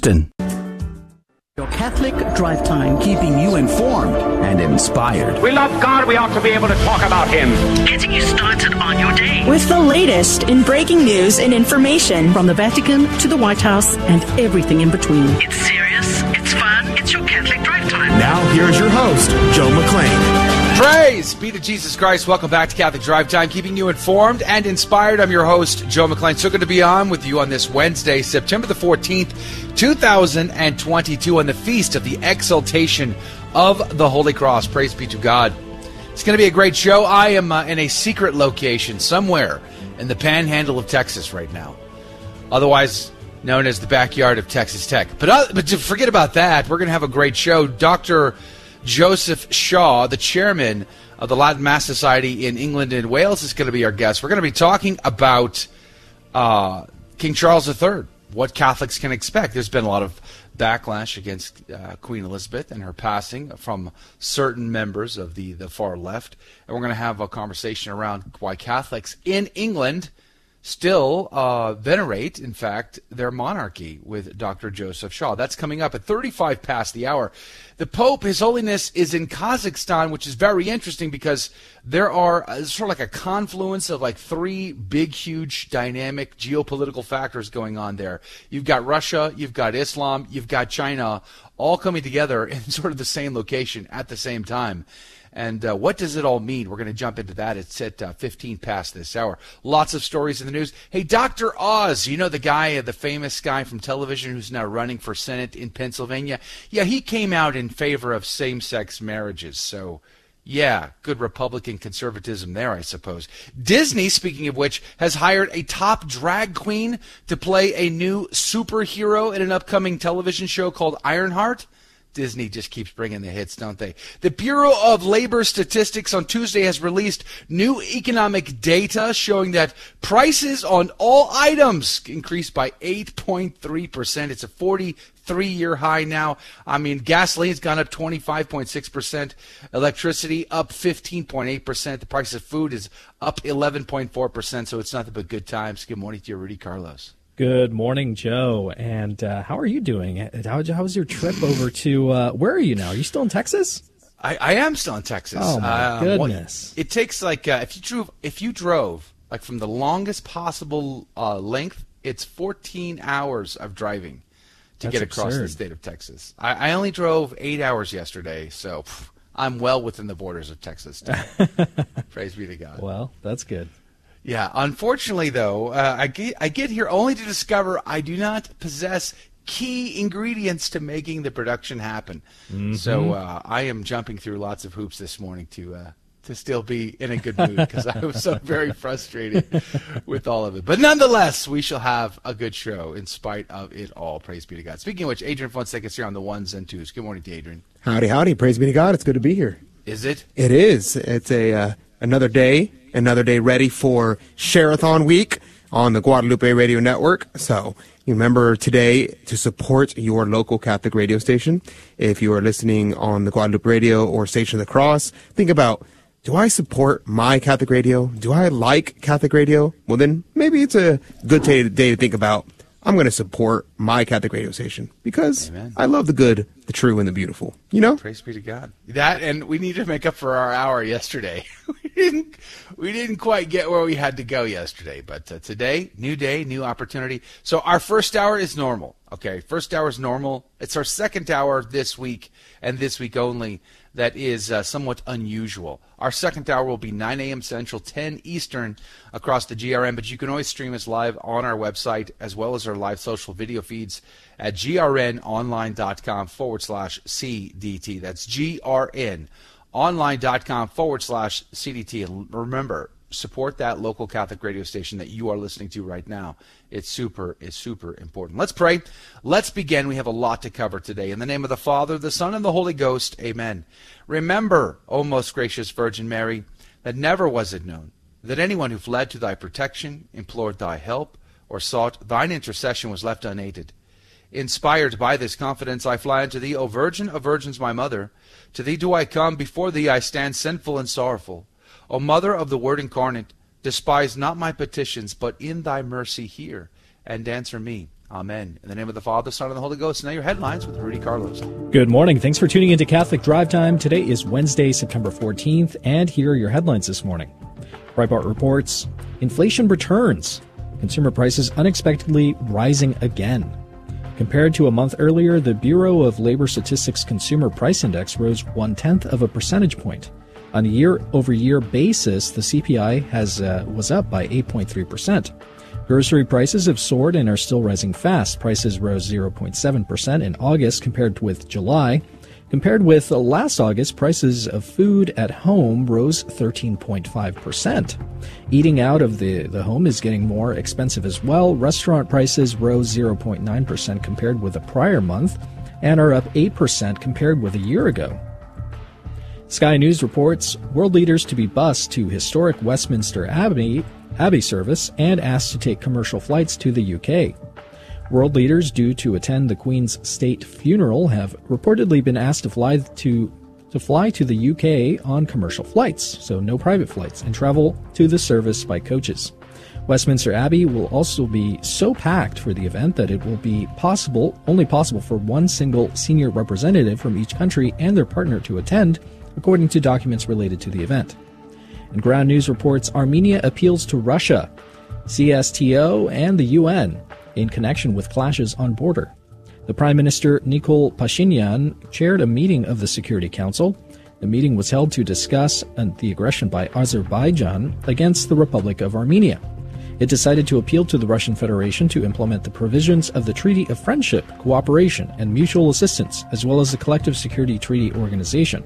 Houston. Your Catholic Drive Time, keeping you informed and inspired. We love God, we ought to be able to talk about Him. Getting you started on your day. With the latest in breaking news and information from the Vatican to the White House and everything in between. It's serious, it's fun, it's your Catholic Drive Time. Now, here's your host, Joe McClain. Praise be to Jesus Christ. Welcome back to Catholic Drive Time, keeping you informed and inspired. I'm your host, Joe McClain. So good to be on with you on this Wednesday, September the 14th, 2022, on the feast of the exaltation of the Holy Cross. Praise be to God. It's going to be a great show. I am uh, in a secret location somewhere in the panhandle of Texas right now, otherwise known as the backyard of Texas Tech. But, uh, but forget about that, we're going to have a great show. Dr. Joseph Shaw, the chairman of the Latin Mass Society in England and Wales, is going to be our guest. We're going to be talking about uh, King Charles III, what Catholics can expect. There's been a lot of backlash against uh, Queen Elizabeth and her passing from certain members of the, the far left. And we're going to have a conversation around why Catholics in England still uh, venerate, in fact, their monarchy with Dr. Joseph Shaw. That's coming up at 35 past the hour. The Pope, His Holiness, is in Kazakhstan, which is very interesting because there are uh, sort of like a confluence of like three big, huge, dynamic geopolitical factors going on there. You've got Russia, you've got Islam, you've got China, all coming together in sort of the same location at the same time. And uh, what does it all mean? We're going to jump into that. It's at uh, 15 past this hour. Lots of stories in the news. Hey, Dr. Oz, you know the guy, uh, the famous guy from television who's now running for Senate in Pennsylvania? Yeah, he came out in favor of same sex marriages. So. Yeah, good Republican conservatism there, I suppose. Disney, speaking of which, has hired a top drag queen to play a new superhero in an upcoming television show called Ironheart. Disney just keeps bringing the hits, don't they? The Bureau of Labor Statistics on Tuesday has released new economic data showing that prices on all items increased by 8.3%. It's a 43 year high now. I mean, gasoline's gone up 25.6%, electricity up 15.8%, the price of food is up 11.4%, so it's nothing but good times. Good morning to you, Rudy Carlos. Good morning, Joe. And uh, how are you doing? How, how was your trip over to uh, where are you now? Are you still in Texas? I, I am still in Texas. Oh my uh, goodness! It takes like uh, if you drove if you drove like from the longest possible uh, length, it's 14 hours of driving to That's get across absurd. the state of Texas. I, I only drove eight hours yesterday, so pff, I'm well within the borders of Texas. Praise be to God. Well, that's good. Yeah, unfortunately, though, uh, I get I get here only to discover I do not possess key ingredients to making the production happen. Mm-hmm. So uh, I am jumping through lots of hoops this morning to uh, to still be in a good mood because I was so very frustrated with all of it. But nonetheless, we shall have a good show in spite of it all. Praise be to God. Speaking of which, Adrian Fonseca is here on the ones and twos. Good morning to Adrian. Howdy, howdy. Praise be to God. It's good to be here. Is it? It is. It's a uh, another day, another day ready for Sherathon Week on the Guadalupe Radio Network. So remember today to support your local Catholic radio station. If you are listening on the Guadalupe Radio or Station of the Cross, think about do I support my Catholic radio? Do I like Catholic radio? Well, then maybe it's a good day to think about. I'm going to support my Catholic radio station because Amen. I love the good, the true, and the beautiful. You know? Praise be to God. That and we need to make up for our hour yesterday. we didn't we didn't quite get where we had to go yesterday, but uh, today, new day, new opportunity. So our first hour is normal. Okay, first hour is normal. It's our second hour this week and this week only that is uh, somewhat unusual. Our second hour will be 9 a.m. Central, 10 Eastern across the GRN, but you can always stream us live on our website as well as our live social video feeds at grnonline.com forward slash CDT. That's grnonline.com forward slash CDT. And remember, support that local Catholic radio station that you are listening to right now. It's super, it's super important. Let's pray. Let's begin. We have a lot to cover today. In the name of the Father, the Son, and the Holy Ghost, amen. Remember, O most gracious Virgin Mary, that never was it known that anyone who fled to thy protection, implored thy help, or sought thine intercession was left unaided. Inspired by this confidence, I fly unto thee, O Virgin of Virgins, my mother. To thee do I come, before thee I stand sinful and sorrowful. O Mother of the Word incarnate, despise not my petitions, but in thy mercy hear and answer me. Amen. In the name of the Father, Son, and the Holy Ghost. Now your headlines with Rudy Carlos. Good morning. Thanks for tuning into Catholic Drive Time. Today is Wednesday, September 14th, and here are your headlines this morning. Breitbart reports inflation returns. Consumer prices unexpectedly rising again. Compared to a month earlier, the Bureau of Labor Statistics Consumer Price Index rose one tenth of a percentage point. On a year-over-year basis, the CPI has uh, was up by 8.3 percent. Grocery prices have soared and are still rising fast. Prices rose 0.7% in August compared with July. Compared with last August, prices of food at home rose 13.5%. Eating out of the, the home is getting more expensive as well. Restaurant prices rose 0.9% compared with the prior month and are up 8% compared with a year ago. Sky News reports world leaders to be bused to historic Westminster Abbey Abbey service and asked to take commercial flights to the UK. World leaders due to attend the Queen's state funeral have reportedly been asked to fly to to fly to the UK on commercial flights, so no private flights, and travel to the service by coaches. Westminster Abbey will also be so packed for the event that it will be possible only possible for one single senior representative from each country and their partner to attend, according to documents related to the event. And Ground News reports Armenia appeals to Russia, CSTO, and the UN in connection with clashes on border. The Prime Minister Nikol Pashinyan chaired a meeting of the Security Council. The meeting was held to discuss uh, the aggression by Azerbaijan against the Republic of Armenia. It decided to appeal to the Russian Federation to implement the provisions of the Treaty of Friendship, Cooperation, and Mutual Assistance, as well as the Collective Security Treaty Organization.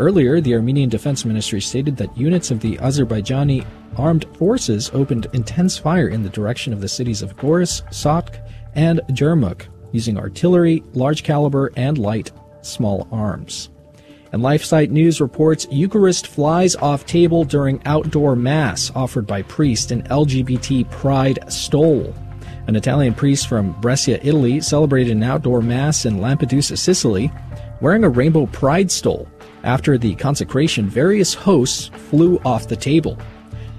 Earlier, the Armenian Defense Ministry stated that units of the Azerbaijani armed forces opened intense fire in the direction of the cities of Goris, Sotk, and Jermuk, using artillery, large caliber, and light small arms. And LifeSite News reports Eucharist flies off table during outdoor mass offered by priest in LGBT pride stole. An Italian priest from Brescia, Italy, celebrated an outdoor mass in Lampedusa, Sicily, wearing a rainbow pride stole. After the consecration, various hosts flew off the table.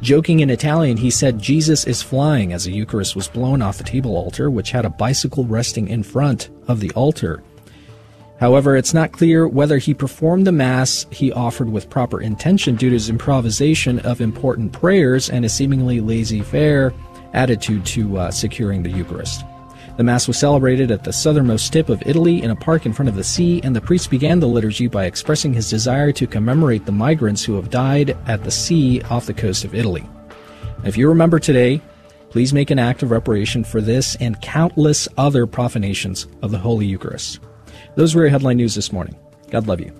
Joking in Italian, he said Jesus is flying as the Eucharist was blown off the table altar, which had a bicycle resting in front of the altar. However, it's not clear whether he performed the Mass he offered with proper intention due to his improvisation of important prayers and a seemingly laissez faire attitude to uh, securing the Eucharist. The Mass was celebrated at the southernmost tip of Italy in a park in front of the sea, and the priest began the liturgy by expressing his desire to commemorate the migrants who have died at the sea off the coast of Italy. If you remember today, please make an act of reparation for this and countless other profanations of the Holy Eucharist. Those were your headline news this morning. God love you.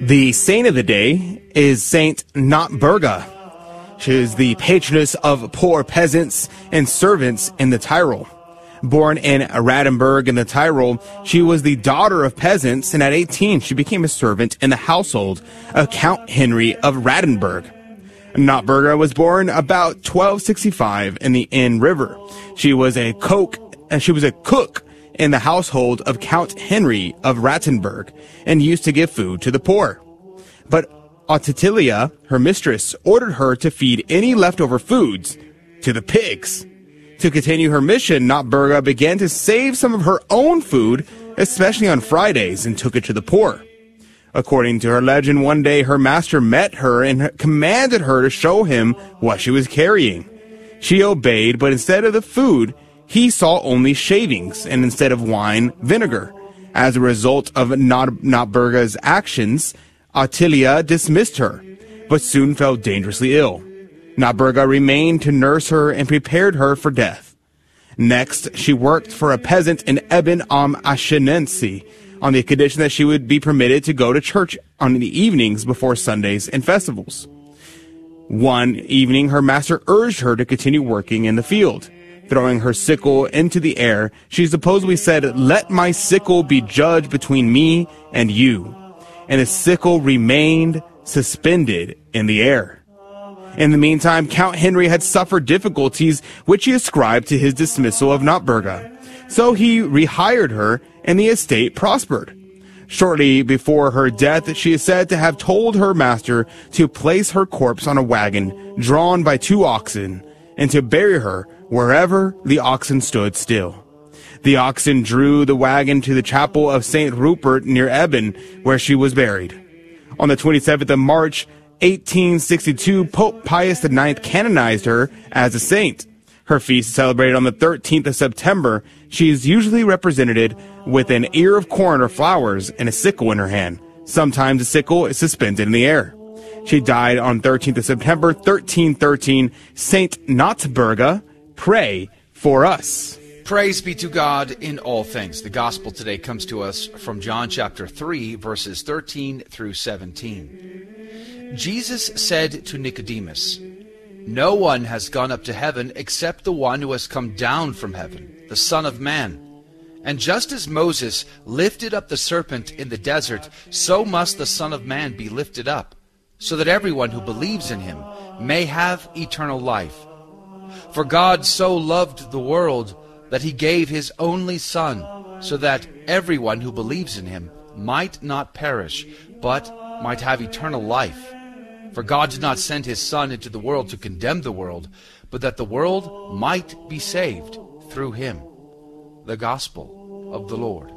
The saint of the day is Saint Notburga. She is the patroness of poor peasants and servants in the Tyrol. Born in Rattenberg in the Tyrol, she was the daughter of peasants, and at 18 she became a servant in the household of Count Henry of Rattenberg. Notburga was born about 1265 in the Inn River. She was a cook, and uh, she was a cook in the household of Count Henry of Rattenberg and used to give food to the poor. But Ottilia, her mistress, ordered her to feed any leftover foods to the pigs. To continue her mission, Notburga began to save some of her own food, especially on Fridays, and took it to the poor. According to her legend, one day her master met her and commanded her to show him what she was carrying. She obeyed, but instead of the food, he saw only shavings, and instead of wine, vinegar. As a result of Not- Notburga's actions, Ottilia dismissed her, but soon fell dangerously ill. Notburga remained to nurse her and prepared her for death. Next, she worked for a peasant in Eben am Aschenensee on the condition that she would be permitted to go to church on the evenings before Sundays and festivals. One evening, her master urged her to continue working in the field. Throwing her sickle into the air, she supposedly said, Let my sickle be judge between me and you and his sickle remained suspended in the air. In the meantime, Count Henry had suffered difficulties which he ascribed to his dismissal of Notburga. So he rehired her, and the estate prospered. Shortly before her death, she is said to have told her master to place her corpse on a wagon drawn by two oxen and to bury her wherever the oxen stood still. The oxen drew the wagon to the chapel of St. Rupert near Eben, where she was buried. On the 27th of March, 1862, Pope Pius IX canonized her as a saint. Her feast is celebrated on the 13th of September. She is usually represented with an ear of corn or flowers and a sickle in her hand. Sometimes the sickle is suspended in the air. She died on 13th of September, 1313. Saint Notburga, pray for us. Praise be to God in all things. The gospel today comes to us from John chapter 3, verses 13 through 17. Jesus said to Nicodemus, No one has gone up to heaven except the one who has come down from heaven, the Son of Man. And just as Moses lifted up the serpent in the desert, so must the Son of Man be lifted up, so that everyone who believes in him may have eternal life. For God so loved the world that he gave his only Son, so that everyone who believes in him might not perish, but might have eternal life. For God did not send his Son into the world to condemn the world, but that the world might be saved through him. The Gospel of the Lord.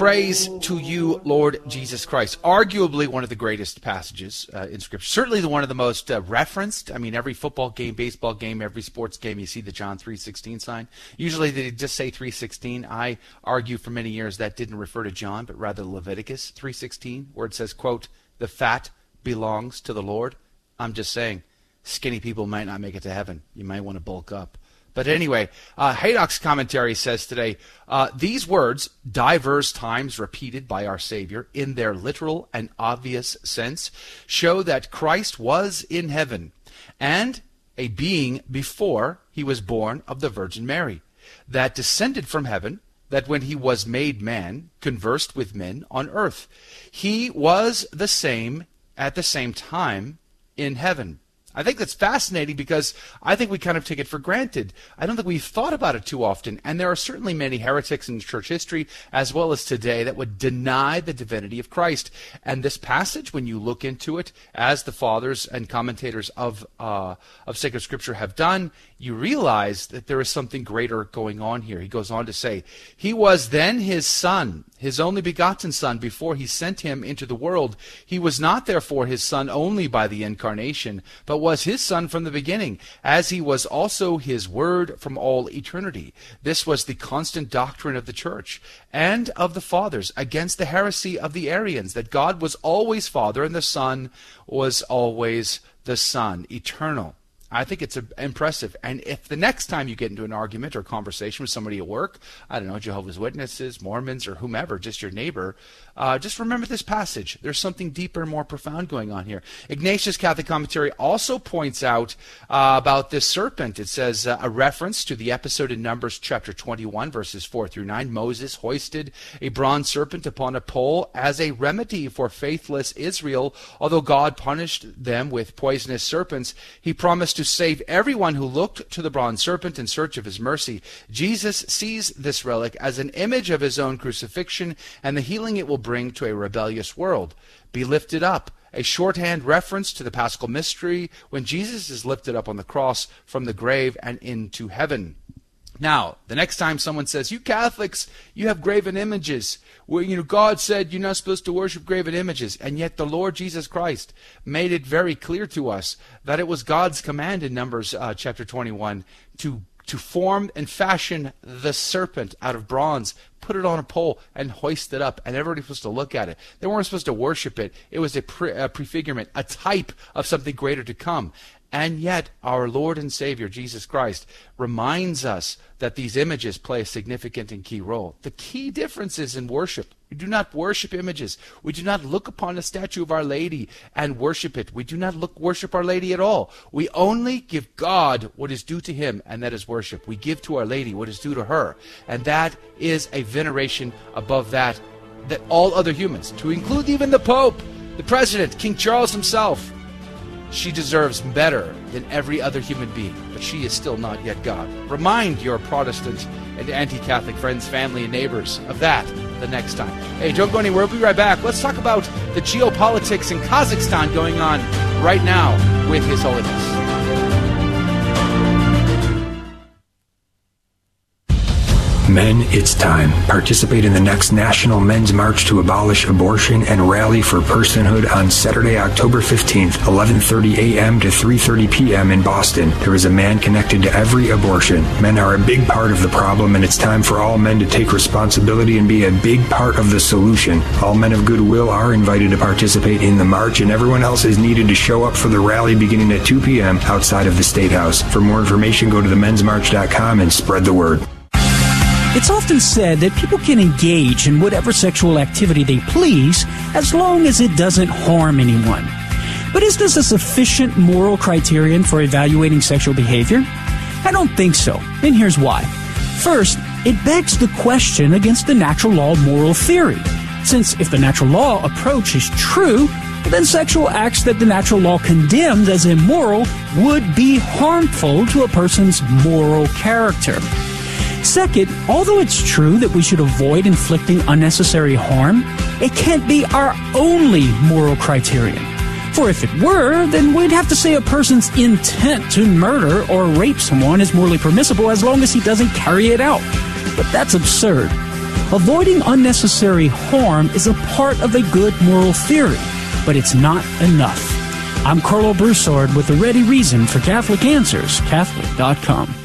Praise to you, Lord Jesus Christ. Arguably one of the greatest passages uh, in Scripture. Certainly the one of the most uh, referenced. I mean, every football game, baseball game, every sports game, you see the John 3.16 sign. Usually they just say 3.16. I argue for many years that didn't refer to John, but rather Leviticus 3.16, where it says, quote, the fat belongs to the Lord. I'm just saying, skinny people might not make it to heaven. You might want to bulk up. But anyway, uh, Haydock's commentary says today uh, these words, diverse times repeated by our Savior in their literal and obvious sense, show that Christ was in heaven and a being before he was born of the Virgin Mary, that descended from heaven, that when he was made man, conversed with men on earth. He was the same at the same time in heaven. I think that's fascinating because I think we kind of take it for granted. I don't think we've thought about it too often. And there are certainly many heretics in church history, as well as today, that would deny the divinity of Christ. And this passage, when you look into it, as the fathers and commentators of, uh, of sacred scripture have done, you realize that there is something greater going on here. He goes on to say, He was then his son, his only begotten son, before he sent him into the world. He was not therefore his son only by the incarnation, but was his son from the beginning, as he was also his word from all eternity. This was the constant doctrine of the church and of the fathers against the heresy of the Arians, that God was always Father and the Son was always the Son, eternal. I think it's impressive. And if the next time you get into an argument or conversation with somebody at work, I don't know, Jehovah's Witnesses, Mormons, or whomever, just your neighbor, uh, just remember this passage. There's something deeper and more profound going on here. Ignatius Catholic Commentary also points out uh, about this serpent. It says uh, a reference to the episode in Numbers chapter 21, verses 4 through 9. Moses hoisted a bronze serpent upon a pole as a remedy for faithless Israel. Although God punished them with poisonous serpents, he promised to save everyone who looked to the bronze serpent in search of his mercy. Jesus sees this relic as an image of his own crucifixion and the healing it will bring to a rebellious world. Be lifted up, a shorthand reference to the paschal mystery when Jesus is lifted up on the cross from the grave and into heaven. Now, the next time someone says, "You Catholics, you have graven images," well, you know, God said you're not supposed to worship graven images, and yet the Lord Jesus Christ made it very clear to us that it was God's command in Numbers uh, chapter 21 to to form and fashion the serpent out of bronze, put it on a pole, and hoist it up. And everybody was supposed to look at it. They weren't supposed to worship it. It was a, pre- a prefigurement, a type of something greater to come. And yet, our Lord and Savior, Jesus Christ, reminds us that these images play a significant and key role. The key difference is in worship. We do not worship images. We do not look upon a statue of Our Lady and worship it. We do not look worship Our Lady at all. We only give God what is due to Him, and that is worship. We give to Our Lady what is due to her, and that is a veneration above that that all other humans, to include even the Pope, the President, King Charles himself, she deserves better than every other human being, but she is still not yet God. Remind your Protestant and anti Catholic friends, family, and neighbors of that the next time. Hey, don't go anywhere. We'll be right back. Let's talk about the geopolitics in Kazakhstan going on right now with His Holiness. Men, it's time. Participate in the next National Men's March to abolish abortion and rally for personhood on Saturday, October 15th, 11:30 a.m. to 3:30 p.m. in Boston. There is a man connected to every abortion. Men are a big part of the problem and it's time for all men to take responsibility and be a big part of the solution. All men of goodwill are invited to participate in the march and everyone else is needed to show up for the rally beginning at 2 p.m. outside of the State House. For more information, go to themensmarch.com and spread the word. It's often said that people can engage in whatever sexual activity they please as long as it doesn't harm anyone. But is this a sufficient moral criterion for evaluating sexual behavior? I don't think so, and here's why. First, it begs the question against the natural law moral theory. Since if the natural law approach is true, then sexual acts that the natural law condemns as immoral would be harmful to a person's moral character. Second, although it's true that we should avoid inflicting unnecessary harm, it can't be our only moral criterion. For if it were, then we'd have to say a person's intent to murder or rape someone is morally permissible as long as he doesn't carry it out. But that's absurd. Avoiding unnecessary harm is a part of a good moral theory, but it's not enough. I'm Karlo Broussard with the ready reason for Catholic Answers, Catholic.com.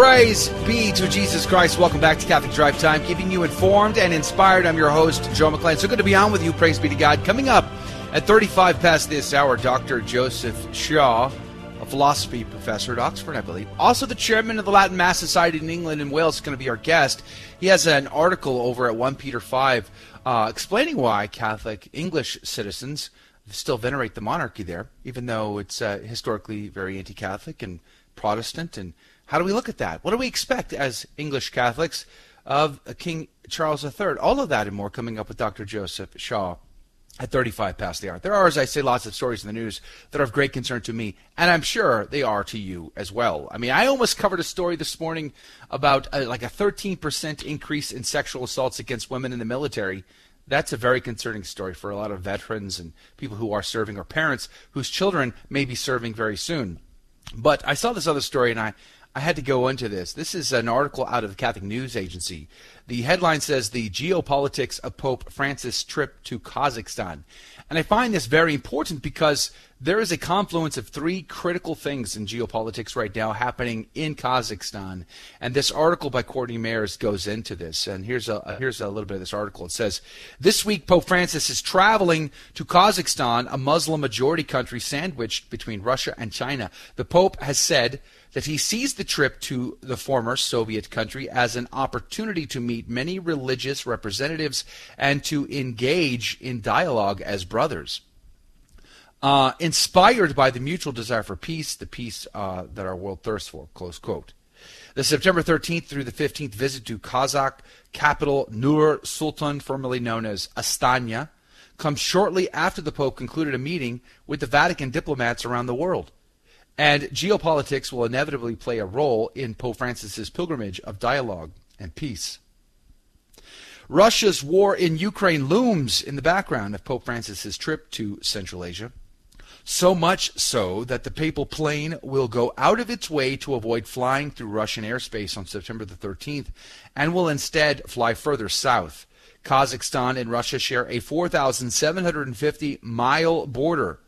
Praise be to Jesus Christ. Welcome back to Catholic Drive Time, keeping you informed and inspired. I'm your host, Joe McClain. So good to be on with you. Praise be to God. Coming up at 35 past this hour, Dr. Joseph Shaw, a philosophy professor at Oxford, I believe. Also, the chairman of the Latin Mass Society in England and Wales is going to be our guest. He has an article over at 1 Peter 5 uh, explaining why Catholic English citizens still venerate the monarchy there, even though it's uh, historically very anti Catholic and Protestant and how do we look at that? What do we expect as English Catholics of King Charles III? All of that and more coming up with Dr. Joseph Shaw at 35 past the hour. There are, as I say, lots of stories in the news that are of great concern to me, and I'm sure they are to you as well. I mean, I almost covered a story this morning about uh, like a 13% increase in sexual assaults against women in the military. That's a very concerning story for a lot of veterans and people who are serving or parents whose children may be serving very soon. But I saw this other story and I, I had to go into this. This is an article out of the Catholic News Agency. The headline says the geopolitics of Pope Francis' trip to Kazakhstan. And I find this very important because there is a confluence of three critical things in geopolitics right now happening in Kazakhstan. And this article by Courtney Mares goes into this. And here's a, uh, here's a little bit of this article. It says, This week, Pope Francis is traveling to Kazakhstan, a Muslim majority country sandwiched between Russia and China. The Pope has said, that he sees the trip to the former Soviet country as an opportunity to meet many religious representatives and to engage in dialogue as brothers. Uh, inspired by the mutual desire for peace, the peace uh, that our world thirsts for, close quote. The September 13th through the 15th visit to Kazakh capital Nur Sultan, formerly known as Astana, comes shortly after the Pope concluded a meeting with the Vatican diplomats around the world. And geopolitics will inevitably play a role in Pope Francis's pilgrimage of dialogue and peace. Russia's war in Ukraine looms in the background of Pope Francis's trip to Central Asia. So much so that the papal plane will go out of its way to avoid flying through Russian airspace on September the 13th and will instead fly further south. Kazakhstan and Russia share a 4,750 mile border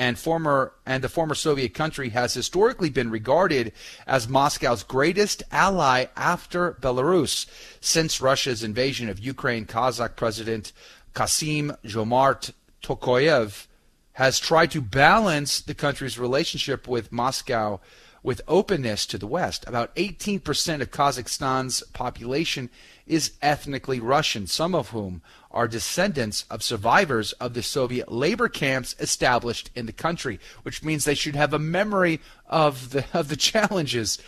and former and the former Soviet country has historically been regarded as Moscow's greatest ally after Belarus since Russia's invasion of Ukraine. Kazakh President Kassym-Jomart Tokayev has tried to balance the country's relationship with Moscow with openness to the West. About 18% of Kazakhstan's population is ethnically Russian, some of whom are descendants of survivors of the Soviet labor camps established in the country, which means they should have a memory of the of the challenges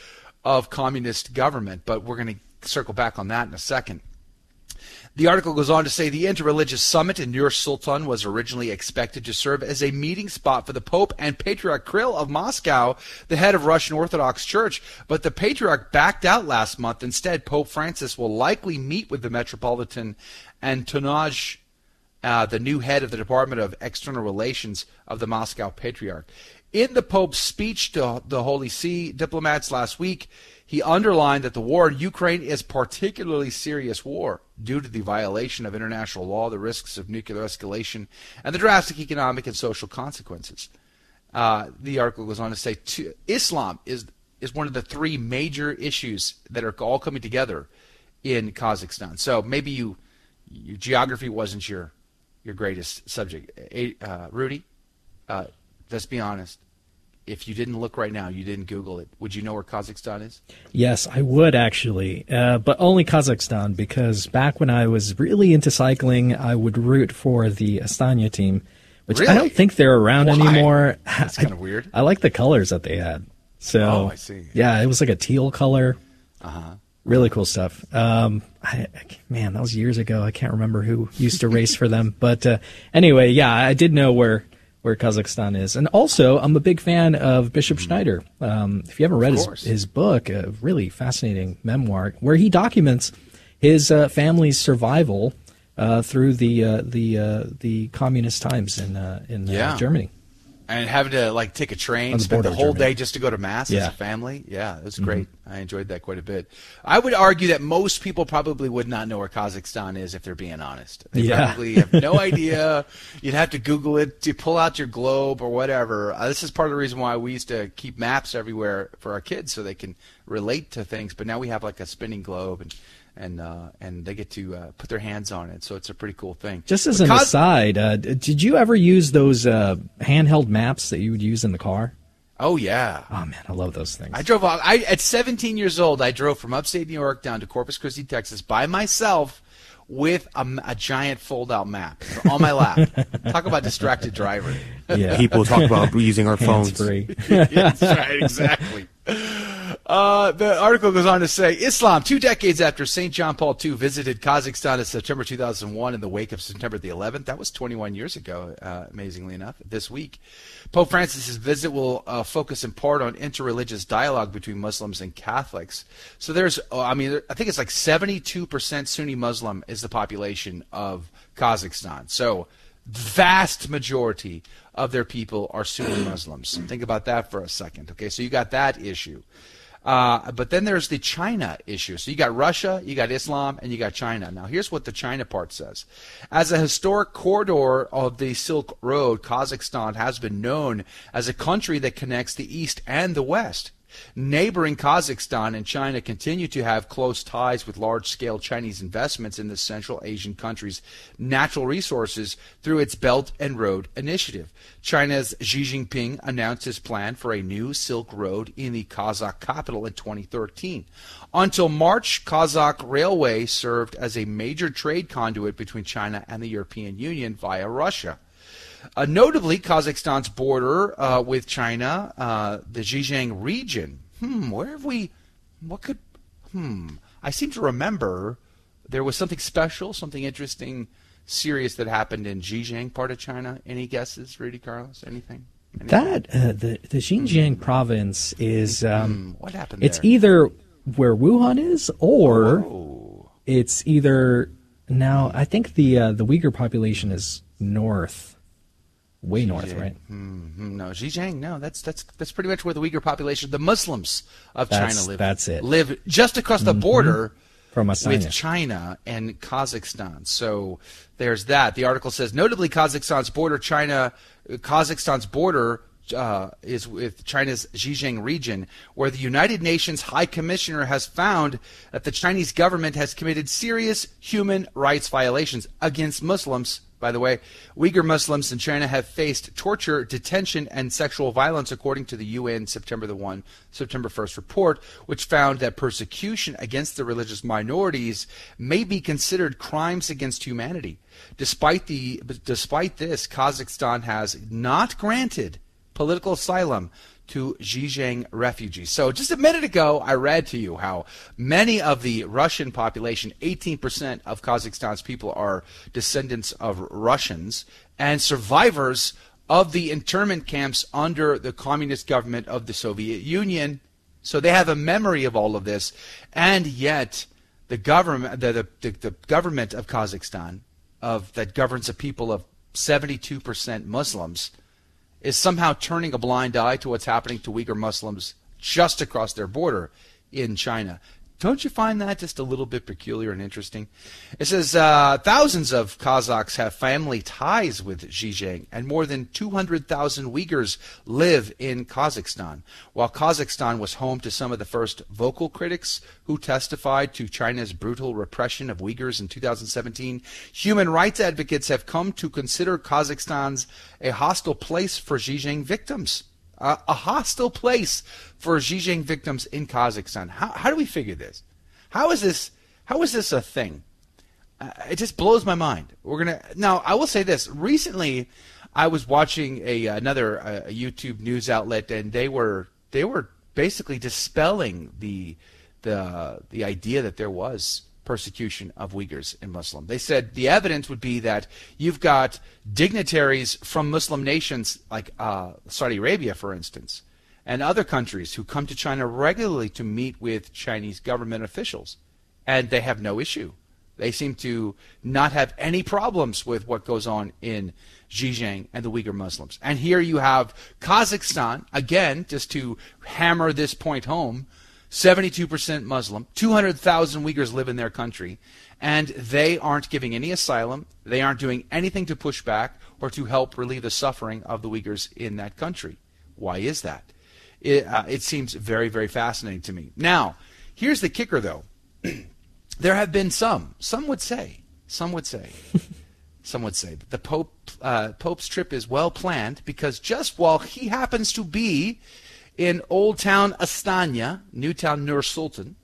of communist government. But we're going to circle back on that in a second. The article goes on to say the interreligious summit in Nur Sultan was originally expected to serve as a meeting spot for the Pope and Patriarch Kirill of Moscow, the head of Russian Orthodox Church, but the Patriarch backed out last month. Instead, Pope Francis will likely meet with the Metropolitan Antonaj, uh, the new head of the Department of External Relations of the Moscow Patriarch. In the Pope's speech to the Holy See diplomats last week, he underlined that the war in Ukraine is particularly serious war due to the violation of international law, the risks of nuclear escalation, and the drastic economic and social consequences. Uh, the article goes on to say to, Islam is is one of the three major issues that are all coming together in Kazakhstan. So maybe you, your geography wasn't your your greatest subject. Uh, Rudy, uh, let's be honest. If you didn't look right now, you didn't Google it. Would you know where Kazakhstan is? Yes, I would actually, uh, but only Kazakhstan because back when I was really into cycling, I would root for the Astana team, which Really? I don't think they're around Why? anymore. That's kind of weird. I like the colors that they had. So, Oh, I see. Yeah, it was like a teal color. Uh huh. Really cool stuff. Um, I, I- man, that was years ago. I can't remember who used to race for them, but uh, anyway, yeah, I did know where where Kazakhstan is, and also I'm a big fan of Bishop Schneider. Um, if you haven't read his, his book, a really fascinating memoir where he documents his uh, family's survival uh, through the uh, the uh, the communist times in uh, in uh, Yeah. Germany. And having to like take a train, the spend the whole Germany. day just to go to mass as a family. Yeah, it was great. I enjoyed that quite a bit. I would argue that most people probably would not know where Kazakhstan is if they're being honest. They Yeah. probably have no idea. You'd have to Google it to pull out your globe or whatever. Uh, this is part of the reason why we used to keep maps everywhere for our kids so they can relate to things. But now we have like a spinning globe and and uh, and they get to uh, put their hands on it. So it's a pretty cool thing. Just as But an Kaz- aside, uh, did you ever use those uh, handheld maps that you would use in the car? Oh yeah. Oh man, I love those things. I drove. I at 17 years old, I drove from upstate New York down to Corpus Christi, Texas, by myself with a giant fold-out map on my lap. Talk about distracted driver. yeah, People talk about using our phones. free. That's right, exactly. Uh, the article goes on to say Islam, two decades after St. John Paul II visited Kazakhstan in September 2001 in the wake of September the 11th. That was 21 years ago, uh, amazingly enough, this week. Pope Francis's visit will uh, focus in part on interreligious dialogue between Muslims and Catholics. So there's, uh, I mean, I think it's like 72% Sunni Muslim is the population of Kazakhstan. So vast majority of their people are Sunni Muslims. Think about that for a second. Okay, so you got that issue. Uh, but then there's the China issue. So you got Russia, you got Islam, and you got China. Now, here's what the China part says. As a historic corridor of the Silk Road, Kazakhstan has been known as a country that connects the East and the West. Neighboring Kazakhstan and China continue to have close ties with large scale Chinese investments in the Central Asian country's natural resources through its Belt and Road Initiative. China's Xi Jinping announced his plan for a new Silk Road in the Kazakh capital in 2013. Until March, Kazakh Railway served as a major trade conduit between China and the European Union via Russia. Uh, notably, Kazakhstan's border uh, with China, uh, the Zhejiang region. Hmm, where have we? What could? Hmm. I seem to remember there was something special, something interesting, serious that happened in Zhejiang part of China. Any guesses, Rudy Carlos? Anything? Anything? That uh, the the Xinjiang province is um, Hmm, what happened it's there? either where Wuhan is or Oh. it's either now I think the uh, the Uyghur population is north, way north, right? Hmm, no, Zhejiang. No, that's that's that's pretty much where the Uyghur population, the Muslims of That's- China live. that's it. Mm-hmm. Live just across the border From Astana. with China and Kazakhstan. So there's that. The article says, notably, Kazakhstan's border, China, Kazakhstan's border. Uh, is with China's Xinjiang region, where the United Nations High Commissioner has found that the Chinese government has committed serious human rights violations against Muslims. By the way, Uyghur Muslims in China have faced torture, detention, and sexual violence, according to the UN September the one September 1st report, which found that persecution against the religious minorities may be considered crimes against humanity. Despite the despite this, Kazakhstan has not granted political asylum to Zhejiang refugees. So just a minute ago, I read to you how many of the Russian population, 18% of Kazakhstan's people are descendants of Russians and survivors of the internment camps under the communist government of the Soviet Union. So they have a memory of all of this, and yet the government, the, the, the government of Kazakhstan, of that governs a people of 72% Muslims, is somehow turning a blind eye to what's happening to Uyghur Muslims just across their border in China. Don't you find that just a little bit peculiar and interesting? It says uh, thousands of Kazakhs have family ties with Xinjiang, and more than 200,000 Uyghurs live in Kazakhstan. While Kazakhstan was home to some of the first vocal critics who testified to China's brutal repression of Uyghurs in 2017, human rights advocates have come to consider Kazakhstan's a hostile place for Xinjiang victims uh, a hostile place for Xinjiang victims in Kazakhstan. How, how do we figure this? How is this? How is this a thing? Uh, it just blows my mind. We're gonna now. I will say this. Recently, I was watching a another uh, YouTube news outlet, and they were they were basically dispelling the the the idea that there was persecution of Uyghurs in Muslim. They said the evidence would be that you've got dignitaries from Muslim nations like uh, Saudi Arabia, for instance, and other countries who come to China regularly to meet with Chinese government officials, and they have no issue. They seem to not have any problems with what goes on in Xinjiang and the Uyghur Muslims. And here you have Kazakhstan, again, just to hammer this point home, 72% Muslim, 200,000 Uyghurs live in their country, and they aren't giving any asylum. They aren't doing anything to push back or to help relieve the suffering of the Uyghurs in that country. Why is that? It, uh, it seems very, very fascinating to me. Now, here's the kicker, though. there have been some, some would say, some would say, some would say that the Pope, uh, Pope's trip is well planned because just while he happens to be in Old Town Astana, New Town Nur Sultan,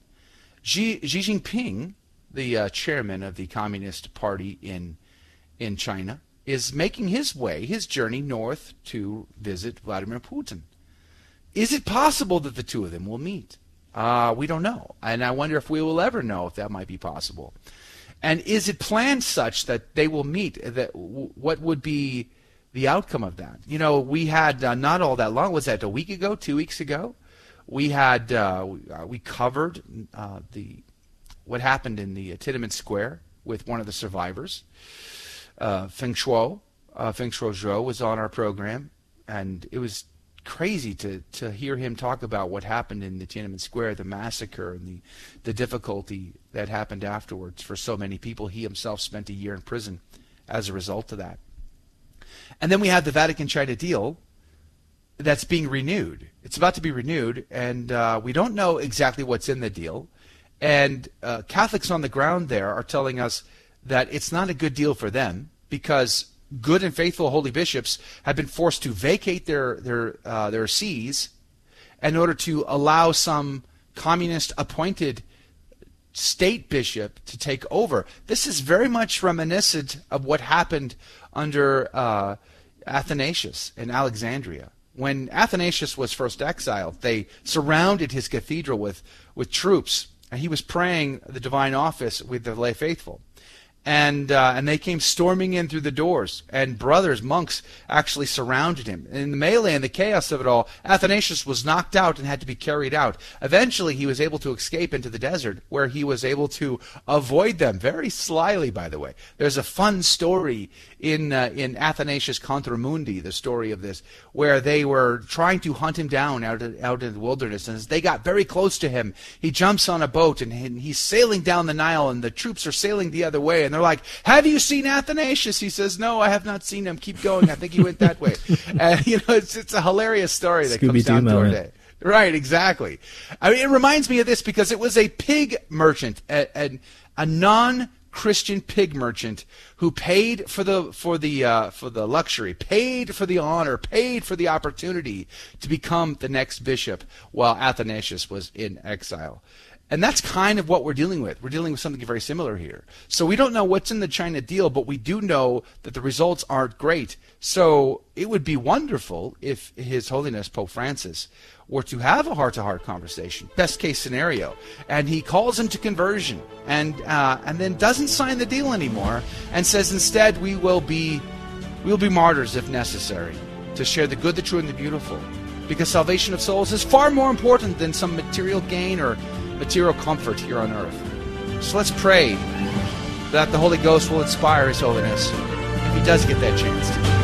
Xi, Xi Jinping, the uh, chairman of the Communist Party in in China, is making his way, his journey north to visit Vladimir Putin. Is it possible that the two of them will meet? Uh, we don't know, and I wonder if we will ever know if that might be possible. And is it planned such that they will meet? That what would be the outcome of that. You know, we had uh, not all that long. Was that a week ago? Two weeks ago? We had uh, we uh, covered uh, the what happened in the Tiananmen Square with one of the survivors, uh, Fengsuo. Uh, Fengsuo Zhou was on our program, and it was crazy to to hear him talk about what happened in the Tiananmen Square, the massacre, and the the difficulty that happened afterwards for so many people. He himself spent a year in prison as a result of that. And then we have the Vatican China deal that's being renewed. It's about to be renewed, and uh, we don't know exactly what's in the deal. And uh, Catholics on the ground there are telling us that it's not a good deal for them because good and faithful holy bishops have been forced to vacate their their uh, their sees in order to allow some communist appointed state bishop to take over. This is very much reminiscent of what happened under uh, Athanasius in Alexandria. When Athanasius was first exiled, they surrounded his cathedral with, with troops, and he was praying the divine office with the lay faithful and uh, and they came storming in through the doors, and brothers, monks, actually surrounded him. In the melee and the chaos of it all, Athanasius was knocked out and had to be carried out. Eventually, he was able to escape into the desert, where he was able to avoid them very slyly. By the way, there's a fun story in uh, in Athanasius Contra Mundi, the story of this, where they were trying to hunt him down out of, out in the wilderness, and as they got very close to him, he jumps on a boat and, and he's sailing down the Nile, and the troops are sailing the other way, and they're like, "Have you seen Athanasius?" He says, "No, I have not seen him. Keep going. I think he went that way." and you know, it's it's a hilarious story that Scooby-Doo comes down to our day. Right, exactly. I mean, it reminds me of this because it was a pig merchant, a, a, a non Christian pig merchant who paid for the for the uh, for the luxury, paid for the honor, paid for the opportunity to become the next bishop while Athanasius was in exile. And that's kind of what we're dealing with. We're dealing with something very similar here. So we don't know what's in the China deal, but we do know that the results aren't great. So it would be wonderful if His Holiness Pope Francis were to have a heart-to-heart conversation, best case scenario, and he calls him to conversion, and uh, and then doesn't sign the deal anymore, and says instead we will be we will be martyrs if necessary to share the good, the true, and the beautiful, because salvation of souls is far more important than some material gain or material comfort here on earth. So let's pray that the Holy Ghost will inspire His Holiness if he does get that chance to.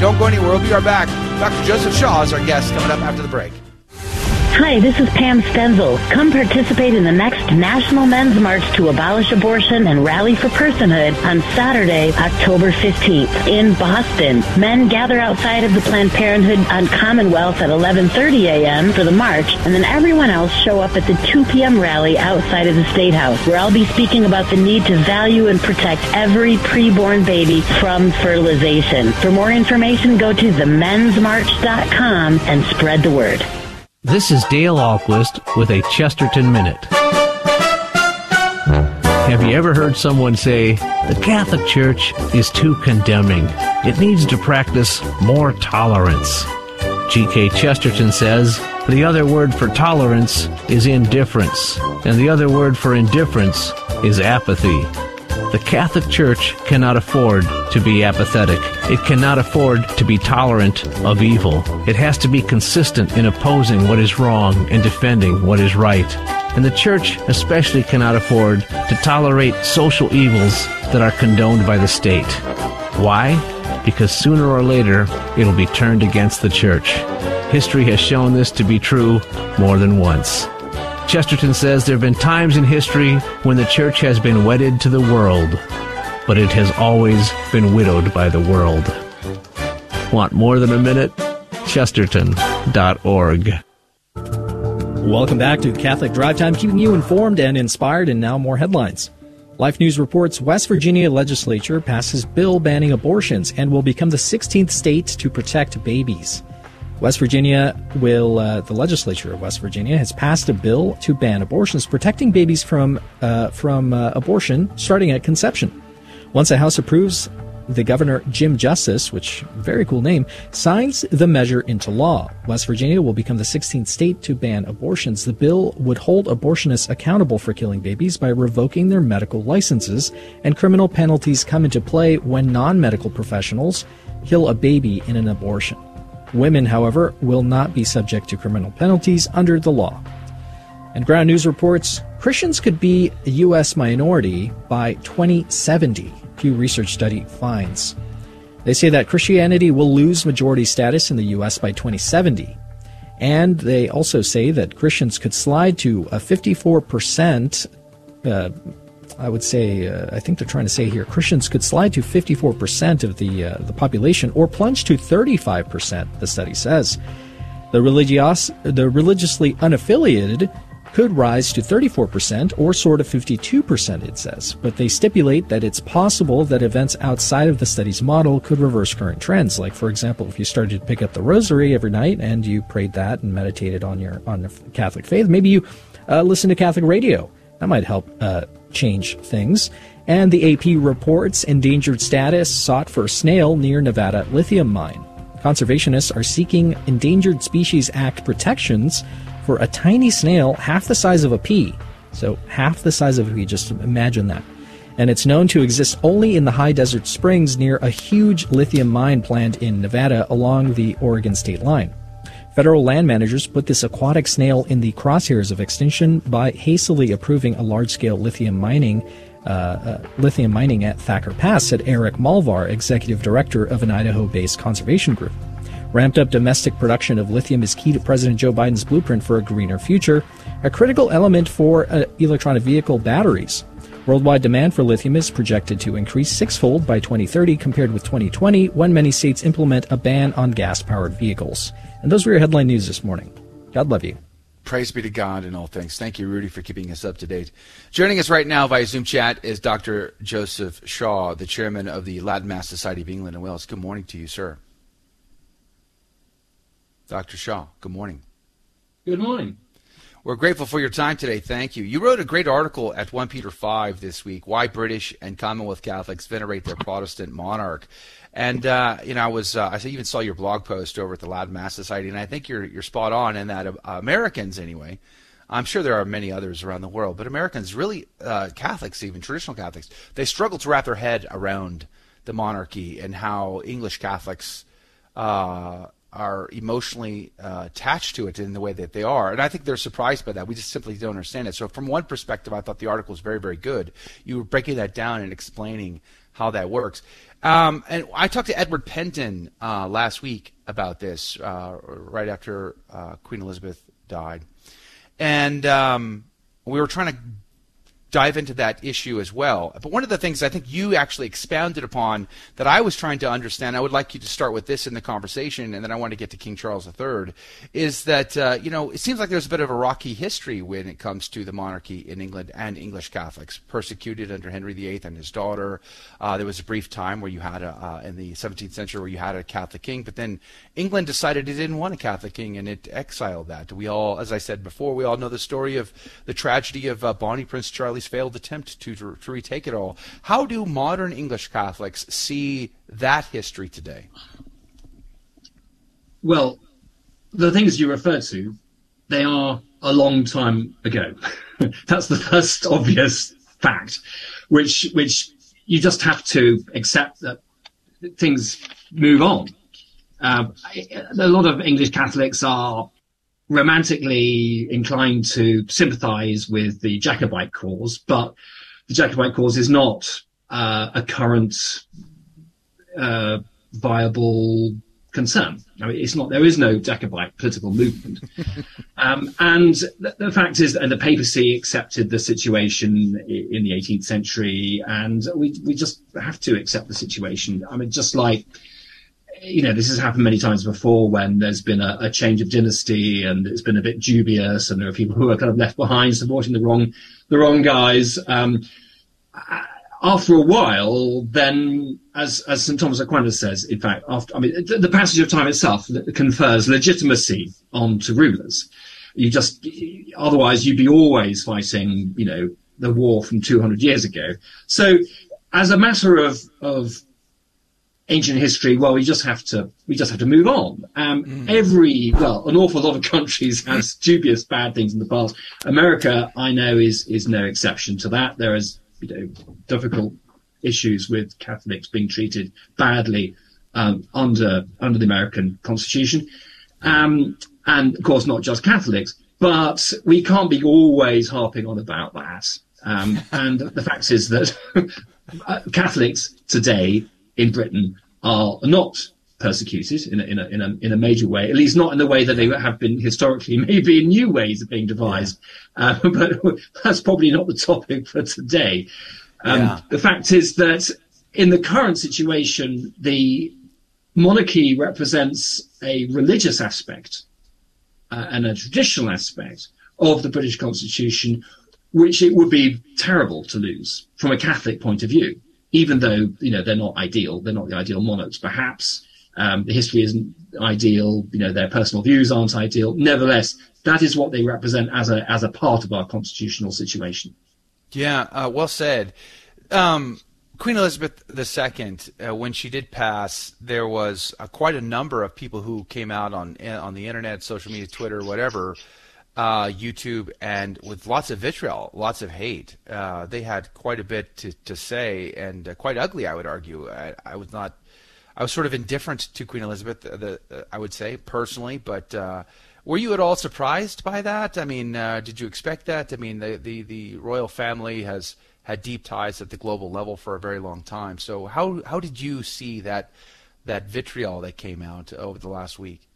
Don't go anywhere. We'll be right back. Dr. Joseph Shaw is our guest coming up after the break. Hi, this is Pam Stenzel. Come participate in the next National Men's March to abolish abortion and rally for personhood on Saturday, October 15th in Boston. Men gather outside of the Planned Parenthood on Commonwealth at 11:30 a.m. for the march, and then everyone else show up at the 2 p.m. rally outside of the State House, where I'll be speaking about the need to value and protect every preborn baby from fertilization. For more information, go to themensmarch.com and spread the word. This is Dale Ahlquist with a Chesterton Minute. Have you ever heard someone say, the Catholic Church is too condemning? It needs to practice more tolerance. G.K. Chesterton says, the other word for tolerance is indifference, and the other word for indifference is apathy. The Catholic Church cannot afford to be apathetic. It cannot afford to be tolerant of evil. It has to be consistent in opposing what is wrong and defending what is right. And the Church especially cannot afford to tolerate social evils that are condoned by the state. Why? Because sooner or later it'll be turned against the Church. History has shown this to be true more than once. Chesterton says there have been times in history when the church has been wedded to the world, but it has always been widowed by the world. Want more than a minute? Chesterton.org. Welcome back to Catholic Drive Time, keeping you informed and inspired, and now more headlines. Life News reports West Virginia legislature passes bill banning abortions and will become the 16th state to protect babies. West Virginia will, uh, the legislature of West Virginia has passed a bill to ban abortions, protecting babies from uh, from uh, abortion starting at conception. Once the House approves, the governor Jim Justice, which very cool name, signs the measure into law. West Virginia will become the 16th state to ban abortions. The bill would hold abortionists accountable for killing babies by revoking their medical licenses, and criminal penalties come into play when non-medical professionals kill a baby in an abortion. Women, however, will not be subject to criminal penalties under the law. And Ground News reports Christians could be a U.S. minority by 2070, Pew Research study finds. They say that Christianity will lose majority status in the U.S. by 2070. And they also say that Christians could slide to a 54% uh, I would say, uh, I think they're trying to say here, Christians could slide to 54% of the uh, the population or plunge to 35%. The study says the religious, the religiously unaffiliated could rise to 34% or soar to 52%, it says. But they stipulate that it's possible that events outside of the study's model could reverse current trends. Like, for example, if you started to pick up the rosary every night and you prayed that and meditated on your on the Catholic faith, maybe you uh, listen to Catholic radio. That might help uh, change things. And the AP reports endangered status sought for snail near Nevada lithium mine. Conservationists are seeking Endangered Species Act protections for a tiny snail half the size of a pea. So, half the size of a pea, just imagine that. And it's known to exist only in the high desert springs near a huge lithium mine planned in Nevada along the Oregon state line. Federal land managers put this aquatic snail in the crosshairs of extinction by hastily approving a large-scale lithium mining uh, uh, lithium mining at Thacker Pass, said Erik Molvar, executive director of an Idaho-based conservation group. Ramped up domestic production of lithium is key to President Joe Biden's blueprint for a greener future, a critical element for uh, electronic vehicle batteries. Worldwide demand for lithium is projected to increase sixfold by 2030 compared with 2020 when many states implement a ban on gas powered vehicles. And those were your headline news this morning. God love you. Praise be to God in all things. Thank you, Rudy, for keeping us up to date. Joining us right now via Zoom chat is Dr. Joseph Shaw, the chairman of the Latin Mass Society of England and Wales. Good morning to you, sir. Dr. Shaw, good morning. Good morning. We're grateful for your time today. Thank you. You wrote a great article at 1 Peter 5 this week Why British and Commonwealth Catholics Venerate Their Protestant Monarch. And uh, you know, I was uh, I even saw your blog post over at the Latin Mass Society, and I think you're you're spot on in that uh, Americans anyway. I'm sure there are many others around the world, but Americans, really uh, Catholics, even traditional Catholics, they struggle to wrap their head around the monarchy and how English Catholics uh, are emotionally uh, attached to it in the way that they are. And I think they're surprised by that. We just simply don't understand it. So, from one perspective, I thought the article was very, very good. You were breaking that down and explaining how that works. Um, and I talked to Edward Pentin uh, last week about this, uh, right after uh, Queen Elizabeth died, and um, we were trying to dive into that issue as well. But one of the things I think you actually expounded upon that I was trying to understand, I would like you to start with this in the conversation, and then I want to get to King Charles III, is that, uh, you know, it seems like there's a bit of a rocky history when it comes to the monarchy in England and English Catholics. Persecuted under Henry VIII and his daughter. Uh, there was a brief time where you had, a, uh, in the 17th century, where you had a Catholic king, but then England decided it didn't want a Catholic king, and it exiled that. We all, as I said before, we all know the story of the tragedy of uh, Bonnie Prince Charlie failed attempt to, to, to retake it all. How do modern English Catholics see that history today? Well, the things you refer to, they are a long time ago. That's the first obvious fact, which which you just have to accept that things move on. Uh, a lot of English Catholics are romantically inclined to sympathise with the Jacobite cause, but the Jacobite cause is not uh, a current uh, viable concern. I mean, it's not. There is no Jacobite political movement, um, and the, the, fact is, and the papacy accepted the situation in the 18th century, and we we just have to accept the situation. I mean, just like you know, this has happened many times before when there's been a, a, change of dynasty and it's been a bit dubious, and there are people who are kind of left behind supporting the wrong, the wrong guys. Um, after a while, then, as as St Thomas Aquinas says, in fact, after I mean, the, the passage of time itself confers legitimacy onto rulers. You just otherwise you'd be always fighting, you know, the war from 200 years ago. So, as a matter of of ancient history, well, we just have to we just have to move on. Um, mm. Every well, an awful lot of countries has dubious bad things in the past. America, I know, is is no exception to that. There is you know difficult issues with Catholics being treated badly um, under under the American Constitution, um, and of course not just Catholics. But we can't be always harping on about that. Um, and the fact is that Catholics today in Britain are not persecuted in a, in a, in a, in a major way, at least not in the way that they have been historically, maybe in new ways of being devised. Yeah. Uh, but that's probably not the topic for today. Um, yeah. The fact is that in the current situation, the monarchy represents a religious aspect uh, and a traditional aspect of the British Constitution, which it would be terrible to lose from a Catholic point of view even though you know they're not ideal, they're not the ideal monarchs. Perhaps um, the history isn't ideal. You know their personal views aren't ideal. Nevertheless, that is what they represent as a as a part of our constitutional situation. Yeah, uh, well said. Um, Queen Elizabeth II, uh, when she did pass, there was uh, quite a number of people who came out on on the internet, social media, Twitter, whatever, uh, YouTube, and with lots of vitriol, lots of hate. Uh, they had quite a bit to, to say, and uh, quite ugly, I would argue. I, I, was not, I was sort of indifferent to Queen Elizabeth, uh, the, uh, I would say personally, but. Uh, were you at all surprised by that? I mean, did you expect that? I mean, the, the, the royal family has had deep ties at the global level for a very long time. So, how how did you see that that vitriol that came out over the last week?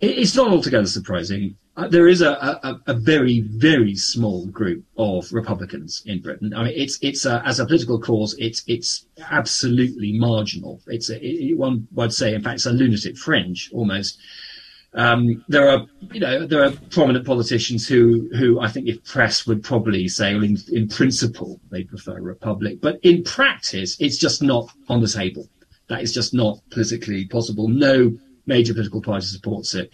It's not altogether surprising. Uh, there is a, a, a, very, very small group of Republicans in Britain. I mean, it's it's a, as a political cause, it's it's absolutely marginal. It's it, one would say, in fact, it's a lunatic fringe almost. Um, there are, you know, there are prominent politicians who, who I think, if pressed, would probably say, well, in, in principle, they prefer a republic, but in practice, it's just not on the table. That is just not politically possible. No major political party supports it.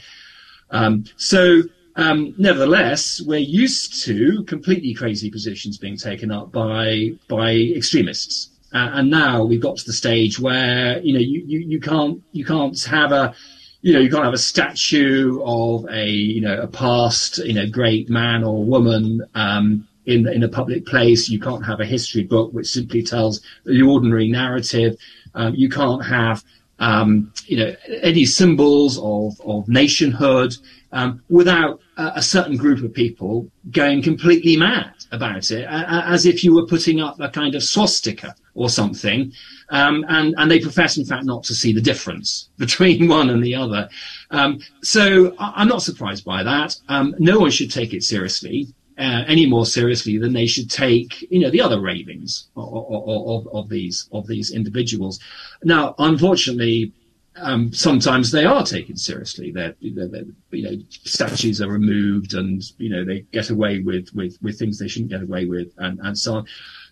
Um, so, um, nevertheless, we're used to completely crazy positions being taken up by by extremists, uh, and now we've got to the stage where you know you, you, you can't you can't have a you know you can't have a statue of a you know a past you know great man or woman um, in in a public place. You can't have a history book which simply tells the ordinary narrative. Um, you can't have um, you know, any symbols of, of nationhood um, without a, a, certain group of people going completely mad about it, as if you were putting up a kind of swastika or something. Um, and, and they profess, in fact, not to see the difference between one and the other. Um, so I, am not surprised by that. Um, no one should take it seriously. Uh, any more seriously than they should take, you know, the other ravings of, of, of these of these individuals. Now, unfortunately, um, sometimes they are taken seriously. They're, they're, they're, you know, statues are removed, and you know they get away with with, with things they shouldn't get away with, and, and so on.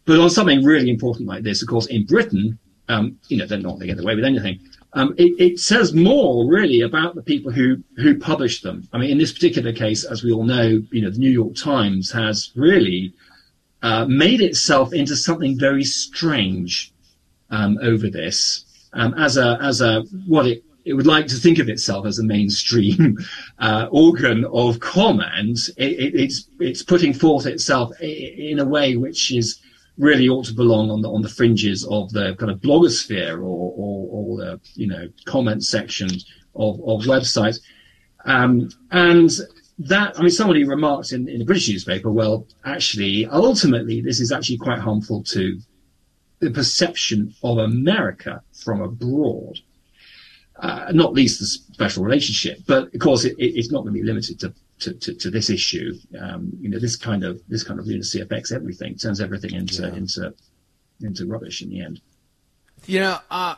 But on something really important like this, of course, in Britain, um, you know, they're not going to get away with anything. Um, it, it, says more really about the people who who publish them. I mean, in this particular case, as we all know, you know, the New York Times has really uh, made itself into something very strange um, over this, um, as a as a what it it would like to think of itself as a mainstream uh, organ of comment. It, it, it's it's putting forth itself in a way which is really ought to belong on the on the fringes of the kind of blogosphere or or, or the you know comment sections of of websites. Um, and that I mean, somebody remarked in, in a British newspaper, well, actually, ultimately, this is actually quite harmful to the perception of America from abroad. Uh, not least the special relationship, but of course, it, it, it's not going to be limited to to, to, to this issue. Um, you know, this kind of this kind of lunacy affects everything, turns everything into yeah. into into rubbish in the end. You know, uh,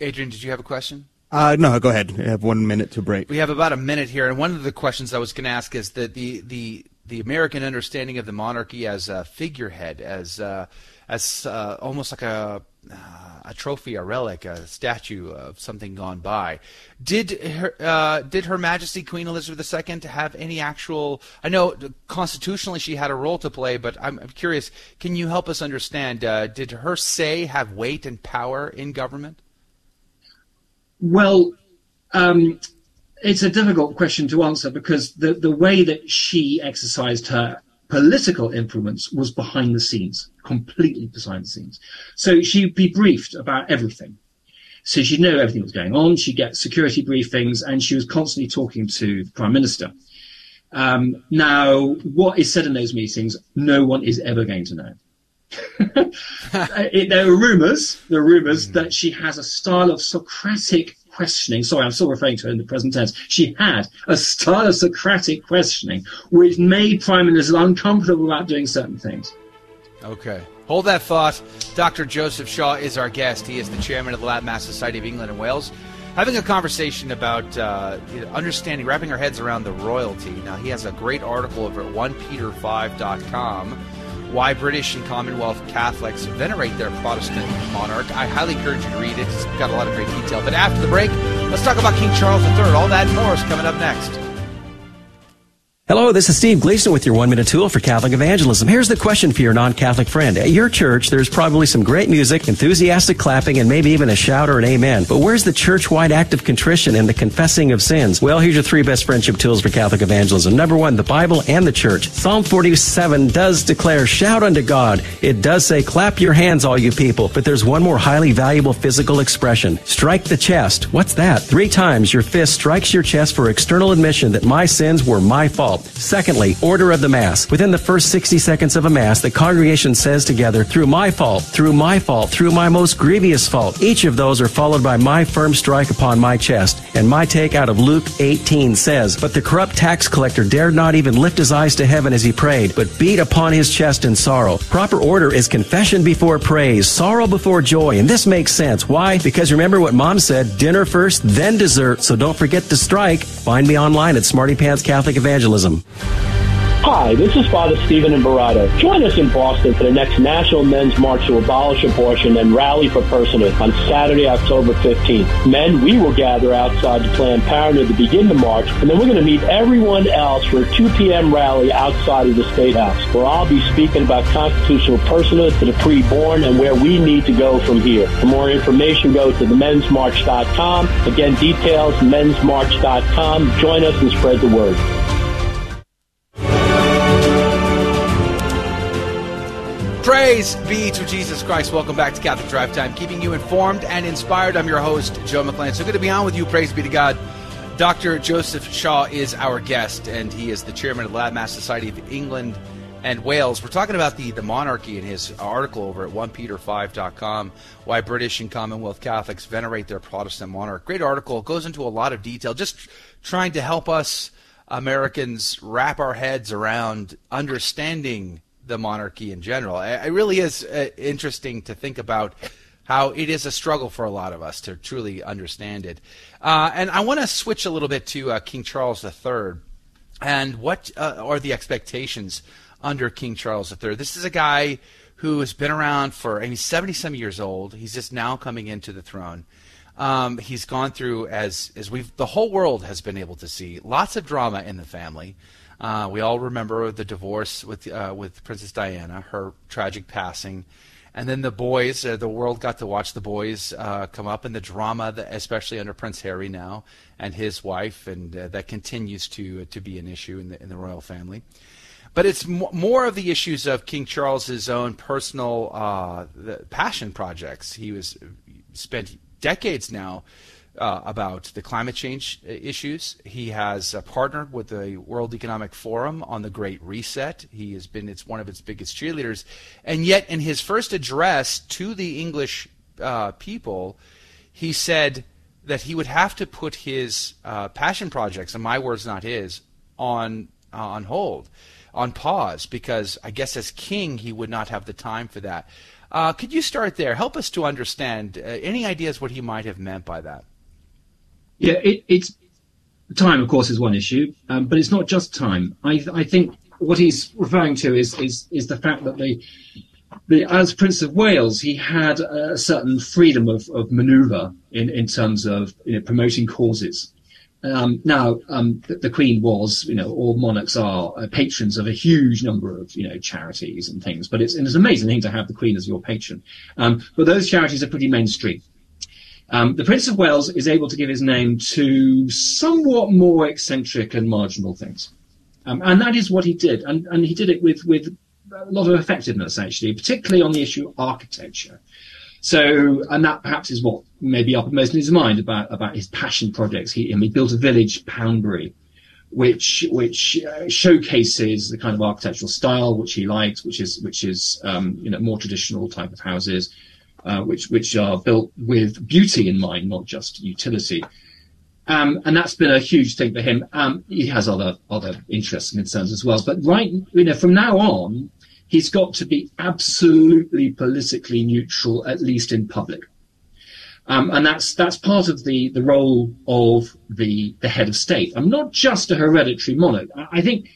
Adrian, did you have a question? Uh, no, go ahead. I have one minute to break. We have about a minute here, and one of the questions I was going to ask is that the the the American understanding of the monarchy as a figurehead, as uh, as uh, almost like a uh, a trophy, a relic, a statue of something gone by. Did her uh, did Her Majesty Queen Elizabeth II have any actual? I know constitutionally she had a role to play, but I'm, I'm curious. Can you help us understand? Uh, did her say have weight and power in government? Well, um, it's a difficult question to answer because the, the way that she exercised her political influence was behind the scenes, completely behind the scenes. So she'd be briefed about everything. So she'd know everything was going on. She'd get security briefings and she was constantly talking to the prime minister. Um, now, what is said in those meetings, no one is ever going to know. it, there are rumors, there are rumors mm. that she has a style of Socratic questioning. Sorry, I'm still referring to her in the present tense. She had a style of Socratic questioning which made prime ministers uncomfortable about doing certain things. Okay. Hold that thought. Dr. Joseph Shaw is our guest. He is the chairman of the Latin Mass Society of England and Wales. Having a conversation about uh, understanding, wrapping our heads around the royalty. Now, he has a great article over at 1peter5.com why British and Commonwealth Catholics venerate their Protestant monarch. I highly encourage you to read it. It's got a lot of great detail. But after the break, let's talk about King Charles III. All that and more is coming up next. Hello, this is Steve Gleason with your one minute tool for Catholic evangelism. Here's the question for your non Catholic friend. At your church, there's probably some great music, enthusiastic clapping, and maybe even a shout or an amen. But where's the church wide act of contrition and the confessing of sins? Well, here's your three best friendship tools for Catholic evangelism. Number one, the Bible and the church. Psalm 47 does declare, shout unto God. It does say, clap your hands, all you people. But there's one more highly valuable physical expression. Strike the chest. What's that? Three times your fist strikes your chest for external admission that my sins were my fault. Secondly, order of the Mass. Within the first 60 seconds of a Mass, the congregation says together, through my fault, through my fault, through my most grievous fault. Each of those are followed by my firm strike upon my chest. And my take out of Luke 18 says, But the corrupt tax collector dared not even lift his eyes to heaven as he prayed, but beat upon his chest in sorrow. Proper order is confession before praise, sorrow before joy. And this makes sense. Why? Because remember what mom said, dinner first, then dessert. So don't forget to strike. Find me online at Smarty Pants Catholic Evangelism. Hi, this is Father Stephen Imbarrato. Join us in Boston for the next National Men's March to Abolish Abortion and Rally for Personhood on Saturday, October 15th. Men, we will gather outside the Planned Parenthood to begin the march, and then we're going to meet everyone else for a 2 p.m. rally outside of the State House, where I'll be speaking about constitutional personhood for the preborn and where we need to go from here. For more information, go to themensmarch.com. Again, details, mensmarch.com. Join us and spread the word. Praise be to Jesus Christ. Welcome back to Catholic Drive Time, keeping you informed and inspired. I'm your host, Joe McClain. So good to be on with you. Praise be to God. Dr. Joseph Shaw is our guest, and he is the chairman of the Latin Mass Society of England and Wales. We're talking about the, the monarchy in his article over at 1peter5.com, Why British and Commonwealth Catholics Venerate Their Protestant Monarch. Great article. Goes into a lot of detail, just trying to help us Americans wrap our heads around understanding the monarchy in general. It really is uh, interesting to think about how it is a struggle for a lot of us to truly understand it. Uh, and I want to switch a little bit to uh, King Charles III and what uh, are the expectations under King Charles III. This is a guy who has been around for, and he's 70 some years old. He's just now coming into the throne. Um, he's gone through, as, as we've, the whole world has been able to see, lots of drama in the family. Uh, we all remember the divorce with uh, with Princess Diana, her tragic passing, and then the boys. Uh, the world got to watch the boys uh, come up, and the drama, that, especially under Prince Harry now and his wife, and uh, that continues to to be an issue in the in the royal family. But it's m- more of the issues of King Charles's own personal uh, passion projects. He was spent decades now uh, about the climate change uh, issues. He has uh, partnered with the World Economic Forum on the Great Reset. He has been it's one of its biggest cheerleaders, and yet in his first address to the English uh, people, he said that he would have to put his uh, passion projects, and my words, not his, on uh, on hold, on pause, because I guess as king he would not have the time for that. could you start there? Help us to understand any ideas what he might have meant by that. Yeah, it, it's time, of course, is one issue, um, but it's not just time. I, I think what he's referring to is is is the fact that the, the as Prince of Wales, he had a certain freedom of, of manoeuvre in, in terms of you know, promoting causes. Um, now, um, the, the, Queen was, you know, all monarchs are uh, patrons of a huge number of, you know, charities and things. But it's, it's an amazing thing to have the Queen as your patron. Um, but those charities are pretty mainstream. Um, the Prince of Wales is able to give his name to somewhat more eccentric and marginal things. Um, and that is what he did. And, and he did it with, with a lot of effectiveness, actually, particularly on the issue of architecture. So, and that perhaps is what may be uppermost in his mind about, about his passion projects. He, he built a village, Poundbury, which, which uh, showcases the kind of architectural style which he likes, which is, which is, um, you know, more traditional type of houses uh, which which are built with beauty in mind, not just utility. Um, and that's been a huge thing for him. Um, he has other other interests and concerns as well. But right, you know, from now on, he's got to be absolutely politically neutral, at least in public. Um, and that's that's part of the the role of the the head of state. I'm not just a hereditary monarch. I, I think.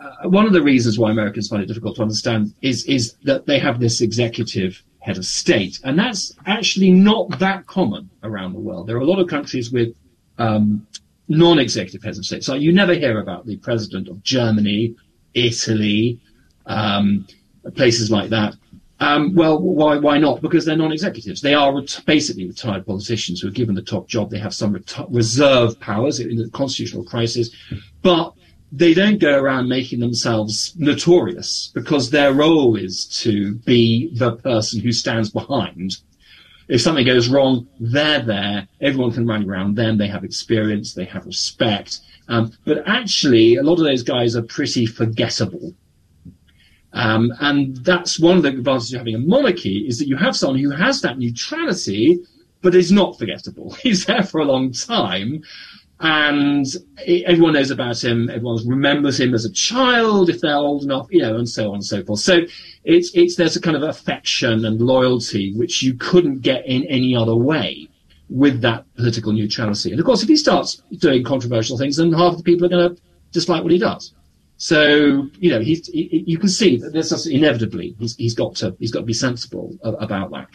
Uh, one of the reasons why Americans find it difficult to understand is is that they have this executive head of state. And that's actually not that common around the world. There are a lot of countries with um, non-executive heads of state. So you never hear about the president of Germany, Italy, um, places like that. Um, well, why why not? Because they're non-executives. They are ret- basically retired politicians who are given the top job. They have some ret- reserve powers in the constitutional crisis, but they don't go around making themselves notorious because their role is to be the person who stands behind. If something goes wrong, they're there. Everyone can run around them. They have experience. They have respect. Um, but actually, a lot of those guys are pretty forgettable. Um, and that's one of the advantages of having a monarchy is that you have someone who has that neutrality, but is not forgettable. He's there for a long time and everyone knows about him. Everyone remembers him as a child if they're old enough, you know, and so on and so forth. So it's it's there's a kind of affection and loyalty which you couldn't get in any other way with that political neutrality. And of course, if he starts doing controversial things, then half of the people are going to dislike what he does. So you know, he, you can see that there's just inevitably he's, he's got to he's got to be sensible about that.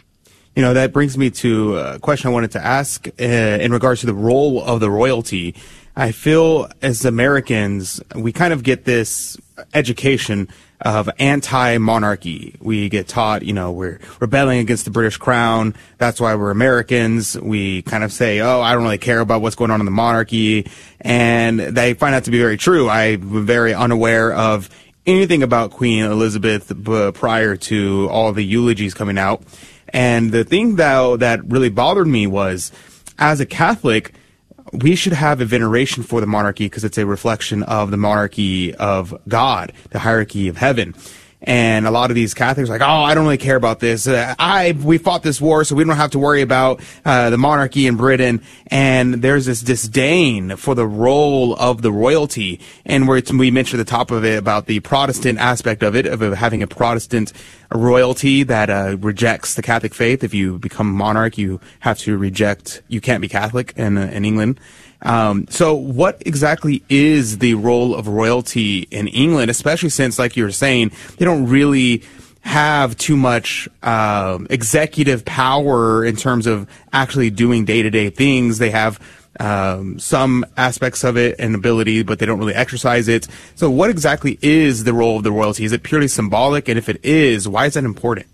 You know, that brings me to a question I wanted to ask uh, in regards to the role of the royalty. I feel as Americans, we kind of get this education of anti-monarchy. We get taught, you know, we're rebelling against the British crown. That's why we're Americans. We kind of say, oh, I don't really care about what's going on in the monarchy. And they find out to be very true. I'm very unaware of anything about Queen Elizabeth prior to all the eulogies coming out. And the thing that that really bothered me was, as a Catholic, we should have a veneration for the monarchy because it's a reflection of the monarchy of God, the hierarchy of heaven. And a lot of these Catholics are like, oh, I don't really care about this. Uh, I we fought this war, so we don't have to worry about uh, the monarchy in Britain. And there's this disdain for the role of the royalty. And where we mentioned at the top of it about the Protestant aspect of it, of having a Protestant royalty that uh, rejects the Catholic faith. If you become monarch, you have to reject. You can't be Catholic in uh, in England. Um, so, what exactly is the role of royalty in England, especially since, like you were saying, they don't really have too much um, executive power in terms of actually doing day to day things. They have um, some aspects of it and ability, but they don't really exercise it. So, what exactly is the role of the royalty? Is it purely symbolic? And if it is, why is that important?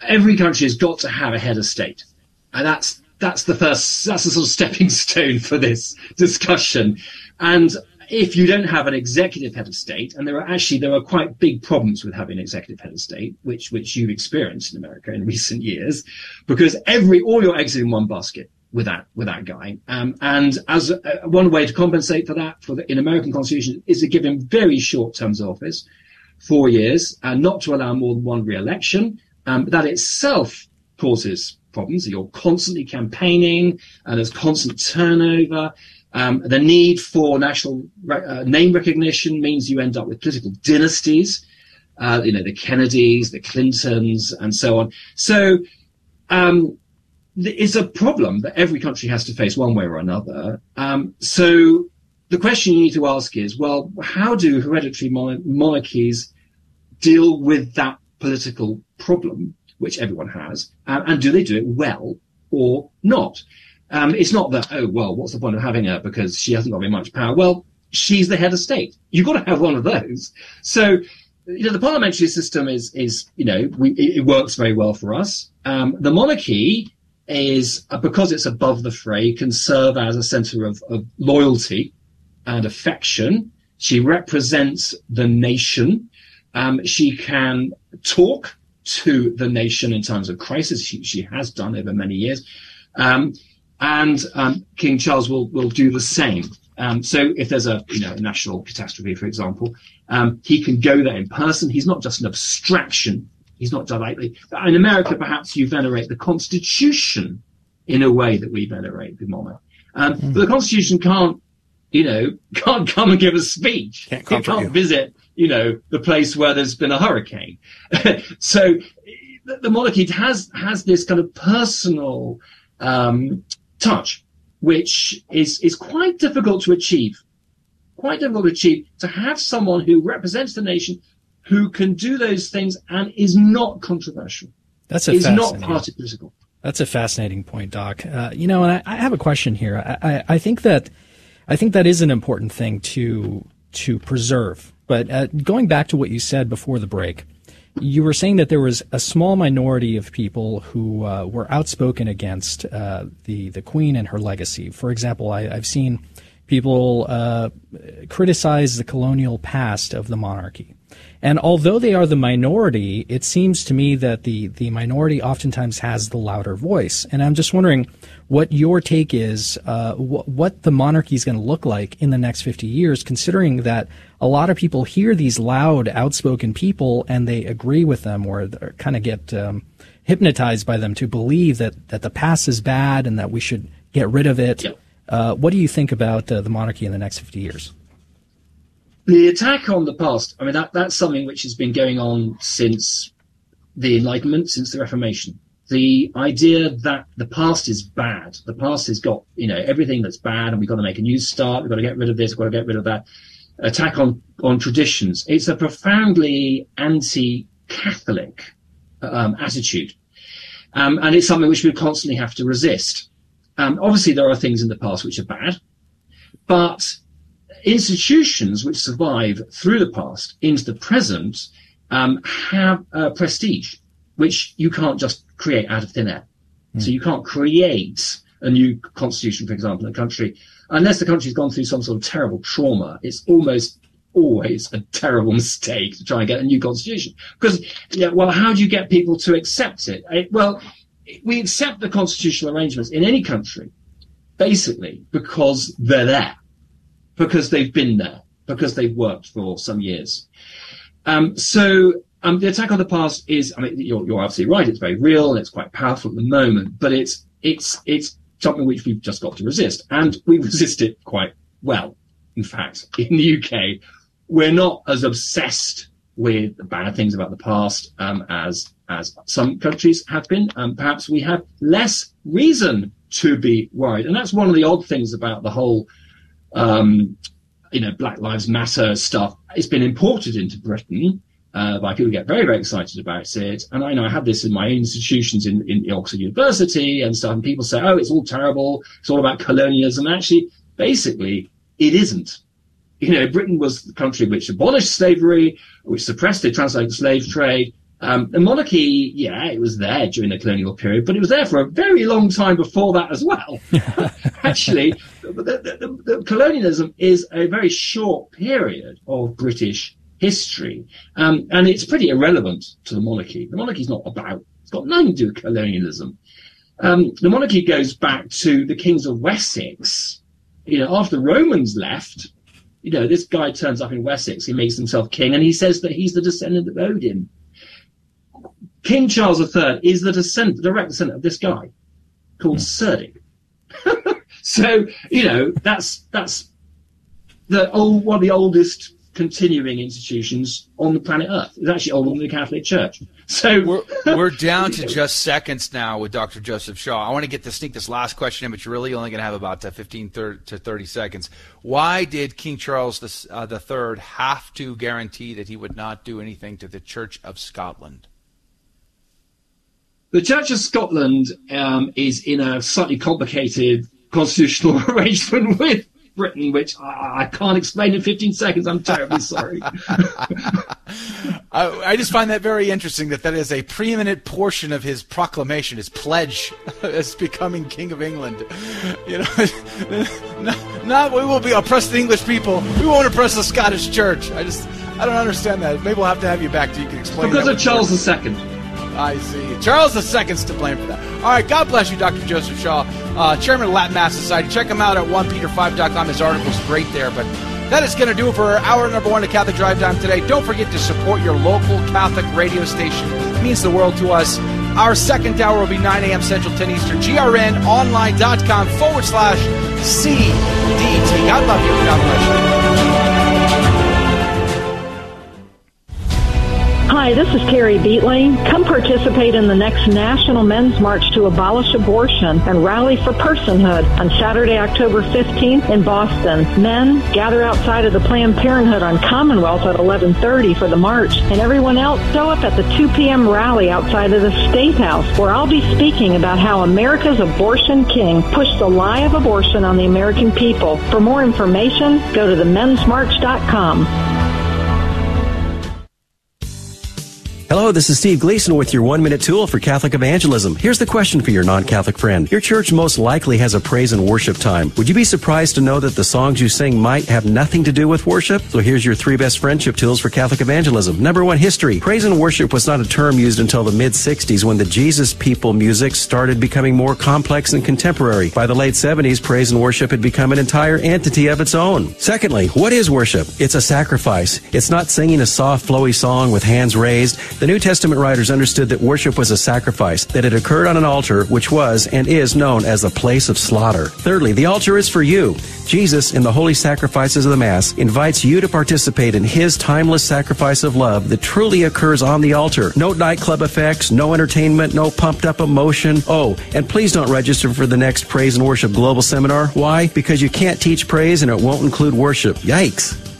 Every country has got to have a head of state, and that's that's the first, that's the sort of stepping stone for this discussion. And if you don't have an executive head of state, and there are actually there are quite big problems with having an executive head of state, which which you've experienced in America in recent years, because every all your eggs in one basket with that with that guy. Um, and as a, one way to compensate for that, for the, in American Constitution, is to give him very short terms of office, four years, and not to allow more than one re-election. Um, that itself causes problems. You're constantly campaigning, and there's constant turnover. Um, the need for national uh, name recognition means you end up with political dynasties. Uh, you know, the Kennedys, the Clintons, and so on. So, um, it's a problem that every country has to face one way or another. Um, so, the question you need to ask is, well, how do hereditary mon- monarchies deal with that political problem? Which everyone has, uh, and do they do it well or not? Um, it's not that, oh, well, what's the point of having her because she hasn't got very much power? Well, she's the head of state. You've got to have one of those. So, you know, the parliamentary system is, is, you know, we, it, works very well for us. Um, the monarchy is, uh, because it's above the fray, can serve as a center of, of loyalty and affection. She represents the nation. Um, she can talk to the nation in times of crisis. She, she has done over many years. Um, and um, King Charles will, will do the same. Um, so if there's a you know a national catastrophe, for example, um, he can go there in person. He's not just an abstraction. He's not directly. In America, perhaps you venerate the Constitution in a way that we venerate the monarch. Um, mm. But the Constitution can't, you know, can't come and give a speech. Can't it can't you. visit you know, the place where there's been a hurricane. so the monarchy has has this kind of personal um, touch, which is is quite difficult to achieve. Quite difficult to achieve to have someone who represents the nation, who can do those things and is not controversial. That's a is not party political. That's a fascinating point, Doc. Uh, you know, and I, I, have a question here. I, I, I think that I think that is an important thing to to preserve but uh, going back to what you said before the break, you were saying that there was a small minority of people who uh, were outspoken against uh, the the Queen and her legacy. For example, I, have seen people uh, criticize the colonial past of the monarchy. And although they are the minority, it seems to me that the, the minority oftentimes has the louder voice. And I'm just wondering what your take is, uh, wh- what the monarchy is going to look like in the next 50 years, considering that a lot of people hear these loud, outspoken people and they agree with them or kind of get um, hypnotized by them to believe that, that the past is bad and that we should get rid of it. Uh, what do you think about uh, the monarchy in the next 50 years? The attack on the past, I mean, that, that's something which has been going on since the Enlightenment, since the Reformation. The idea that the past is bad, the past has got, you know, everything that's bad and we've got to make a new start, we've got to get rid of this, we've got to get rid of that. Attack on, on traditions. It's a profoundly anti-Catholic um, attitude. Um, and it's something which we constantly have to resist. Um, obviously, there are things in the past which are bad, but institutions which survive through the past into the present um, have uh, prestige, which you can't just create out of thin air. Mm. So you can't create a new constitution, for example, in a country, unless the country's gone through some sort of terrible trauma. It's almost always a terrible mistake to try and get a new constitution. Because, yeah, well, how do you get people to accept it? it? Well, we accept the constitutional arrangements in any country, basically, because they're there, because they've been there, because they've worked for some years. Um, so um, the attack on the past is, I mean, you're, you're absolutely right. It's very real and it's quite powerful at the moment, but it's, it's, it's something which we've just got to resist. And we resist it quite well. In fact, in the UK, we're not as obsessed with the bad things about the past um, as as some countries have been. Um, perhaps we have less reason to be worried, and that's one of the odd things about the whole, um, you know, Black Lives Matter stuff. It's been imported into Britain uh, by people who get very very excited about it, and I know I have this in my own institutions in in Oxford University and stuff, and people say, "Oh, it's all terrible. It's all about colonialism." Actually, basically, it isn't you know, Britain was the country which abolished slavery, which suppressed the transatlantic slave trade. Um, the monarchy, yeah, it was there during the colonial period, but it was there for a very long time before that as well. Actually, the, the, the, colonialism is a very short period of British history, um, and it's pretty irrelevant to the monarchy. The monarchy is not about; it's got nothing to do with colonialism. Um, the monarchy goes back to the kings of Wessex. You know, after the Romans left, you know, this guy turns up in Wessex, he makes himself king, and he says that he's the descendant of Odin. King Charles III is the direct descendant of this guy called Cerdic. so, you know, that's, that's the old, one of the oldest continuing institutions on the planet Earth. It's actually older than the Catholic Church. So we're, we're down to just seconds now with Dr. Joseph Shaw. I want to get to sneak this last question in, but you're really only going to have about uh, 15 to 30 seconds. Why did King Charles the, uh, III have to guarantee that he would not do anything to the Church of Scotland? The Church of Scotland um, is in a slightly complicated constitutional arrangement with Britain, which I, I, can't explain in 15 seconds. I'm terribly sorry. I, I, just find that very interesting that that is a preeminent portion of his proclamation, his pledge as becoming King of England. You know, not, not we will be oppress the English people. We won't oppress the Scottish Church. I just I don't understand that. Maybe we'll have to have you back so you can explain. Because of Charles II. I see. Charles II's to blame for that. All right, God bless you, Dr. Joseph Shaw, uh, chairman of Latin Mass Society. Check him out at 1peter5.com. His article's great there. But that is going to do it for hour number one of Catholic Drive Time today. Don't forget to support your local Catholic radio station. It means the world to us. Our second hour will be 9 a.m. Central, 10 Eastern. GRNonline.com forward slash CDT. God love you. God bless you. Hi, this is Terry Beatley. Come participate in the next National Men's March to abolish abortion and rally for personhood on Saturday, October 15th in Boston. Men, gather outside of the Planned Parenthood on Commonwealth at 1130 for the march, and everyone else show up at the 2 p.m. rally outside of the State House, where I'll be speaking about how America's abortion king pushed the lie of abortion on the American people. For more information, go to themensmarch.com. Hello, this is Steve Gleason with your one minute tool for Catholic evangelism. Here's the question for your non Catholic friend. Your church most likely has a praise and worship time. Would you be surprised to know that the songs you sing might have nothing to do with worship? So here's your three best friendship tools for Catholic evangelism. Number one, history. Praise and worship was not a term used until the mid 60s when the Jesus people music started becoming more complex and contemporary. By the late 70s, praise and worship had become an entire entity of its own. Secondly, what is worship? It's a sacrifice. It's not singing a soft, flowy song with hands raised. The New Testament writers understood that worship was a sacrifice, that it occurred on an altar, which was and is known as the place of slaughter. Thirdly, the altar is for you. Jesus, in the holy sacrifices of the Mass, invites you to participate in his timeless sacrifice of love that truly occurs on the altar. No nightclub effects, no entertainment, no pumped up emotion. Oh, and please don't register for the next Praise and Worship Global Seminar. Why? Because you can't teach praise and it won't include worship. Yikes.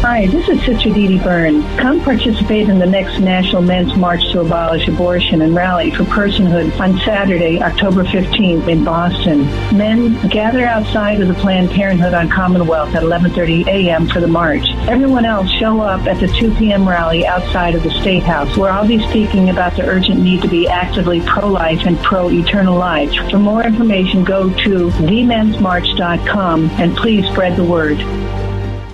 Hi, this is Sister Dede Byrne. Come participate in the next National Men's March to Abolish Abortion and Rally for Personhood on Saturday, October 15th in Boston. Men, gather outside of the Planned Parenthood on Commonwealth at 11.30 a.m. for the march. Everyone else show up at the 2 p.m. rally outside of the State House, where I'll be speaking about the urgent need to be actively pro-life and pro-eternal life. For more information, go to themensmarch.com and please spread the word.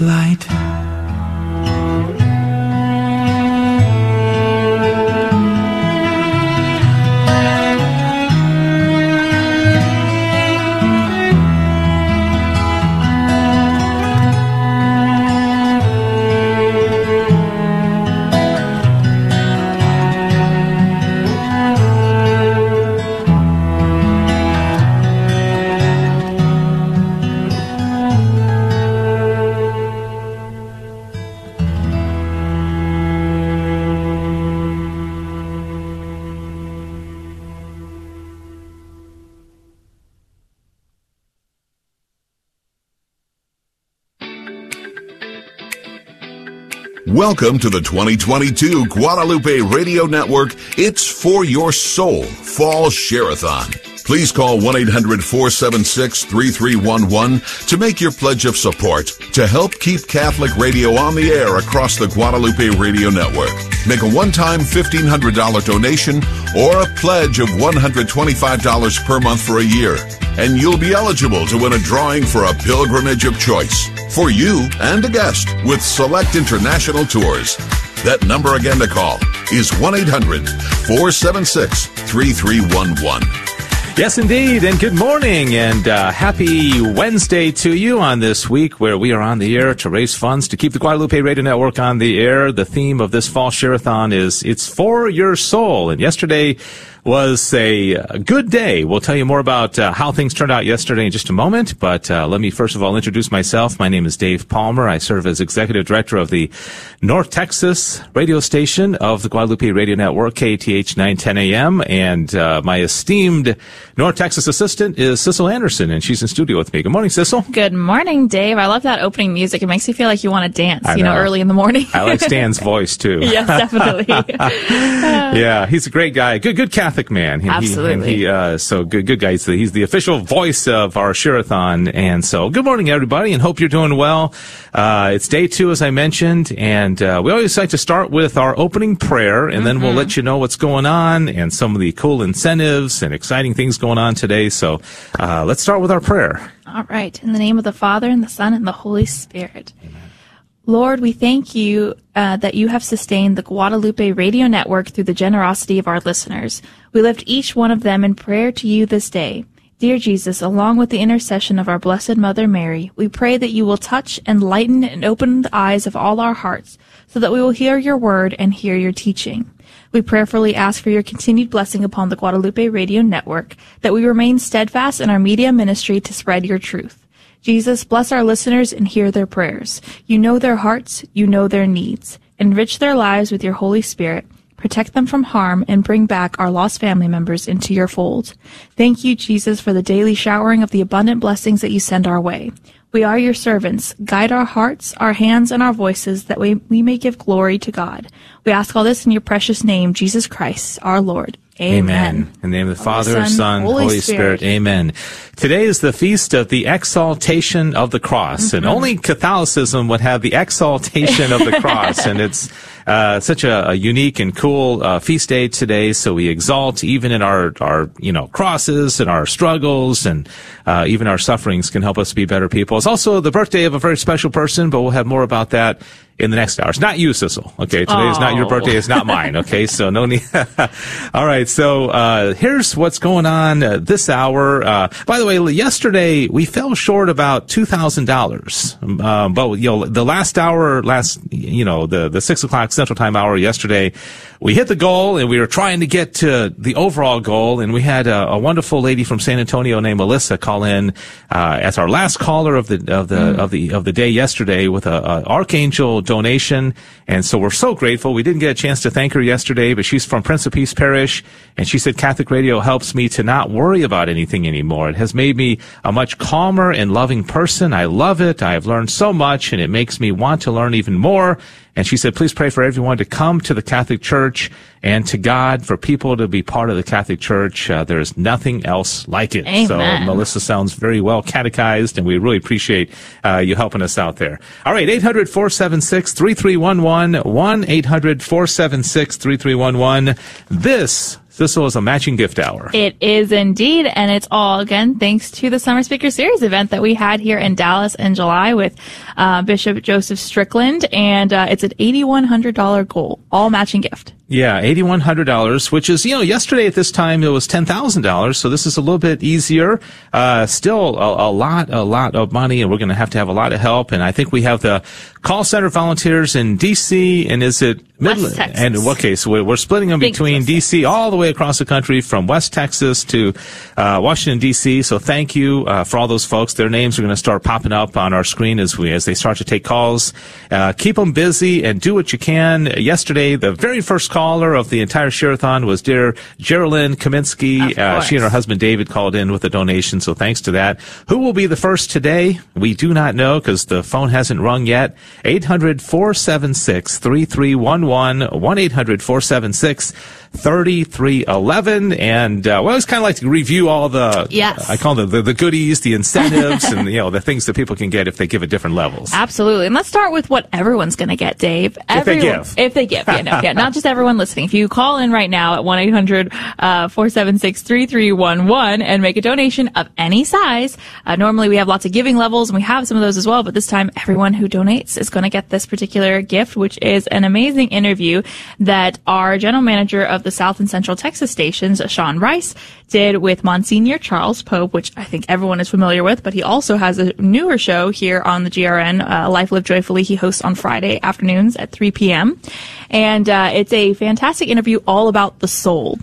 Light. Welcome to the 2022 Guadalupe Radio Network It's For Your Soul Fall Share-a-thon. Please call 1-800-476-3311 to make your pledge of support to help keep Catholic radio on the air across the Guadalupe Radio Network. Make a one-time $1,500 donation or a pledge of $125 per month for a year, and you'll be eligible to win a drawing for a pilgrimage of choice for you and a guest with select international tours. That number again to call is 1-800-476-3311. Yes, indeed. And good morning and uh, happy Wednesday to you on this week where we are on the air to raise funds to keep the Guadalupe Radio Network on the air. The theme of this fall share-a-thon is It's for Your Soul. And yesterday was a, a good day. We'll tell you more about uh, how things turned out yesterday in just a moment. But uh, let me first of all introduce myself. My name is Dave Palmer. I serve as executive director of the North Texas radio station of the Guadalupe Radio Network, KATH 910 AM. And uh, my esteemed North Texas assistant is Sissel Anderson, and she's in studio with me. Good morning, Sissel. Good morning, Dave. I love that opening music. It makes you feel like you want to dance, I you know, know. early in the morning. I like Stan's voice too. yes, definitely. yeah, he's a great guy. Good, good Catholic man. He- he- Absolutely. and he, uh, so good, good guy. He's the, he's the official voice of our Share-a-thon. And so good morning, everybody, and hope you're doing well. Uh, it's day two, as I mentioned, and, uh, we always like to start with our opening prayer, and then we'll let you know what's going on and some of the cool incentives and exciting things going on today. So, uh, let's start with our prayer. All right. In the name of the Father, and the Son, and the Holy Spirit. Lord, we thank you uh, that you have sustained the Guadalupe Radio Network through the generosity of our listeners. We lift each one of them in prayer to you this day. Dear Jesus, along with the intercession of our Blessed Mother Mary, we pray that you will touch, enlighten, and open the eyes of all our hearts so that we will hear your word and hear your teaching. We prayerfully ask for your continued blessing upon the Guadalupe Radio Network, that we remain steadfast in our media ministry to spread your truth. Jesus, bless our listeners and hear their prayers. You know their hearts, you know their needs. Enrich their lives with your Holy Spirit. Protect them from harm and bring back our lost family members into your fold. Thank you, Jesus, for the daily showering of the abundant blessings that you send our way. We are your servants. Guide our hearts, our hands, and our voices that we, we may give glory to God. We ask all this in your precious name, Jesus Christ, our Lord. Amen. In the name of the Father, Father, Son, Son, Holy Holy, Spirit. Spirit. Amen. Today is the feast of the exaltation of the cross, and Mhm. only Catholicism would have the exaltation of the cross, and it's uh, such a, a unique and cool uh, feast day today. So we exalt even in our our you know crosses and our struggles, and uh, even our sufferings can help us be better people. It's also the birthday of a very special person, but we'll have more about that in the next hour. It's Not you, Sissel. Okay, today is not your Oh. birthday. It's not mine. Okay, so no need. All right, so uh, here's what's going on uh, this hour. Uh, by the way, yesterday we fell short about two thousand dollars, um, but you know the last hour, last you know the the six o'clock Central Time hour yesterday, we hit the goal and we were trying to get to the overall goal, and we had a, a wonderful lady from San Antonio named Melissa call in uh, as our last caller of the of the of the of the day yesterday with a, a Archangel donation, and so we're so grateful. We didn't get a chance to thank her yesterday, but she's from Prince of Peace Parish, and she said Catholic Radio helps me to not worry about anything anymore. It has made me a much calmer and loving person. I love it. I have learned so much, and it makes me want to learn even more. And she said, please pray for everyone to come to the Catholic Church and to God for people to be part of the Catholic Church. Uh, there is nothing else like it. So Melissa sounds very well catechized, and we really appreciate uh, you helping us out there. All right, 800 476 3311, 1 800 476 3311. This, this was a matching gift hour. It is indeed, and it's all again thanks to the Summer Speaker Series event that we had here in Dallas in July with uh, Bishop Joseph Strickland, and uh, it's an eighty-one hundred dollar goal, all matching gift. Yeah, eighty-one hundred dollars, which is you know yesterday at this time it was ten thousand dollars, so this is a little bit easier. Uh, still a, a lot, a lot of money, and we're going to have to have a lot of help. And I think we have the call center volunteers in D.C. and is it Midland? And okay, so we're, we're splitting them Big between D.C. all the way across the country, from West Texas to uh, Washington D.C. So thank you uh, for all those folks. Their names are going to start popping up on our screen as we as they start to take calls. Uh, keep them busy and do what you can. Yesterday, the very first caller of the entire Share-a-thon was dear Geraldine Kaminsky. Uh, she and her husband David called in with a donation, so thanks to that. Who will be the first today? We do not know because the phone hasn't rung yet. 800 476 3311 1 800 476 3311 and uh, we always kind of like to review all the Yes. i call them the, the goodies the incentives and you know the things that people can get if they give at different levels Absolutely. And let's start with what everyone's going to get, Dave. If they give. If they give. Yeah, no, yeah, not just everyone listening. If you call in right now at 1-800-476-3311 and make a donation of any size, uh, normally we have lots of giving levels and we have some of those as well, but this time everyone who donates is going to get this particular gift, which is an amazing interview that our general manager of the South and Central Texas stations, Sean Rice, did with Monsignor Charles Pope, which I think everyone is familiar with, but he also has a newer show here on the GRN, uh, Life Live Joyfully. He hosts on Friday afternoons at 3 p.m. And uh, it's a fantastic interview all about the soul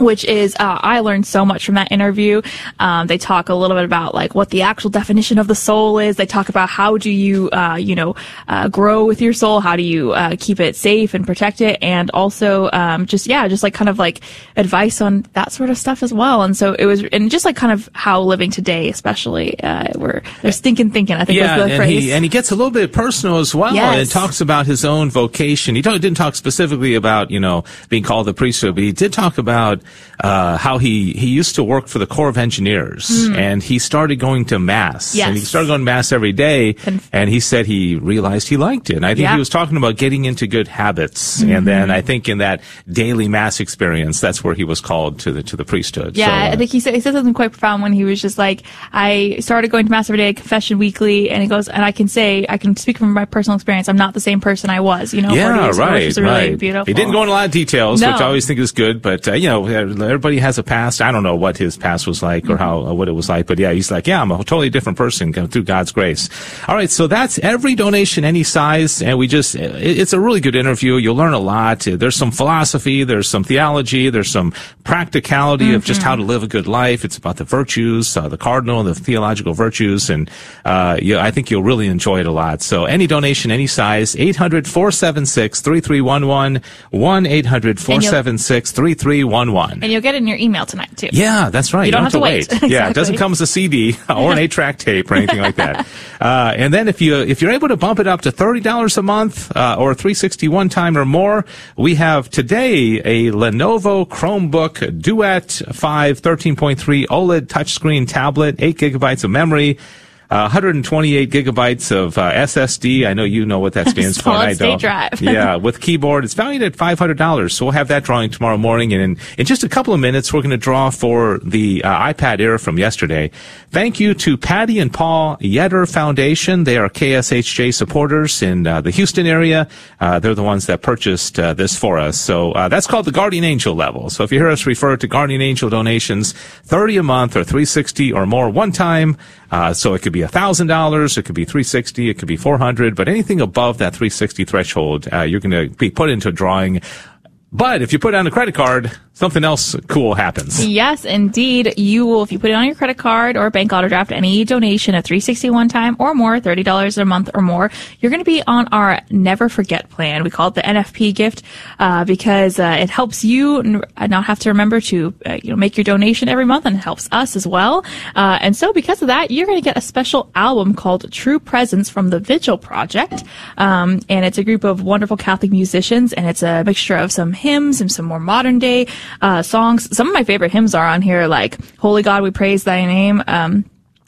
which is uh, I learned so much from that interview. Um, they talk a little bit about like what the actual definition of the soul is. They talk about how do you uh, you know uh, grow with your soul, how do you uh, keep it safe and protect it, and also um, just yeah, just like kind of like advice on that sort of stuff as well. And so it was, and just like kind of how living today, especially, uh, where they're stinking thinking. Thinking, I think yeah, was the and phrase. he and he gets a little bit personal as well, Yes. and talks about his own vocation. He didn't talk specifically about you know being called the priesthood, but he did talk about uh, how he he used to work for the Corps of Engineers, Mm. and he started going to mass, Yes. and he started going to mass every day, and he said he realized he liked it. And I think Yeah. he was talking about getting into good habits, Mhm. and then I think in that daily mass experience, that's where he was called to the to the priesthood. Yeah, So, uh, I think he said he said something quite profound when he was just like, I started going to mass every day, confession weekly, and he goes, and I can say, I can speak from my personal experience. I'm not the same person I was, you know. yeah, ago, right, really right. beautiful. He didn't go into a lot of details, No. which I always think is good. But uh, you know, everybody has a past. I don't know what his past was like or Mm-hmm. how uh, what it was like, but yeah, he's like, yeah, I'm a totally different person through God's grace. All right, so that's every donation, any size, and we just it's a really good interview. You'll learn a lot. There's some philosophy, there's some theology, there's some practicality of just Mm-hmm. how to live a good life. It's about the virtues, uh, the cardinal the theological virtues, and uh, yeah, I think you'll really enjoy it a lot. So any donation, any size, 800 476 3311, 1 800 476 3311. 361. And you'll get it in your email tonight, too. Yeah, that's right. You don't have to wait. Yeah, it doesn't come as a CD or an eight track tape or anything like that. Uh, and then if you if you're able to bump it up to thirty dollars a month uh, or three sixty one time or more, we have today a Lenovo Chromebook Duet 5 13.3 OLED touchscreen tablet, eight gigabytes of memory. Uh, 128 gigabytes of uh, SSD. I know you know what that stands for. I Solid state don't. drive. yeah, with keyboard. It's valued at $500. So we'll have that drawing tomorrow morning. And in, in just a couple of minutes, we're going to draw for the uh, iPad Air from yesterday. Thank you to Patty and Paul Yetter Foundation. They are KSHJ supporters in uh, the Houston area. Uh, they're the ones that purchased uh, this for us. So uh, that's called the Guardian Angel level. So if you hear us refer to Guardian Angel donations, 30 a month or 360 or more one time. Uh, so it could be $1,000, it could be 360, it could be 400, but anything above that 360 threshold, uh, you're going to be put into a drawing. But if you put on a credit card, something else cool happens. Yes, indeed. You will, if you put it on your credit card or bank auto draft, any donation of 361 time or more, $30 a month or more, you're going to be on our never forget plan. We call it the NFP gift, uh, because, uh, it helps you n- not have to remember to, uh, you know, make your donation every month and it helps us as well. Uh, and so because of that, you're going to get a special album called True Presence from the Vigil Project. Um, and it's a group of wonderful Catholic musicians and it's a mixture of some hymns and some more modern day, uh, songs. Some of my favorite hymns are on here, like Holy God, we praise thy name. Um,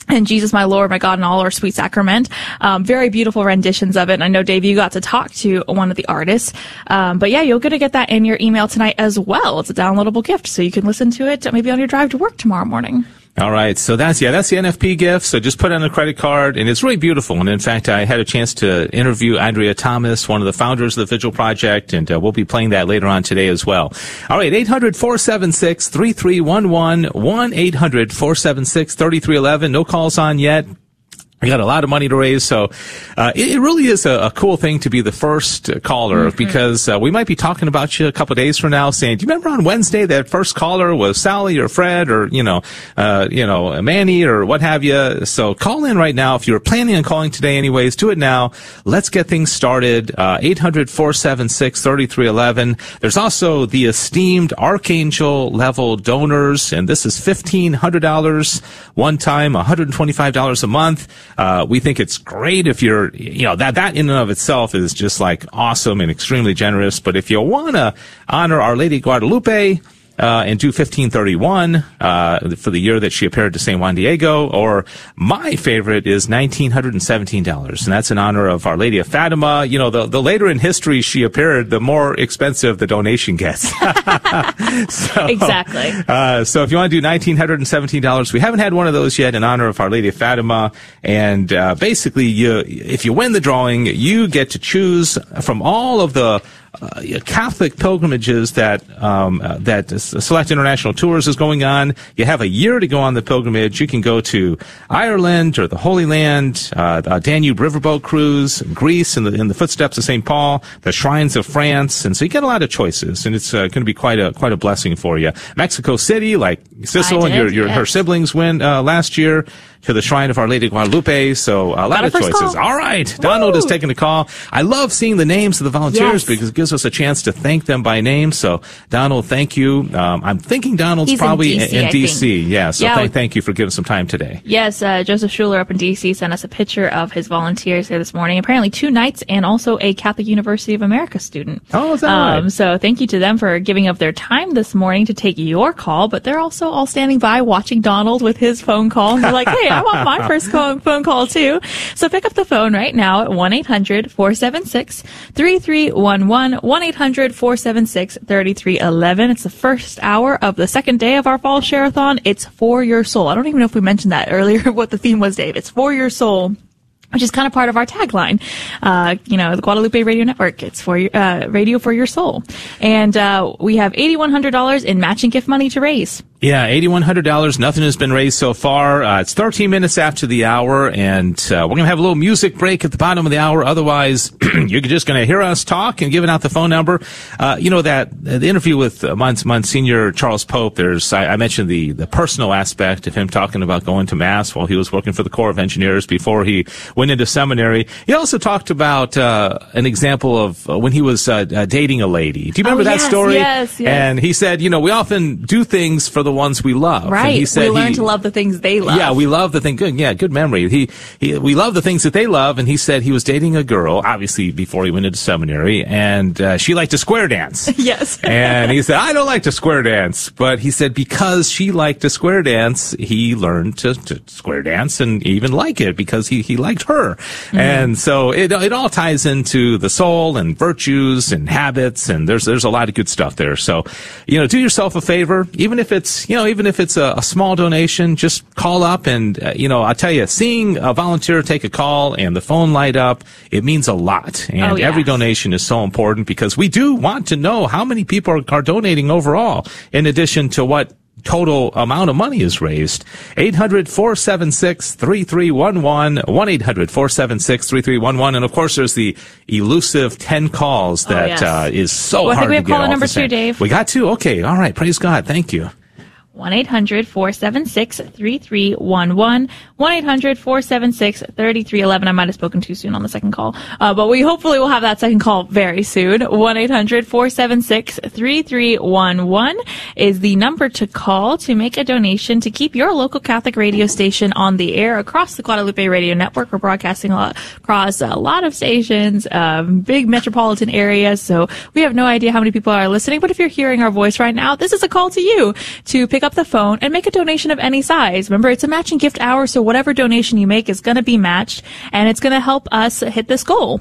and Jesus, my Lord, my God, and all our sweet sacrament. Um, very beautiful renditions of it. And I know, Dave, you got to talk to one of the artists. Um, but yeah, you're going to get that in your email tonight as well. It's a downloadable gift, so you can listen to it maybe on your drive to work tomorrow morning. All right. So that's, yeah, that's the NFP gift. So just put on a credit card and it's really beautiful. And in fact, I had a chance to interview Andrea Thomas, one of the founders of the Vigil Project, and uh, we'll be playing that later on today as well. All right. 800-476-3311, 1-800-476-3311. No calls on yet. We got a lot of money to raise, so uh, it, it really is a, a cool thing to be the first caller because uh, we might be talking about you a couple days from now, saying, "Do you remember on Wednesday that first caller was Sally or Fred or you know, uh, you know, Manny or what have you?" So call in right now if you're planning on calling today. Anyways, do it now. Let's get things started. Uh, Eight hundred four seven six thirty three eleven. There's also the esteemed Archangel level donors, and this is fifteen hundred dollars one time, one hundred and twenty five dollars a month. Uh, we think it's great if you're, you know, that, that in and of itself is just like awesome and extremely generous. But if you want to honor Our Lady Guadalupe, uh, and do 1531 uh, for the year that she appeared to St. Juan Diego. Or my favorite is $1,917, and that's in honor of Our Lady of Fatima. You know, the, the later in history she appeared, the more expensive the donation gets. so, Exactly. Uh, so if you want to do $1,917, we haven't had one of those yet in honor of Our Lady of Fatima. And uh, basically, you, if you win the drawing, you get to choose from all of the uh, Catholic pilgrimages that um, uh, that Select International Tours is going on. You have a year to go on the pilgrimage. You can go to Ireland or the Holy Land, uh, Danube riverboat cruise, Greece in the in the footsteps of St. Paul, the shrines of France, and so you get a lot of choices, and it's uh, going to be quite a quite a blessing for you. Mexico City, like Sissel and your, your her siblings went uh, last year to the shrine of Our Lady Guadalupe. So a lot of choices. call. All right, Donald is taking the call. I love seeing the names of the volunteers Yes. because it gives us a chance to thank them by name. So Donald, thank you. Um, I'm thinking Donald's He's in probably DC, I. DC. Yeah. So Yeah, thank, thank you for giving some time today. Yes, uh, Joseph Schuler up in DC sent us a picture of his volunteers here this morning. Apparently, two Knights and also a Catholic University of America student. Oh, is that um, right? So, thank you to them for giving up their time this morning to take your call. But they're also all standing by watching Donald with his phone call. And they're like, "Hey, I want my first call, phone call too." So, pick up the phone right now at one 476 3311 one 476 3311 It's the first hour of the second day of our fall share-a-thon. It's for your soul. I don't even know if we mentioned that earlier, what the theme was, Dave. It's for your soul which is kind of part of our tagline. Uh, you know, the Guadalupe Radio Network. It's for your, uh, radio for your soul. And, uh, we have $8,100 in matching gift money to raise. Yeah, $8,100. Nothing has been raised so far. Uh, it's 13 minutes after the hour, and uh, we're going to have a little music break at the bottom of the hour. Otherwise, you're just going to hear us talk and giving out the phone number. Uh, you know, that the interview with uh, Mons- Monsignor Charles Pope, there's, I, I mentioned the, the personal aspect of him talking about going to Mass while he was working for the Corps of Engineers before he went into seminary. He also talked about uh, an example of uh, when he was uh, uh, dating a lady. Do you remember Oh, that yes, story? yes, yes. And he said, you know, we often do things for the ones we love. And Right. he said we learn he- to love the things they love. yeah, we love the thing. Good, yeah, good memory. He, he, we love the things that they love, and he said he was dating a girl, obviously before he went into seminary, and uh, she liked to square dance. yes. and he said, I don't like to square dance, but he said because she liked to square dance, he learned to, to square dance and even like it because he, he liked her. And so it, it all ties into the soul and virtues and habits, and there's, there's a lot of good stuff there. So, you know, do yourself a favor, even if it's, you know, even if it's a, a small donation, just call up and, uh, you know, I'll tell you, seeing a volunteer take a call and the phone light up, it means a lot. And Oh, yeah. every donation is so important because we do want to know how many people are, are donating overall, in addition to what total amount of money is raised. 800-476-3311, 1-800-476-3311. And of course, there's the elusive 10 calls Oh, yes. uh, is so Well, I think we have caller number two. Dave. We got two? Okay. All right. Praise God. Thank you. 1 800 476 3311. 1 800 476 3311. I might have spoken too soon on the second call, uh, but we hopefully will have that second call very soon. 1 800 476 3311 is the number to call to make a donation to keep your local Catholic radio station on the air across the Guadalupe Radio Network. We're broadcasting across a lot of stations, um, big metropolitan areas, so we have no idea how many people are listening, but if you're hearing our voice right now, this is a call to you to pick up the phone and make a donation of any size. Remember, it's a matching gift hour, so whatever donation you make is going to be matched, and it's going to help us hit this goal.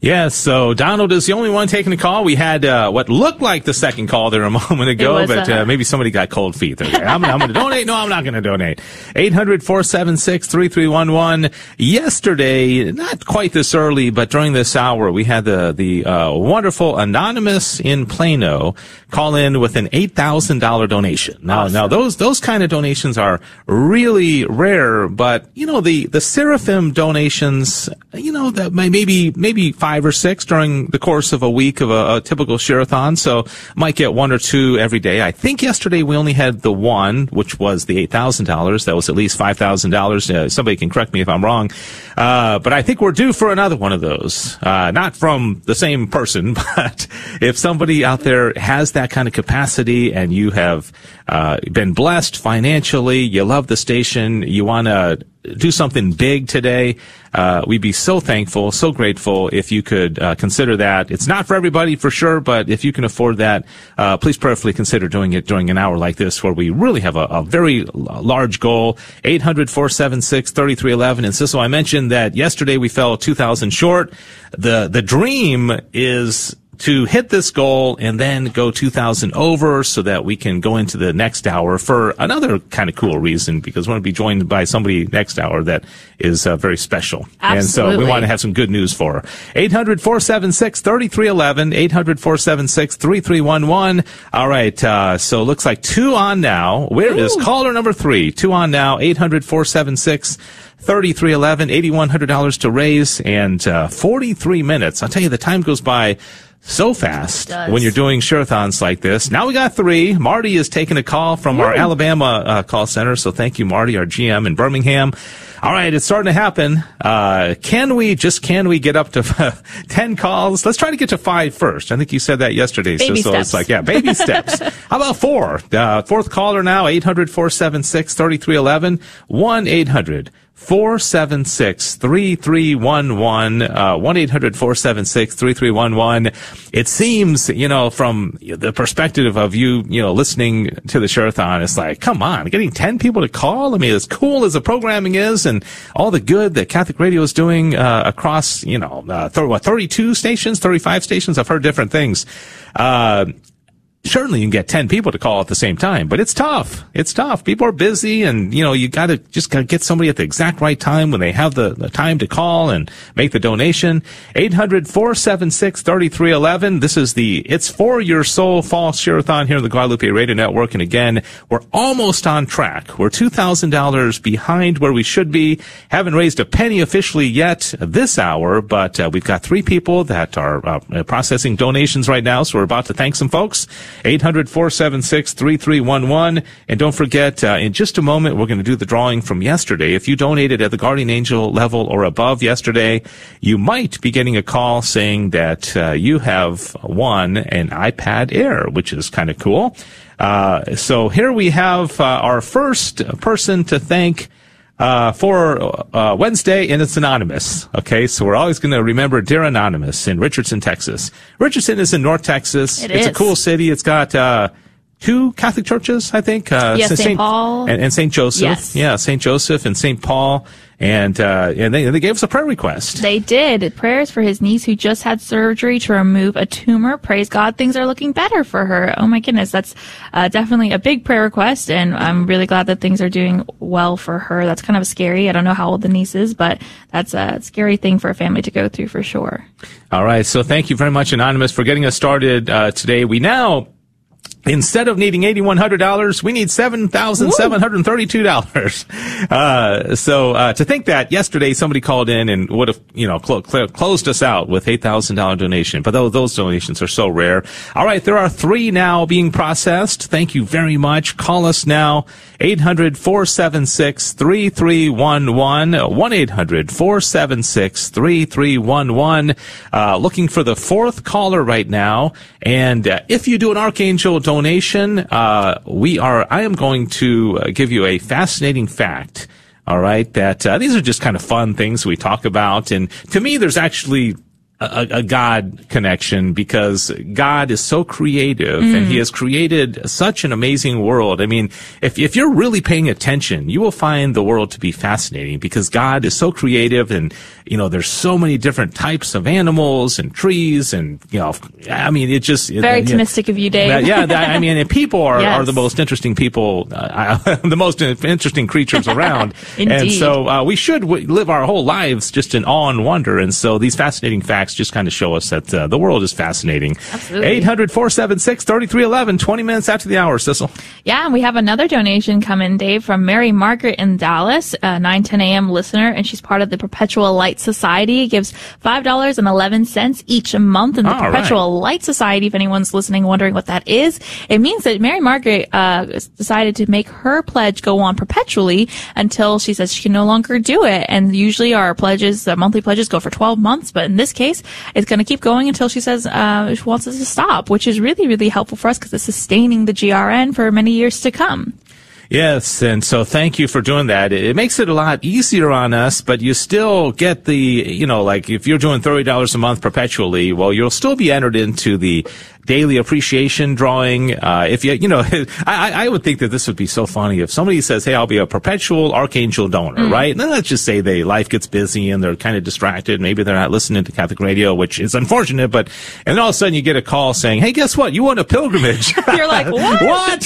Yes, so Donald is the only one taking the call. We had uh, what looked like the second call there a moment ago, was, but uh, uh, maybe somebody got cold feet. Like, I'm, I'm going to donate. No, I'm not going to donate. 800-476-3311. Yesterday, not quite this early, but during this hour, we had the the uh, wonderful anonymous in Plano call in with an eight thousand dollar donation. Now, now those those kind of donations are really rare, but you know the the seraphim donations, you know that may- maybe maybe five or six during the course of a week of a, a typical share-a-thon. So might get one or two every day. I think yesterday we only had the one, which was the eight thousand dollars. That was at least five thousand dollars. Uh, somebody can correct me if I'm wrong, uh, but I think we're due for another one of those. Uh, not from the same person, but if somebody out there has that kind of capacity and you have uh, been blessed financially, you love the station, you want to do something big today, uh, we'd be so thankful, so grateful if you could uh, consider that. It's not for everybody for sure, but if you can afford that, uh, please prayerfully consider doing it during an hour like this where we really have a, a very large goal. 800-476-3311. And Sissel, I mentioned that yesterday we fell 2,000 short. The, the dream is to hit this goal and then go 2000 over so that we can go into the next hour for another kind of cool reason because we want to be joined by somebody next hour that is uh, very special. Absolutely. And so we want to have some good news for her. 800-476-3311, 800-476-3311. All right, uh, so looks like two on now. Where is caller number three? Two on now, 800-476 3311 $8,100 to raise and uh, 43 minutes. I'll tell you, the time goes by so fast when you're doing share-a-thons like this. Now we got three. Marty is taking a call from our Alabama uh, call center. So thank you, Marty, our GM in Birmingham. All right, it's starting to happen. Uh, can we, just can we get up to 10 calls? Let's try to get to five first. I think you said that yesterday. Baby so, so it's like, yeah, baby steps. How about four? Uh, fourth caller now, 800-476-3311, 1-800- 476-3311, uh, 1-800-476-3311. It seems, you know, from the perspective of you, you know, listening to the Share-a-thon, it's like, come on, getting 10 people to call? I mean, as cool as the programming is and all the good that Catholic Radio is doing, uh, across, you know, uh, th- what, 32 stations, 35 stations? I've heard different things. Uh, certainly you can get 10 people to call at the same time, but it's tough. It's tough. People are busy and, you know, you gotta just gotta get somebody at the exact right time when they have the, the time to call and make the donation. 800-476-3311. This is the It's For Your Soul Fall Shareathon here on the Guadalupe Radio Network. And again, we're almost on track. We're $2,000 behind where we should be. Haven't raised a penny officially yet this hour, but uh, we've got three people that are uh, processing donations right now. So we're about to thank some folks. 800-476-3311. And don't forget, uh, in just a moment, we're going to do the drawing from yesterday. If you donated at the Guardian Angel level or above yesterday, you might be getting a call saying that uh, you have won an iPad Air, which is kind of cool. Uh, so here we have uh, our first person to thank uh, for uh, Wednesday, and it's anonymous. Okay, so we're always going to remember Dear Anonymous in Richardson, Texas. Richardson is in North Texas. It it's is. a cool city. It's got uh, two Catholic churches, I think. Uh, Yes, St. Paul. and, and St. Joseph. Yes. Yeah, St. Joseph and St. Paul. And uh, and they, they gave us a prayer request. They did. Prayers for his niece who just had surgery to remove a tumor. Praise God, things are looking better for her. Oh my goodness, that's uh, definitely a big prayer request, and I'm really glad that things are doing well for her. That's kind of scary. I don't know how old the niece is, but that's a scary thing for a family to go through for sure. All right. So thank you very much, Anonymous, for getting us started uh, today. We now, instead of needing $8,100, we need $7,732. Uh, so uh, to think that yesterday somebody called in and would have, you know, clo- cl- closed us out with $8,000 donation. But those, those donations are so rare. All right. There are three now being processed. Thank you very much. Call us now. 800-476-3311. 1-800-476-3311. Uh, looking for the fourth caller right now. And uh, if you do an Archangel donation, uh, we are, I am going to uh, give you a fascinating fact. All right. That, uh, these are just kind of fun things we talk about. And to me, there's actually a, a God connection because God is so creative and Mm. He has created such an amazing world. I mean, if, if you're really paying attention, you will find the world to be fascinating because God is so creative and, you know, there's so many different types of animals and trees and, you know, I mean, it just. Very optimistic of you, Dave. Yeah, I mean, and people are, Yes. are the most interesting people, uh, the most interesting creatures around. and so uh, we should w- live our whole lives just in awe and wonder. And so these fascinating facts just kind of show us that uh, the world is fascinating. Absolutely. 800 476 3311, 20 minutes after the hour, Sissel. Yeah, and we have another donation coming, Dave, from Mary Margaret in Dallas, a 9 10 a.m. listener, and she's part of the Perpetual Light Society. It gives $5.11 each month in the All right. Perpetual Light Society. If anyone's listening wondering what that is, it means that Mary Margaret uh, decided to make her pledge go on perpetually until she says she can no longer do it. And usually our pledges, uh, monthly pledges, go for 12 months, but in this case, it's going to keep going until she says uh, she wants us to stop, which is really, really helpful for us because it's sustaining the GRN for many years to come. Yes, and so thank you for doing that. It, it makes it a lot easier on us, but you still get the, you know, like if you're doing $30 a month perpetually, well, you'll still be entered into the daily appreciation drawing. Uh, if you, you know, I, I- would think that this would be so funny if somebody says, Hey, I'll be a perpetual archangel donor, Mm. right? And then let's just say they, life gets busy and they're kind of distracted. Maybe they're not listening to Catholic radio, which is unfortunate, but, and then all of a sudden you get a call saying, Hey, guess what? You won a pilgrimage. You're like, what? what?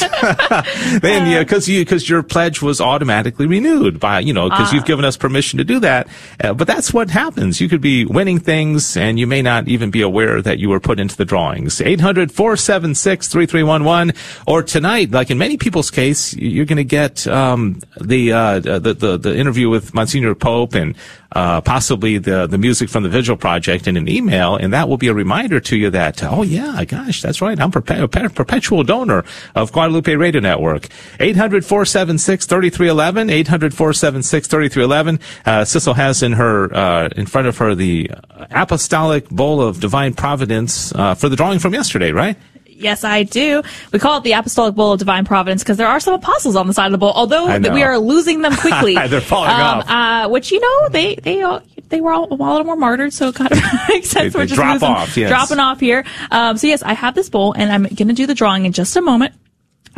then yeah, because you because your pledge was automatically renewed by you know because Ah. you've given us permission to do that. Uh, but that's what happens. You could be winning things and you may not even be aware that you were put into the drawings. 800-476-3311 or tonight, like in many people's case, you're going to get um, the, uh, the the the interview with Monsignor Pope and uh, possibly the the music from the Vigil Project in an email, and that will be a reminder to you that oh yeah, gosh, that's right, I'm perpe- per- perpetual donor of Guadalupe Radio Network. 800-476-3311, 800-476-3311. Uh, has in her uh, in front of her the Apostolic Bowl of Divine Providence uh, for the drawing from yesterday, right? Yes, I do. We call it the Apostolic Bowl of Divine Providence because there are some apostles on the side of the bowl, although we are losing them quickly. They're falling um, off. Uh, which you know they they all, they were all, a lot more martyred, so it kind of makes sense. They- we're they just drop losing- off, yes. dropping off here. Um, so yes, I have this bowl, and I'm going to do the drawing in just a moment.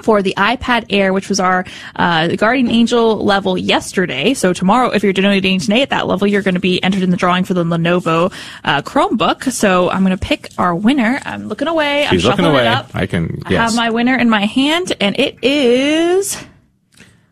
For the iPad Air, which was our uh, Guardian Angel level yesterday. So tomorrow, if you're donating today at that level, you're going to be entered in the drawing for the Lenovo uh, Chromebook. So I'm going to pick our winner. I'm looking away. She's I'm looking away. it up. I can. I have my winner in my hand, and it is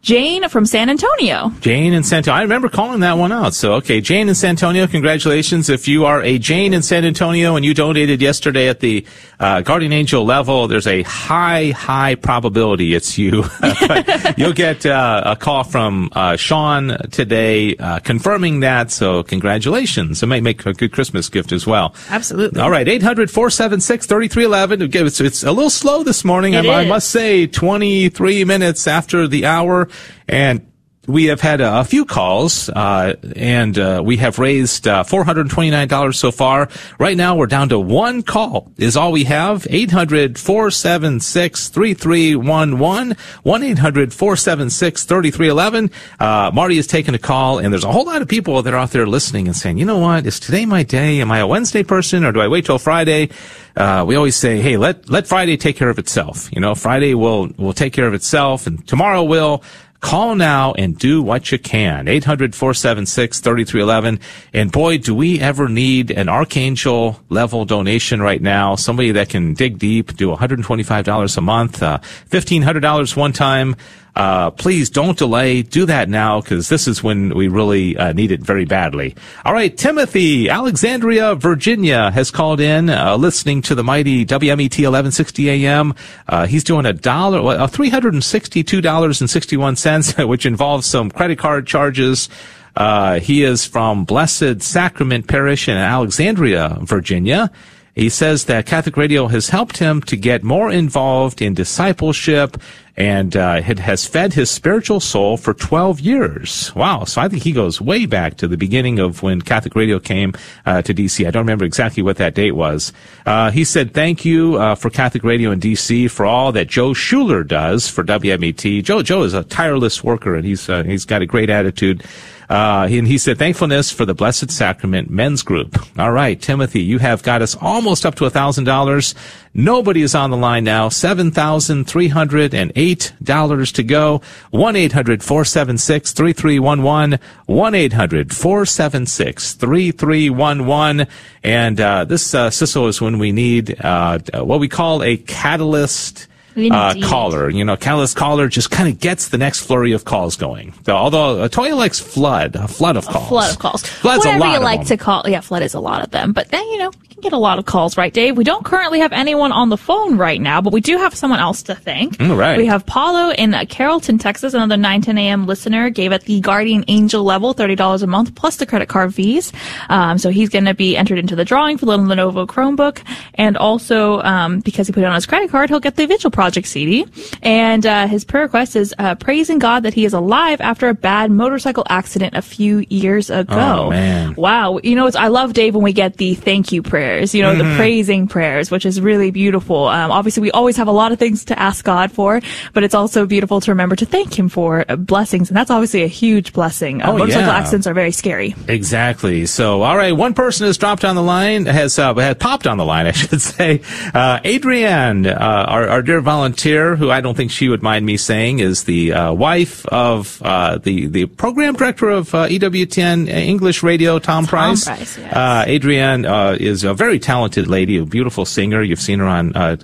Jane from San Antonio. Jane in San Antonio. I remember calling that one out. So, okay, Jane in San Antonio, congratulations. If you are a Jane in San Antonio and you donated yesterday at the uh, Guardian Angel level, there's a high, high probability it's you. You'll get uh, a call from uh, Sean today uh, confirming that. So, congratulations. It might make a good Christmas gift as well. Absolutely. All right, 800 476 3311. It's, a little slow this morning, I, I must say, 23 minutes after the hour. And we have had a, few calls, uh, and uh, we have raised uh, $429 so far. Right now, we're down to one call, is all we have. 800 476 3311. 1 800 476 3311. Marty is taking a call, and there's a whole lot of people that are out there listening and saying, you know what, is today my day? Am I a Wednesday person, or do I wait till Friday? Uh, we always say, hey, let, let Friday take care of itself. You know, Friday will, will take care of itself, and tomorrow will. Call now and do what you can. 800-476-3311. And boy, do we ever need an Archangel level donation right now. Somebody that can dig deep, do $125 a month, uh, $1,500 one time. Uh, please don't delay. Do that now because this is when we really uh, need it very badly. All right, Timothy, Alexandria, Virginia has called in, uh, listening to the mighty WMET 1160 AM. Uh, he's doing a dollar, uh, $362.61, which involves some credit card charges. Uh, he is from Blessed Sacrament Parish in Alexandria, Virginia. He says that Catholic Radio has helped him to get more involved in discipleship and uh, it has fed his spiritual soul for 12 years. Wow. So I think he goes way back to the beginning of when Catholic Radio came uh, to DC. I don't remember exactly what that date was. Uh, he said, thank you uh, for Catholic Radio in DC for all that Joe Schuler does for WMET. Joe, Joe is a tireless worker and he's, uh, he's got a great attitude. Uh, and he said, thankfulness for the Blessed Sacrament Men's Group. All right, Timothy, you have got us almost up to a thousand dollars. Nobody is on the line now. Seven thousand three hundred and eight dollars to go. One eight hundred four seven six three three one one. One eight hundred four seven six three three one one. And uh, this uh, is when we need uh, what we call a catalyst uh, caller. You know, Catalyst caller just kind of gets the next flurry of calls going. So, although uh, Toya likes flood, a flood of calls. flood of calls. Flood's a Whatever lot you like them. to call. Yeah, flood is a lot of them. But then, you know, get a lot of calls, right, Dave? We don't currently have anyone on the phone right now, but we do have someone else to thank. All right. We have Paulo in Carrollton, Texas, another 9 10 a.m. listener, gave at the Guardian Angel level $30 a month plus the credit card fees. Um, so he's going to be entered into the drawing for the Lenovo Chromebook. And also, um, because he put it on his credit card, he'll get the Vigil Project CD. And uh, his prayer request is uh, praising God that he is alive after a bad motorcycle accident a few years ago. Oh, man. Wow. You know, it's, I love Dave when we get the thank you prayers, you know, the Mhm. praising prayers, which is really beautiful. Um, obviously, we always have a lot of things to ask God for, but it's also beautiful to remember to thank Him for uh, blessings. And that's obviously a huge blessing. Uh, Oh, motorcycle yeah. accidents are very scary. Exactly. So, all right, one person has dropped on the line, has uh, has popped on the line, I should say. Uh, Adrienne, uh, our, our dear volunteer, who I don't think she would mind me saying, is the uh, wife of uh, the the program director of uh, EWTN English Radio, Tom, Price. Price, yes. uh, Adrienne uh, is a very talented lady, a beautiful singer. You've seen her on uh,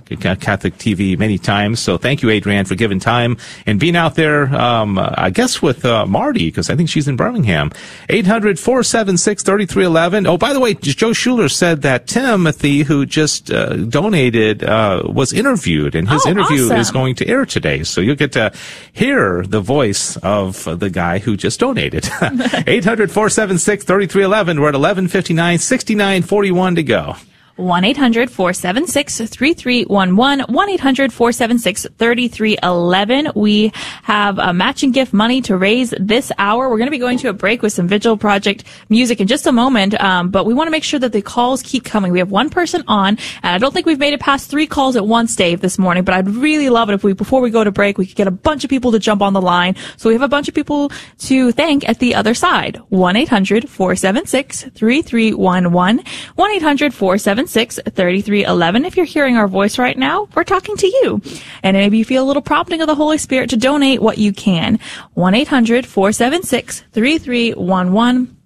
Catholic TV many times. So, thank you, Adrienne, for giving time and being out there. Um, I guess with uh, Marty, because I think she's in Birmingham. 800 476 3311. Oh, by the way, Joe Schuler said that Timothy, who just uh, donated, uh, was interviewed, and his Oh, interview awesome. is going to air today. So you'll get to hear the voice of the guy who just donated. 800 476 3311. We're at 1159, 6941 to go show. 1 800 476 3311. 1 800 476 3311. We have a matching gift money to raise this hour. We're going to be going to a break with some Vigil Project music in just a moment, um, but we want to make sure that the calls keep coming. We have one person on, and I don't think we've made it past three calls at once, Dave, this morning, but I'd really love it if we, before we go to break, we could get a bunch of people to jump on the line. So we have a bunch of people to thank at the other side. 1 800 476 3311. 1 800 476 476 3311. If you're hearing our voice right now, we're talking to you. And maybe you feel a little prompting of the Holy Spirit to donate what you can. 1 800 476 3311.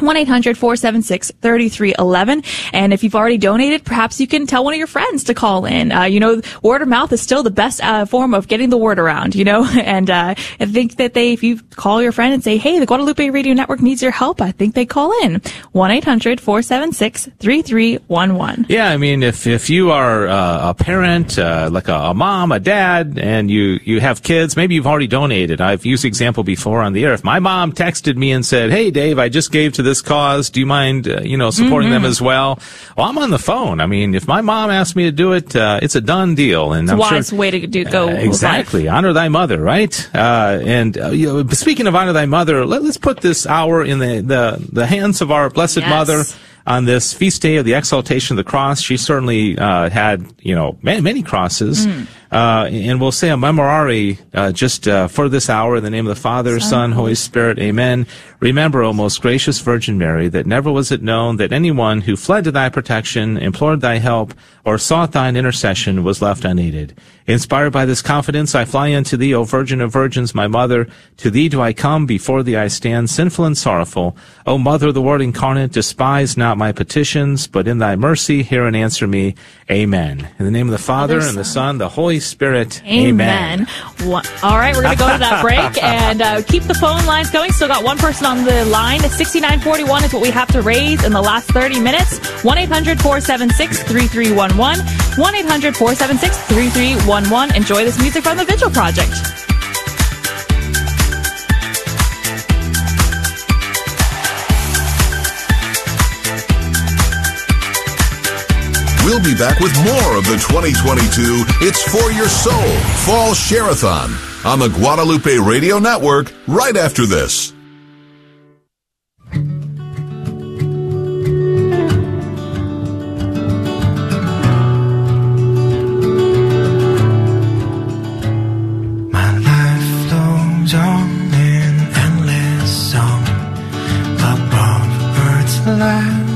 1-800-476-3311. And if you've already donated, perhaps you can tell one of your friends to call in. Uh, you know, word of mouth is still the best uh, form of getting the word around, you know? And uh, I think that they, if you call your friend and say, hey, the Guadalupe Radio Network needs your help, I think they call in. 1-800-476-3311. Yeah, I mean, if if you are uh, a parent, uh, like a, a mom, a dad, and you you have kids, maybe you've already donated. I've used the example before on the air. If my mom texted me and said, "Hey, Dave, I just gave to this cause. Do you mind, uh, you know, supporting them Mhm. as well?" Well, I'm on the phone. I mean, if my mom asked me to do it, uh, it's a done deal. And It's a I'm wise sure, way to do, go uh, with life. exactly. Honor thy mother, right? Uh, and uh, you know, speaking of honor thy mother, let, us put this hour in the, the, the hands of our blessed Yes. mother on this feast day of the exaltation of the cross. She certainly uh, had, you know, many, many crosses. Mm. Uh, and we'll say a memorare uh, just uh, for this hour in the name of the Father, Son, Holy Spirit. Amen. Remember, O most gracious Virgin Mary, that never was it known that anyone who fled to thy protection, implored thy help, or sought thine intercession was left unaided. Inspired by this confidence, I fly unto thee, O Virgin of Virgins, my mother. To thee do I come, before thee I stand, sinful and sorrowful. O Mother of the Word incarnate, despise not my petitions, but in thy mercy hear and answer me. Amen. In the name of the Father, Father, and the Son, the Holy Spirit. Amen. Wha- All right, we're going to go to that break and uh, keep the phone lines going. Still got one person on the line. 6941 is what we have to raise in the last 30 minutes. 1 800 476 3311. 1 800 476 3311. Enjoy this music from the Vigil Project. We'll be back with more of the 2022 It's For Your Soul Fall Share-a-thon on the Guadalupe Radio Network right after this. Earth's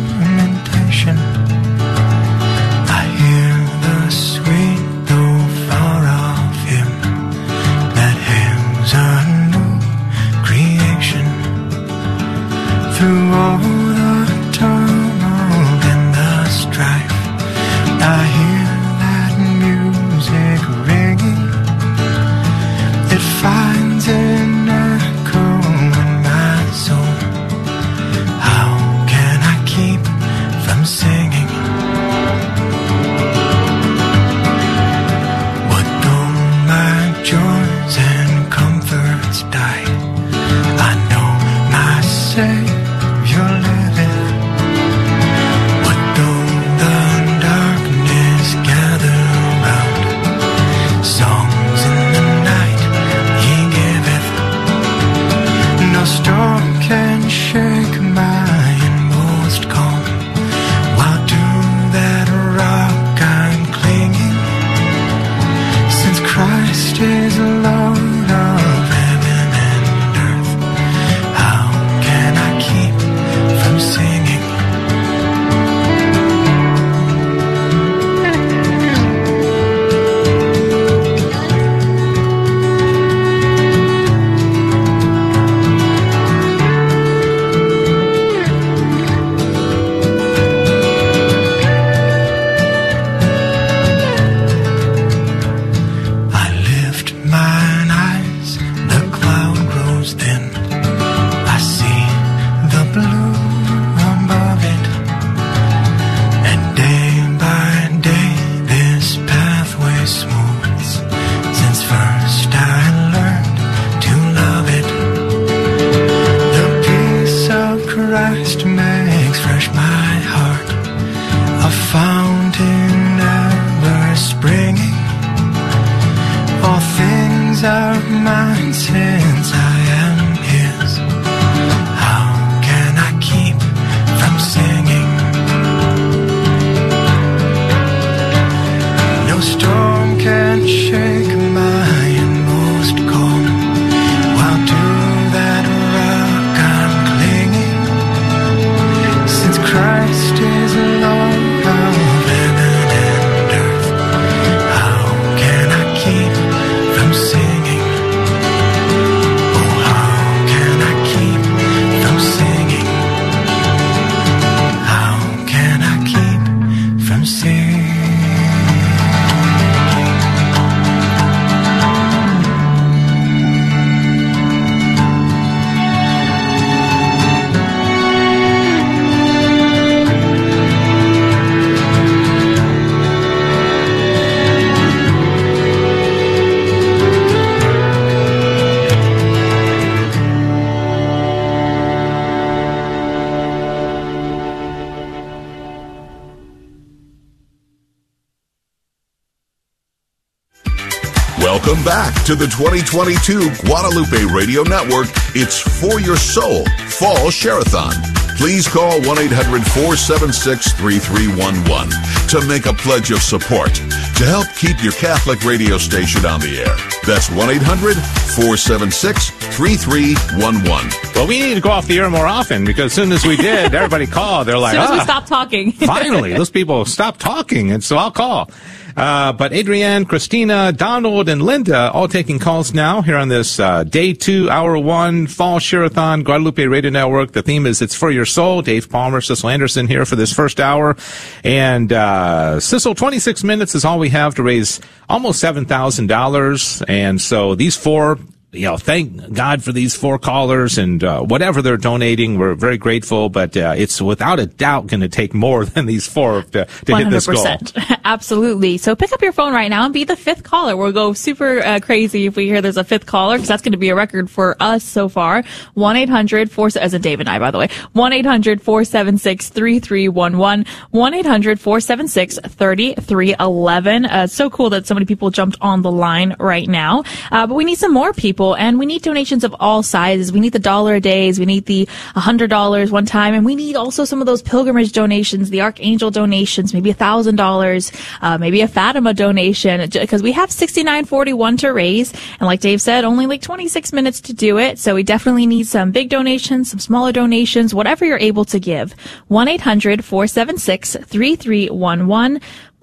to the 2022 Guadalupe Radio Network. It's For Your Soul Fall Share-a-thon. Please call 1-800-476-3311 to make a pledge of support to help keep your Catholic radio station on the air. That's 1-800-476-3311. Well, we need to go off the air more often because as soon as we did, everybody called. They're like, as soon as we ah, stop talking. finally, those people stopped talking, and so I'll call. Uh, but Adrienne, Christina, Donald, and Linda all taking calls now here on this uh, day two, hour one, fall Share-a-thon, Guadalupe Radio Network. The theme is It's for Your Soul. Dave Palmer, Cecil Anderson here for this first hour. And uh, Cecil, 26 minutes is all we have to raise almost $7,000. And so these four you know, thank God for these four callers and uh, whatever they're donating. We're very grateful, but uh, it's without a doubt going to take more than these four to, to hit this goal. 100%. Absolutely. So pick up your phone right now and be the fifth caller. We'll go super uh, crazy if we hear there's a fifth caller because that's going to be a record for us so far. 1-800-4, as in Dave and I, by the way, 1-800-476-3311, 1-800-476-3311. Uh, so cool that so many people jumped on the line right now. Uh, but we need some more people and we need donations of all sizes. We need the dollar a days. We need the $100 one time. And we need also some of those pilgrimage donations, the Archangel donations, maybe $1,000, uh, maybe a Fatima donation because we have 6941 to raise. And like Dave said, only like 26 minutes to do it. So we definitely need some big donations, some smaller donations, whatever you're able to give.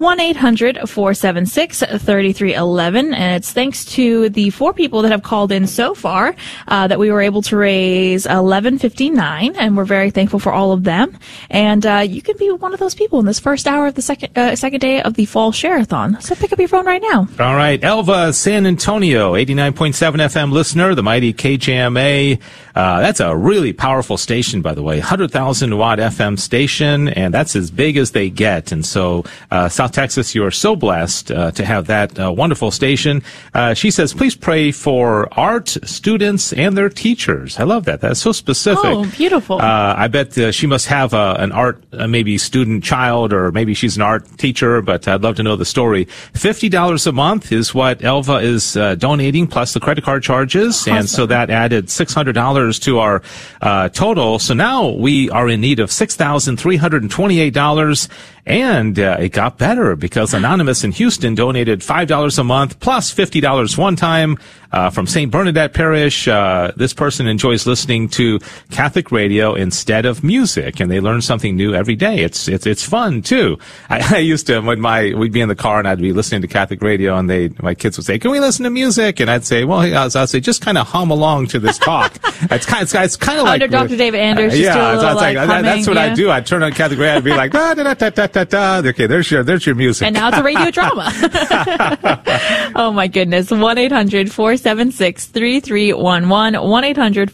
1-800-476-3311. 1-800-476-3311. And it's thanks to the four people that have called in so far, uh, that we were able to raise 1159. And we're very thankful for all of them. And, uh, you can be one of those people in this first hour of the second, uh, second day of the fall share-a-thon. So pick up your phone right now. All right, Elva, San Antonio, 89.7 FM listener, the mighty KJMA. Uh, that's a really powerful station, by the way, 100,000 watt FM station, and that's as big as they get. And so, uh, South Texas, you are so blessed uh, to have that uh, wonderful station. Uh, she says, please pray for art students and their teachers. I love that. That's so specific. Oh, beautiful. Uh, I bet uh, she must have uh, an art, uh, maybe student child, or maybe she's an art teacher, but I'd love to know the story. $50 a month is what Elva is uh, donating, plus the credit card charges. And so that added $600 to our uh, total. So now we are in need of $6,328. And uh, it got better because Anonymous in Houston donated $5 a month plus $50 one time uh, from St. Bernadette Parish. Uh, this person enjoys listening to Catholic radio instead of music, and they learn something new every day. It's it's it's fun too. I, I used to when my we'd be in the car and I'd be listening to Catholic radio, and they my kids would say, "Can we listen to music?" And I'd say, "Well," I'd, I'd say, "Just kind of hum along to this talk." it's kind it's, it's kind of like Under Dr. David Anders, just yeah, do a little, so it's like, that- that's what I yeah. do. I'd turn on Catholic radio and be like, da da da da da. Okay, there's your there's your music. And now it's a radio drama. oh my goodness. 1-800-476-3311.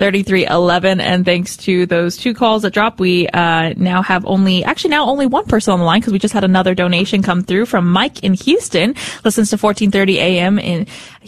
1-800-476-3311. And thanks to those two calls that dropped, we, uh, now have only, actually now only one person on the line because we just had another donation come through from Mike in Houston. Listens to 1430 AM in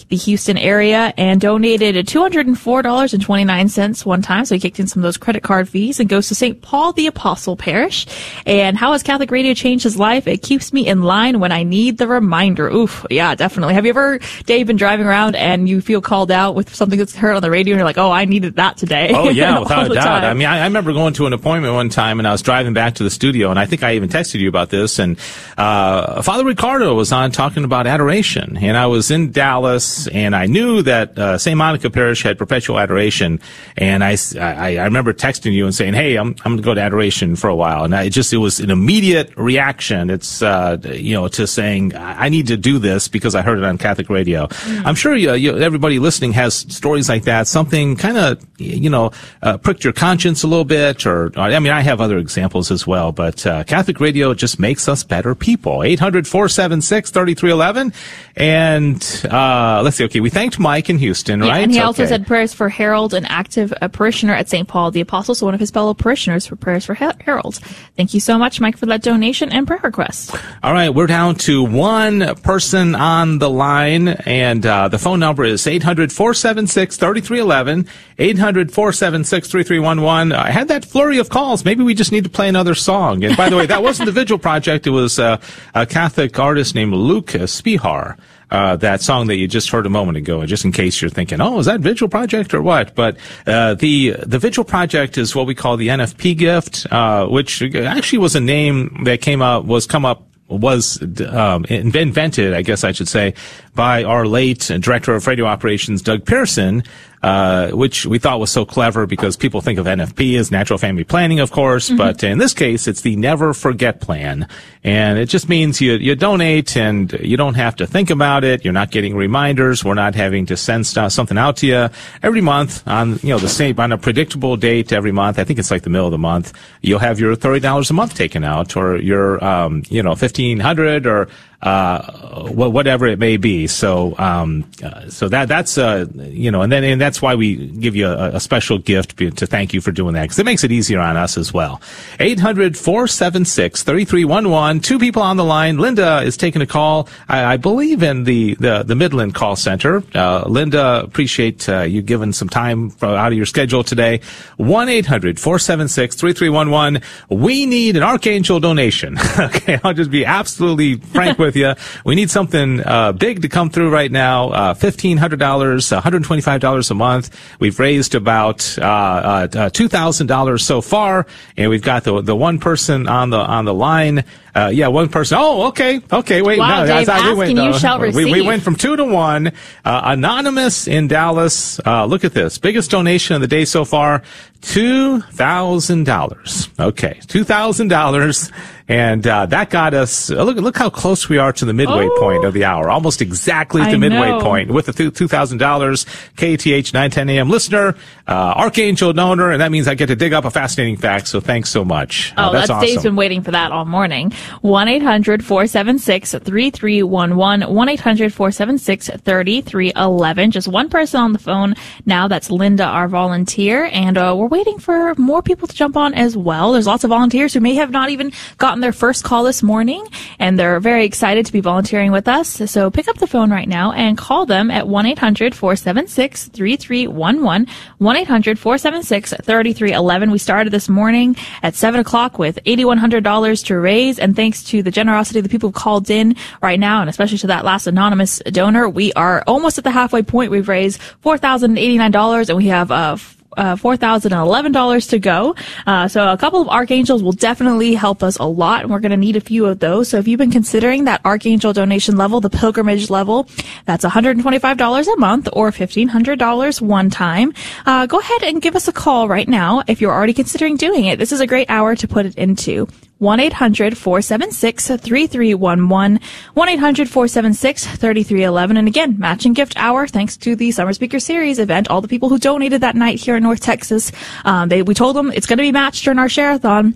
the Houston area and donated $204.29 one time. So he kicked in some of those credit card fees and goes to St. Paul the Apostle Parish. And how has Catholic radio changed his life? It keeps me in line when I need the reminder. Oof. Yeah, definitely. Have you ever, Dave, been driving around and you feel called out with something that's heard on the radio and you're like, oh, I needed that today. Oh yeah, without a doubt. time. I mean, I, I remember going to an appointment one time, and I was driving back to the studio, and I think I even texted you about this. And uh, Father Ricardo was on talking about adoration, and I was in Dallas, and I knew that uh, St. Monica Parish had perpetual adoration, and I I remember texting you and saying, "Hey, I'm I'm going to go to adoration for a while," and I just it was an immediate reaction. It's uh, you know to saying I I need to do this because I heard it on Catholic radio. I'm sure you, you, everybody listening has stories like that. Something kind of you know uh, pricked your conscience a little bit, or I mean, I have other examples as well. But uh, Catholic radio just makes us better people. 800-476-3311. and uh, let's see. Okay, we thanked Mike in Houston, Yeah, right? and he also Okay. said prayers for Harold, an active uh, parishioner at St. Paul the Apostle, so one of his fellow parishioners for prayers for Ha- Harold. Thank you so much, Mike, for that donation and prayer request. All right, we're down to one person on the line, and uh, the phone number is 800-476-3311, 800-476-3311. I had that flurry of calls. Maybe we just need to play another song. And by the way, that wasn't the Vigil Project. It was uh, a Catholic artist named Lucas Spihar. Uh, that song that you just heard a moment ago, just in case you're thinking, oh, is that Vigil Project or what? But uh, the the Vigil Project is what we call the NFP gift, uh, which actually was a name that came up was come up was um, invented, I guess I should say, by our late director of radio operations, Doug Pearson, uh, which we thought was so clever because people think of NFP as natural family planning, of course, Mhm. but in this case, it's the never forget plan. And it just means you, you donate and you don't have to think about it. You're not getting reminders. We're not having to send stuff, something out to you every month on, you know, the same, on a predictable date every month. I think it's like the middle of the month. You'll have your $30 a month taken out or your, um, you know, 1500 or, uh, whatever it may be. So, um, uh, so that, that's, uh, you know, and then, and that's why we give you a, a special gift to thank you for doing that because it makes it easier on us as well. 800-476-3311. Two people on the line. Linda is taking a call. I, I believe in the, the, the Midland call center. Uh, Linda, appreciate, uh, you giving some time out of your schedule today. 1-800-476-3311. We need an Archangel donation. okay. I'll just be absolutely frank with you. We need something, uh, big to come through right now. Uh, $1,500, $125 a month. We've raised about, uh, uh, uh, $2,000 so far. And we've got the, the one person on the, on the line. Uh, yeah, one person. Oh, okay. Okay. Wait. Wow, no, Dave, that's how we went, you shall We, we went from two to one. Uh, anonymous in Dallas. Uh, look at this. Biggest donation of the day so far. $2,000. Okay. $2,000. And, uh, that got us, uh, look, look how close we are to the midway point of the hour. Almost exactly at the I midway know. point with the $2,000 KATH 910 AM listener, uh, Archangel donor. And that means I get to dig up a fascinating fact. So thanks so much. Uh, Oh, that's, that's, awesome. Dave's been waiting for that all morning. 1-800-476-3311. 1-800-476-3311. Just one person on the phone now. That's Linda, our volunteer. And uh, we're waiting for more people to jump on as well. There's lots of volunteers who may have not even gotten their first call this morning. And they're very excited to be volunteering with us. So pick up the phone right now and call them at 1-800-476-3311. 1-800-476-3311. We started this morning at 7 o'clock with $8,100 to raise. And thanks to the generosity of the people who called in right now, and especially to that last anonymous donor, we are almost at the halfway point. We've raised $4,089 and we have, uh, uh, $4,011 to go. Uh, so a couple of archangels will definitely help us a lot, and we're going to need a few of those. So if you've been considering that archangel donation level, the pilgrimage level, that's $125 a month or $1,500 one time. Uh, go ahead and give us a call right now if you're already considering doing it. This is a great hour to put it into. 1-800-476-3311. 1-800-476-3311. And again, matching gift hour thanks to the Summer Speaker Series event. All the people who donated that night here in North Texas, um, they, we told them it's going to be matched during our share-a-thon.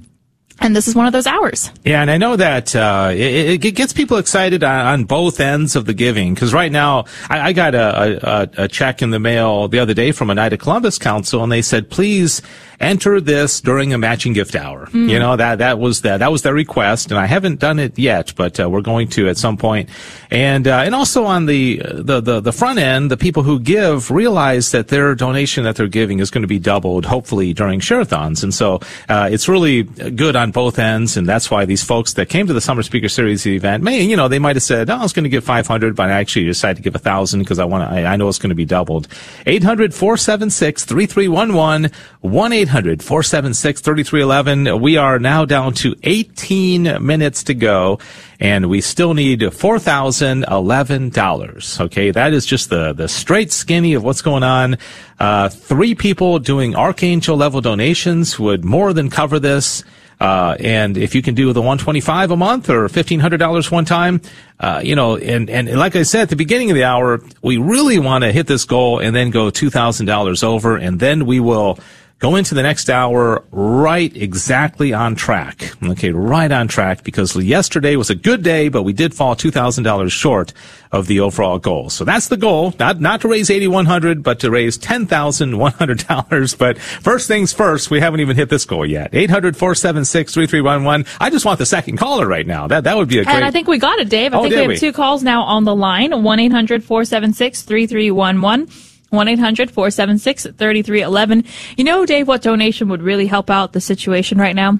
And this is one of those hours. Yeah, and I know that uh, it, it gets people excited on, on both ends of the giving. Because right now, I, I got a, a, a check in the mail the other day from a Knight of Columbus Council, and they said, please enter this during a matching gift hour. Mm. You know that that was that that was their request, and I haven't done it yet, but uh, we're going to at some point. And uh, and also on the, the the the front end, the people who give realize that their donation that they're giving is going to be doubled, hopefully during share-a-thons. And so uh, it's really good on both ends, and that's why these folks that came to the Summer Speaker Series event, may you know, they might have said, "Oh, I was going to give 500, but I actually decided to give a thousand because I want I, I know it's going to be doubled." 800-476-3311, 1-800-476-3311. We are now down to 18 minutes to go, and we still need $4,011. Okay, that is just the, the straight skinny of what's going on. Uh, three people doing Archangel level donations would more than cover this. Uh, and if you can do the 125 a month or $1,500 one time, uh, you know, and, and like I said at the beginning of the hour, we really want to hit this goal and then go $2,000 over and then we will go into the next hour right exactly on track. Okay, right on track because yesterday was a good day, but we did fall $2,000 short of the overall goal. So that's the goal, not, not to raise 8,100, but to raise $10,100. But first things first, we haven't even hit this goal yet. 800-476-3311. I just want the second caller right now. That, that would be a great. And I think we got it, Dave. I Oh, think we have we? two calls now on the line. 1-800-476-3311. 1-800-476-3311. You know, Dave, what donation would really help out the situation right now?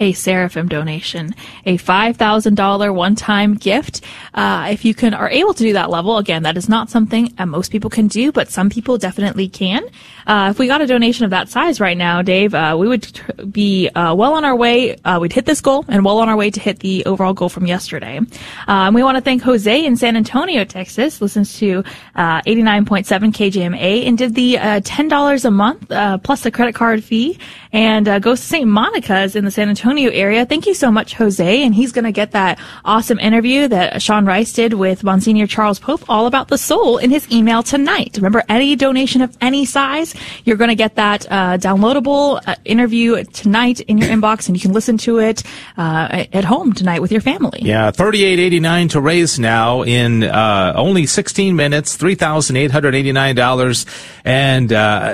a Seraphim donation, a $5,000 one-time gift. Uh, if you can are able to do that level, again, that is not something uh, most people can do, but some people definitely can. Uh, if we got a donation of that size right now, Dave, uh, we would tr- be uh, well on our way. Uh, we'd hit this goal and well on our way to hit the overall goal from yesterday. Uh, and we want to thank Jose in San Antonio, Texas, listens to uh, 89.7 KJMA and did the uh, $10 a month uh, plus the credit card fee and uh, goes to St. Monica's in the San Antonio area. Thank you so much, Jose. And he's going to get that awesome interview that Sean Rice did with Monsignor Charles Pope all about the soul in his email tonight. Remember, any donation of any size, you're going to get that uh, downloadable uh, interview tonight in your inbox, and you can listen to it uh, at home tonight with your family. Yeah, thirty-eight eighty-nine to raise now in only sixteen minutes, three thousand eight hundred eighty-nine dollars, and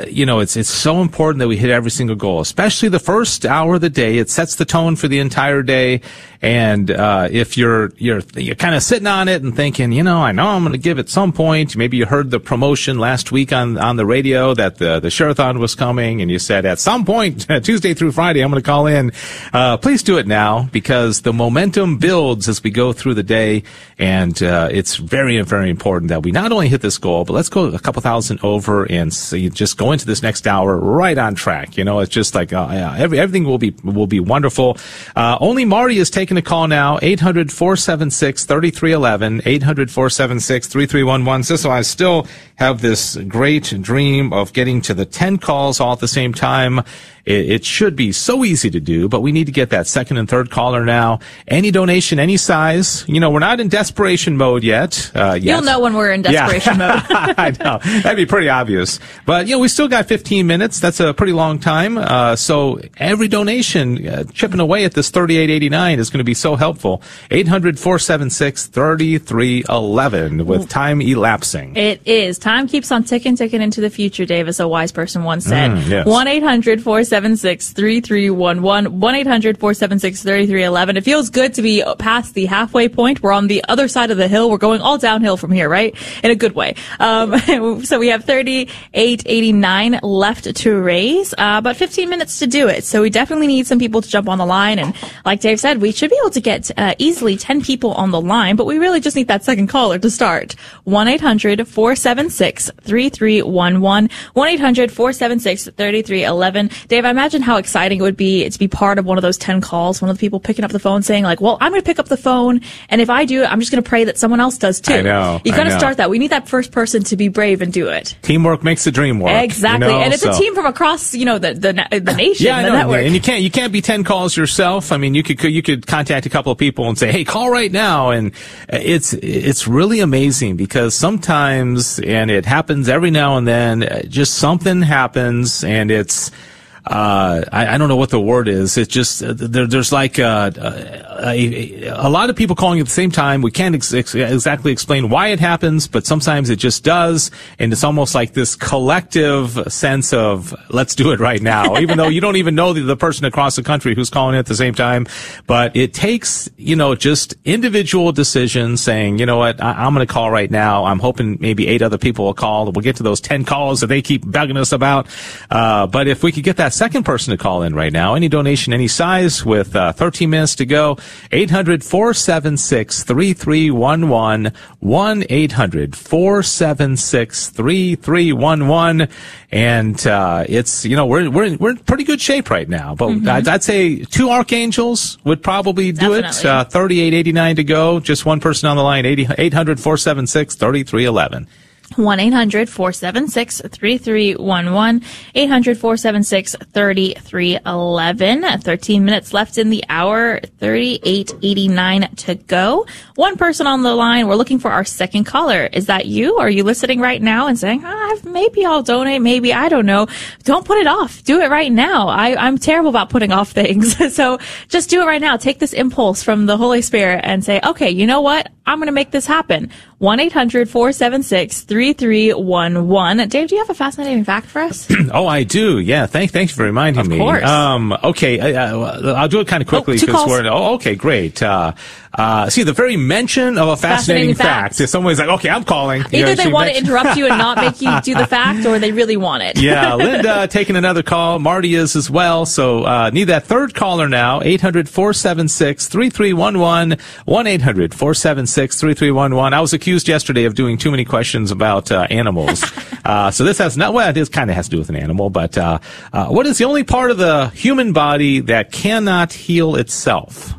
you know it's it's so important that we hit every single goal, especially the first hour of the day. It sets the tone for the entire day, and uh, if you're you're you're kind of sitting on it and thinking, you know, I know I'm going to give at some point. Maybe you heard the promotion last week on on the radio that the the Share-a-thon was coming, and you said at some point Tuesday through Friday I'm going to call in. Uh, please do it now because the momentum builds as we go through the day, and uh, it's very very important that we not only hit this goal, but let's go a couple thousand over and see, just go into this next hour right on track. You know, it's just like uh, yeah, every, everything will be will be wonderful. Uh, only Marty is taking a call now. 800 476 3311. 800 476 3311. So I still have this great dream of getting to the 10 calls all at the same time. It, it should be so easy to do, but we need to get that second and third caller now. Any donation, any size. You know, we're not in desperation mode yet. Uh, yet. You'll know when we're in Yeah. desperation mode. I know. That'd be pretty obvious. But, you know, we still got 15 minutes. That's a pretty long time. Uh, so every donation, uh, chipping away at this 3889 is going to be so helpful. 800 476 3311 with time elapsing. It is. Time keeps on ticking, ticking into the future, Davis. A wise person once said. Mm, yes. 1 800 476 3311. 1 800 476 3311. It feels good to be past the halfway point. We're on the other side of the hill. We're going all downhill from here, right? In a good way. Um, so we have 3889 left to raise, uh, about 15 minutes to do it. So we definitely need some people to jump on the line. And like Dave said, we should be able to get uh, easily 10 people on the line, but we really just need that second caller to start. 1-800-476-3311. 1-800-476-3311. Dave, I imagine how exciting it would be to be part of one of those 10 calls, one of the people picking up the phone saying like, well, I'm going to pick up the phone. And if I do I'm just going to pray that someone else does too. I know, You got to start that. We need that first person to be brave and do it. Teamwork makes the dream work. Exactly. you know? and it's a team from across, you know, the, the, the nation, Yeah, I the network. And you can't you can't be ten calls yourself. I mean, you could you could contact a couple of people and say, "Hey, call right now." And it's it's really amazing because sometimes, and it happens every now and then, just something happens, and it's. Uh, I, I don't know what the word is. It's just uh, there, there's like uh, a, a, a lot of people calling at the same time. We can't ex- ex- exactly explain why it happens, but sometimes it just does, and it's almost like this collective sense of let's do it right now, even though you don't even know the, the person across the country who's calling at the same time. But it takes you know just individual decisions, saying you know what I, I'm going to call right now. I'm hoping maybe eight other people will call. We'll get to those ten calls that they keep bugging us about. Uh, but if we could get that second person to call in right now, any donation, any size, with uh, 13 minutes to go, 800 476 3311, 1 800 476 3311. And uh, it's, you know, we're, we're, we're in pretty good shape right now. But Mhm. I'd, I'd say two archangels would probably do it. Definitely. Uh, 3889 to go, just one person on the line, 800 476 3311. 1-800-476-3311, 800-476-3311. 13 minutes left in the hour, 3889 to go. One person on the line. We're looking for our second caller. Is that you? Are you listening right now and saying, ah, maybe I'll donate, maybe, I don't know. Don't put it off. Do it right now. I, I'm terrible about putting off things. so just do it right now. Take this impulse from the Holy Spirit and say, okay, you know what? I'm going to make this happen. 1-800-476-3311. Dave, do you have a fascinating fact for us? oh, I do. Yeah. Thank, thanks for reminding me. Of course. Um, okay. I, I, I'll do it kind of quickly Oh, two calls. we're, oh, okay, great. Uh, Uh, see, the very mention of a fascinating, Fascinating fact. fact is someone's like, okay, I'm calling. Either know, they want to interrupt you and not make you do the fact, or they really want it. yeah, Linda taking another call. Marty is as well. So uh, need that third caller now. 800-476-3311. 1-800-476-3311. I was accused yesterday of doing too many questions about uh, animals. uh, so this has not, well, it is kind of has to do with an animal, but uh, uh, what is the only part of the human body that cannot heal itself?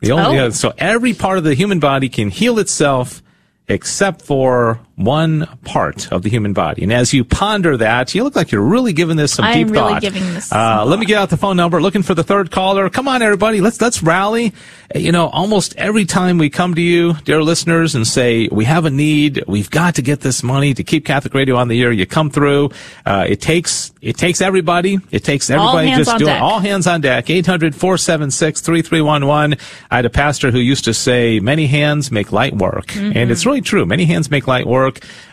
The only, Oh. uh, so every part of the human body can heal itself except for one part of the human body. And as you ponder that, you look like you're really giving this some I deep really thought. giving this uh, let me get out the phone number. Looking for the third caller. Come on, everybody. Let's let's rally. Uh, You know, almost every time we come to you, dear listeners, and say we have a need, we've got to get this money to keep Catholic Radio on the air. You come through. Uh, it takes it takes everybody. It takes everybody just doing deck. all hands on deck. 800-476-3311. I had a pastor who used to say, many hands make light work. Mm-hmm. And it's really true. Many hands make light work.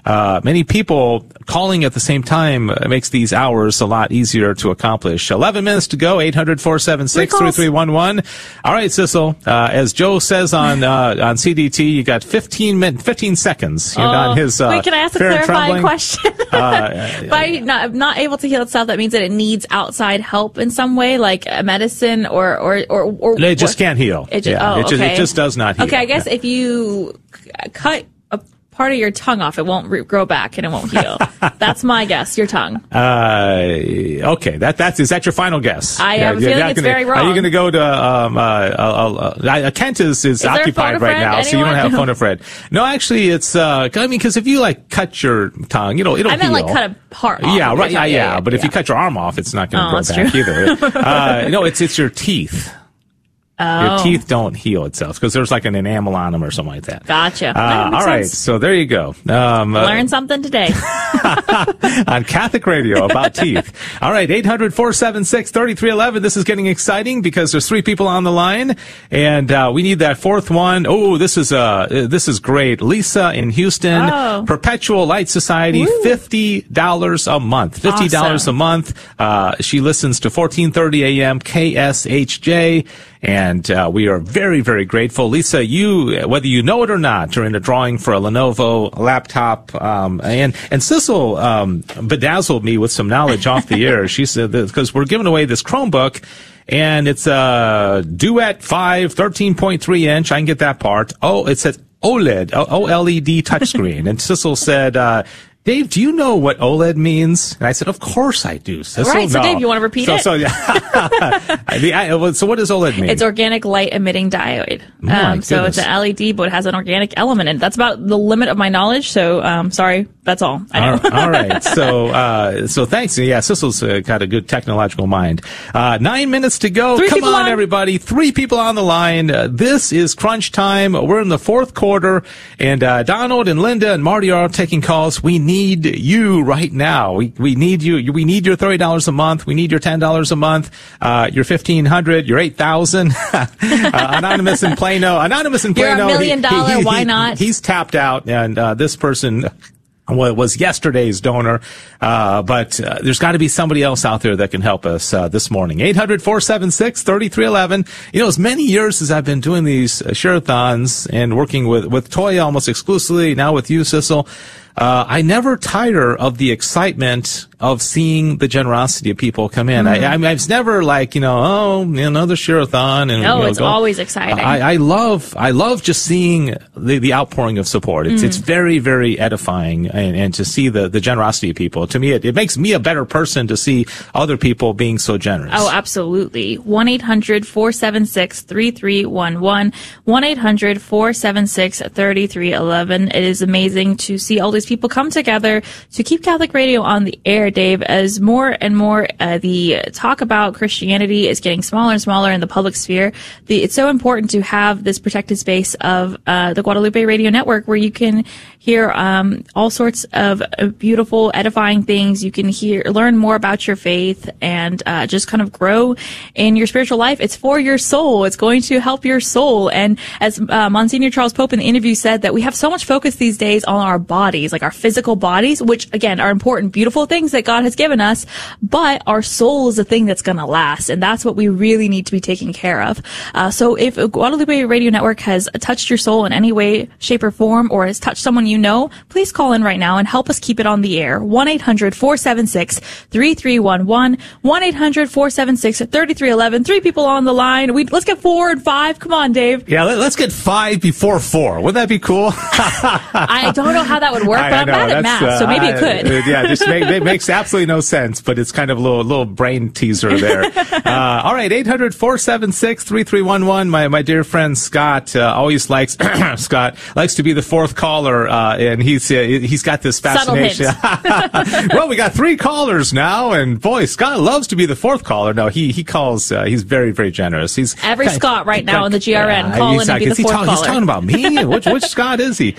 Uh, many people calling at the same time uh, makes these hours a lot easier to accomplish. 11 minutes to go. 800-476-3311. All right, Sissel. Uh, as Joe says on, uh, on CDT, you got 15 min- 15 seconds. You're Oh. on his, uh, Wait, can I ask a clarifying question? Uh, By not, not able to heal itself, that means that it needs outside help in some way, like uh, medicine or or or. or It just what- can't heal. It just, yeah, oh, it, just, okay. it just does not heal. Okay, I guess if you cut a part of your tongue off, it won't re- grow back and it won't heal. That's my guess. Your tongue. Uh, okay, that that's is that your final guess? I you're feeling it's gonna- very Are you going to go to um uh, uh, uh, uh Kent is is, a occupied right now, so you don't have a phone a friend. No, actually, it's uh I mean because if you like cut your tongue, you know it'll I meant heal. like cut a part. Yeah, right. Yeah, tongue. yeah. But if you cut your arm off, it's not going to Oh, grow back true. either. uh, no, it's it's your teeth. Oh. Your teeth don't heal itself because there's like an enamel on them or something like that. Gotcha. Uh, That all right, sense. so there you go. Um, uh, Learn something today. on Catholic Radio about teeth. All right, 800-476-3311. This is getting exciting because there's three people on the line and uh, we need that fourth one. Oh, this is uh this is great. Lisa in Houston, Oh. Perpetual Light Society, $50 a month. $50 Awesome. a month. Uh, she listens to 1430 AM KSHJ and uh, we are very, very grateful. Lisa, you, whether you know it or not, are in a drawing for a Lenovo laptop. Um, and, and Sissel um, bedazzled me with some knowledge off the air. She said, because we're giving away this Chromebook, and it's a Duet 5 13.3 inch. I can get that part. Oh, it says OLED, OLED touchscreen. and Sissel said, uh, Dave, do you know what OLED means? And I said, of course I do. Sissel, Right, so no. Dave, you wanna repeat so, it? So, yeah. the, I, well, so what does OLED mean? It's organic light emitting diode. my Um, so it's an LED, but it has an organic element in it. That's about the limit of my knowledge. So, um, sorry, that's all. All- all right. So, uh, so thanks. Yeah, Sissel's uh, got a good technological mind. Uh, nine minutes to go. Three Come on, on. everybody. Three people on the line. Uh, this is crunch time. We're in the fourth quarter, and uh, Donald and Linda and Marty are taking calls. We need you right now. We we need you. We need your thirty dollars a month. We need your ten dollars a month. Uh, your fifteen hundred. Your eight thousand. uh, anonymous in Plano. Anonymous in Plano. You're a million dollar, why not? He's tapped out, and uh, this person was yesterday's donor, uh, but uh, there's got to be somebody else out there that can help us uh, this morning. 800-476-3311. You know, as many years as I've been doing these uh, share-a-thons and working with, with Toya almost exclusively, now with you, Sissel, uh, I never tire of the excitement of seeing the generosity of people come in. Mhm. I, I mean, it's never like, you know, oh, another share-a-thon. And, No, you know, it's go- always exciting. I, I love, I love just seeing the, the outpouring of support. It's, Mhm. it's very, very edifying and, and to see the, the generosity of people. To me, it, it makes me a better person to see other people being so generous. Oh, absolutely. 1 800 476 3311. 1 800 476 3311. It is amazing to see all these people come together to keep Catholic Radio on the air, Dave, as more and more uh, the talk about Christianity is getting smaller and smaller in the public sphere. The, it's so important to have this protected space of uh, the Guadalupe Radio Network where you can hear um, all sorts of uh, beautiful, edifying things. You can hear, learn more about your faith, and uh, just kind of grow in your spiritual life. It's for your soul. It's going to help your soul. And as uh, Monsignor Charles Pope in the interview said, that we have so much focus these days on our bodies, like our physical bodies, which again are important, beautiful things that God has given us, but our soul is the thing that's going to last. And that's what we really need to be taking care of. Uh, so if Guadalupe Radio Network has touched your soul in any way, shape, or form, or has touched someone you know, please call in right now and help us keep it on the air. 1-800-476-3311, 1-800-476-3311. Three people on the line. We, let's get four and five. Come on, Dave. Yeah, let, us get five before four. Wouldn't that be cool? I don't know how that would work, but I'm bad at math, so maybe it could. Uh, yeah, just make, it makes absolutely no sense, but it's kind of a little, little brain teaser there. uh, all right, 800-476-3311. My, my dear friend Scott uh, always likes, Scott, likes to be the fourth caller, uh, and he's, uh, he's got this fascination. well, we got three callers now, and boy, Scott loves to be the fourth caller. No, he, he calls, uh, he's very, very generous. He's Every Scott right now in the GRN call in and be the fourth talk, caller. He's talking about me? which, which Scott is he?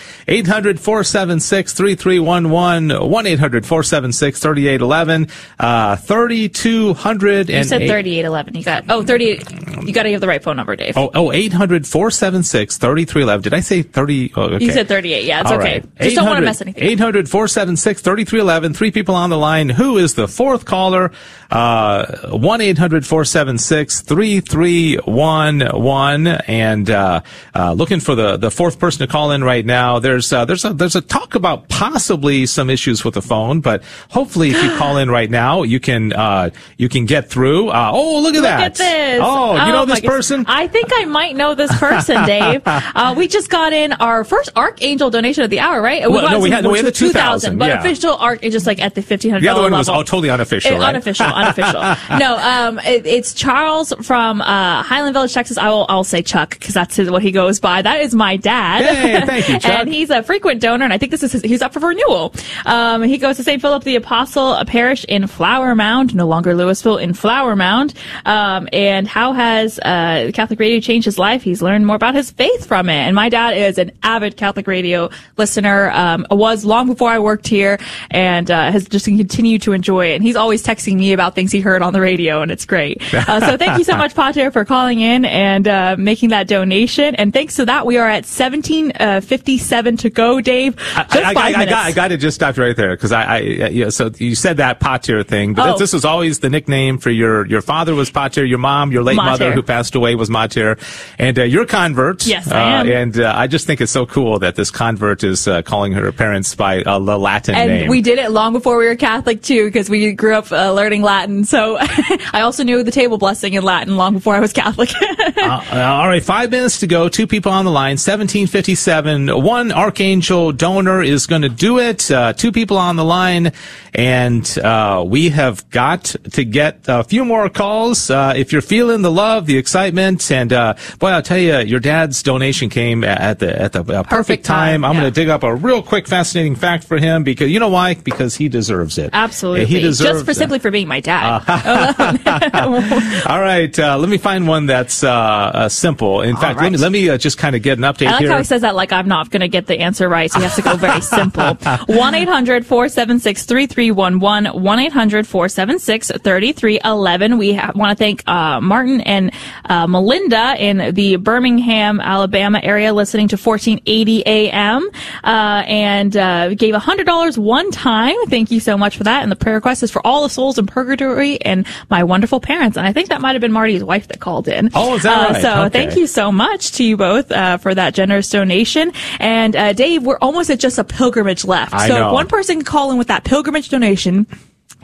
800-476-3311, 1-800-476-3811, uh, 3200 You said 3811. You got, oh, 38, you got to have the right phone number, Dave. Oh, oh 800-476-3311. Did I say 30? Oh, okay. You said 38. Yeah, it's All okay. right. Just don't want to mess anything. 800 476 3311. Three people on the line. Who is the fourth caller? Uh, 1 800 476 3311. And, uh, uh, looking for the, the fourth person to call in right now. There's, uh, there's a, there's a talk about possibly some issues with the phone, but hopefully if you call in right now, you can, uh, you can get through. Uh, oh, look at Look that. at this. Oh, you know my this person? I think I might know this person, Dave. uh, we just got in our first Archangel donation of the hour, right? Well, got no, we had- no, we had the 2000, 2000, but yeah. official Archangel just like at the 1,500 The other one was level. oh, totally unofficial, Uh, right? Unofficial, unofficial. no, um, it, it's Charles from uh, Highland Village, Texas. I will, I'll say Chuck because that's his, what he goes by. That is my dad. Hey, thank you, Chuck. and he's a frequent donor, and I think this is his, he's up for renewal. Um, he goes to St. Philip the Apostle Parish in Flower Mound, no longer Lewisville, in Flower Mound. Um, and how has uh, Catholic radio changed his life? He's learned more about his faith from it. And my dad is an avid Catholic radio listener. Um, was long before I worked here, and uh, has just continued to enjoy it. And he's always texting me about things he heard on the radio, and it's great. Uh, so thank you so much, Pater, for calling in and uh, making that donation. And thanks to that, we are at 1757 uh, to go, Dave. Just I, I, five I, I minutes. got, I got to just stop right there because I, I, yeah, so you said that Pater thing, but Oh. this, was always the nickname for your, your father was Pater, your mom, your late Mater. mother who passed away was Mater, and uh, you're convert. Yes, uh, I am. And uh, I just think it's so cool that this convert is uh, calling her parents by uh, the Latin and name. we did it long before we were Catholic too, because we grew up uh, learning Latin. So I also knew the table blessing in Latin long before I was Catholic. Uh, all right, five minutes to go. Two people on the line. Seventeen fifty-seven. One archangel donor is going to do it. Uh, two people on the line, and uh, we have got to get a few more calls. Uh, if you're feeling the love, the excitement, and uh, boy, I'll tell you, your dad's donation came at the at the uh, perfect, time. I'm going to dig up a real quick, fascinating fact for him because you know why? Because he deserves it. Absolutely, he deserves just for simply for being my dad. All right, uh, let me find one that's simple. In fact, let me let me uh, just kind of get an update I like here. how he says that like I'm not going to get the answer right, so he has to go very simple. 1-800-476-3311, 1-800-476-3311. We ha- want to thank uh, Martin and uh, Melinda in the Birmingham, Alabama area listening to 1480 AM uh, and uh, gave $100 one time. Thank you so much for that. And the prayer request is for all the souls in purgatory and my wonderful parents. And I think that might have been Marty's wife that called in. Oh, is that Uh, right? So Okay. thank you so much to you both uh, for that generous donation. And uh, Dave, we're almost at just a pilgrimage left. I so know. if one person can call in with that pilgrimage donation.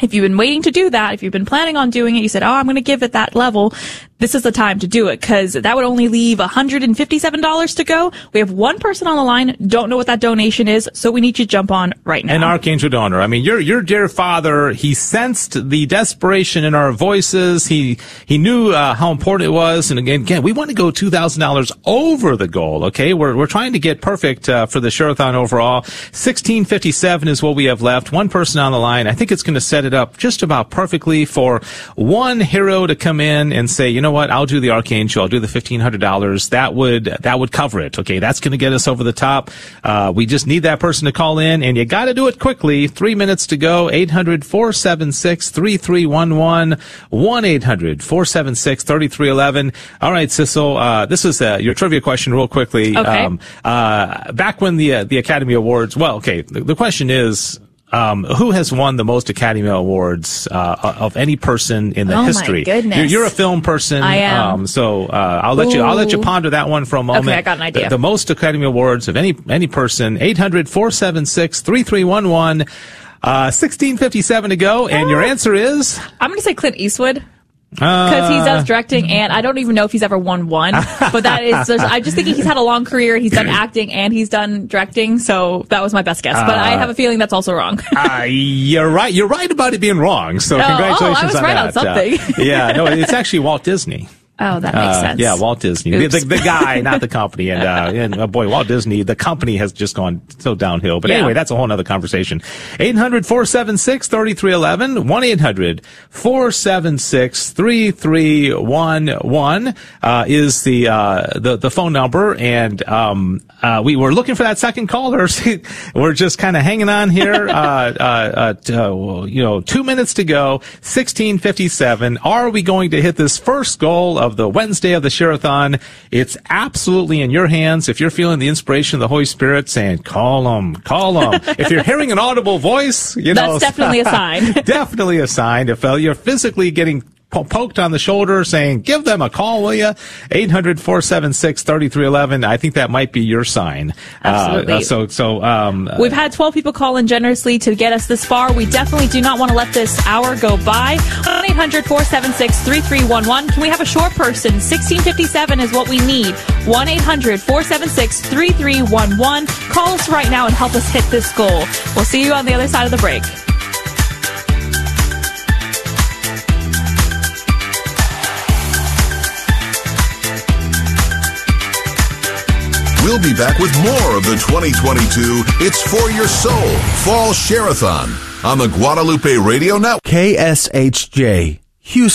If you've been waiting to do that, if you've been planning on doing it, you said, "Oh, I'm going to give it that level." This is the time to do it because that would only leave $157 to go. We have one person on the line, don't know what that donation is, so we need you to jump on right now. An archangel donor. I mean, your your dear father. He sensed the desperation in our voices. He he knew uh, how important it was. And again, again, we want to go two thousand dollars over the goal. Okay, we're we're trying to get perfect uh, for the Share-a-thon overall. Sixteen fifty seven is what we have left. One person on the line. I think it's going to set it up just about perfectly for one hero to come in and say, you know know what, I'll do the Archangel, I'll do the fifteen hundred dollars. That would that would cover it. Okay, that's going to get us over the top. Uh, we just need that person to call in, and you got to do it quickly. Three minutes to go. 800-476-3311. one 1-800-476-3311. All right, Sissel, uh, this is uh, your trivia question, real quickly. Okay. Um, uh, back when the uh, the Academy Awards. Well, okay, the, the question is. Um, who has won the most Academy Awards uh, of any person in the Oh, my history? goodness. You're, you're a film person. I am. Um, so uh, I'll let you. I'll let you ponder that one for a moment. Okay, I got an idea. The, the most Academy Awards of any any person. 800-476-3311. Uh, 1657 to go, and Oh. your answer is I'm going to say Clint Eastwood. Uh, Because he does directing, and I don't even know if he's ever won one. But that is, there's- I'm just thinking he's had a long career. He's done acting and he's done directing, so that was my best guess. But I Uh, have a feeling that's also wrong. Uh, you're right. You're right about it being wrong. So Oh, oh, I congratulations was on right on that. something. Uh, yeah, no, it's actually Walt Disney. Oh, that makes Uh, sense. Yeah, Walt Disney, the, the, the guy, not the company. And, uh, and uh, boy, Walt Disney, the company has just gone so downhill. But Yeah. anyway, that's a whole other conversation. 800-476-3311, 1-800-476-3311, uh, is the, uh, the, the phone number. And, um, uh, we were looking for that second caller. we're just kind of hanging on here. uh, uh, uh, uh, you know, two minutes to go, 1657. Are we going to hit this first goal of the Wednesday of the Share-a-thon? It's absolutely in your hands. If you're feeling the inspiration of the Holy Spirit saying, call them, call them. if you're hearing an audible voice, you know. That's definitely a sign. definitely a sign. If uh, you're physically getting po- poked on the shoulder saying, give them a call, will you? 800-476-3311. I think that might be your sign. Absolutely. Uh, so, so, um, uh, We've had 12 people call in generously to get us this far. We definitely do not want to let this hour go by. 1 800 476 3311. Can we have a short person? 1657 is what we need. 1 800 476 3311. Call us right now and help us hit this goal. We'll see you on the other side of the break. We'll be back with more of the 2022 It's For Your Soul Fall Share-a-thon on the Guadalupe Radio Network. KSHJ, Houston.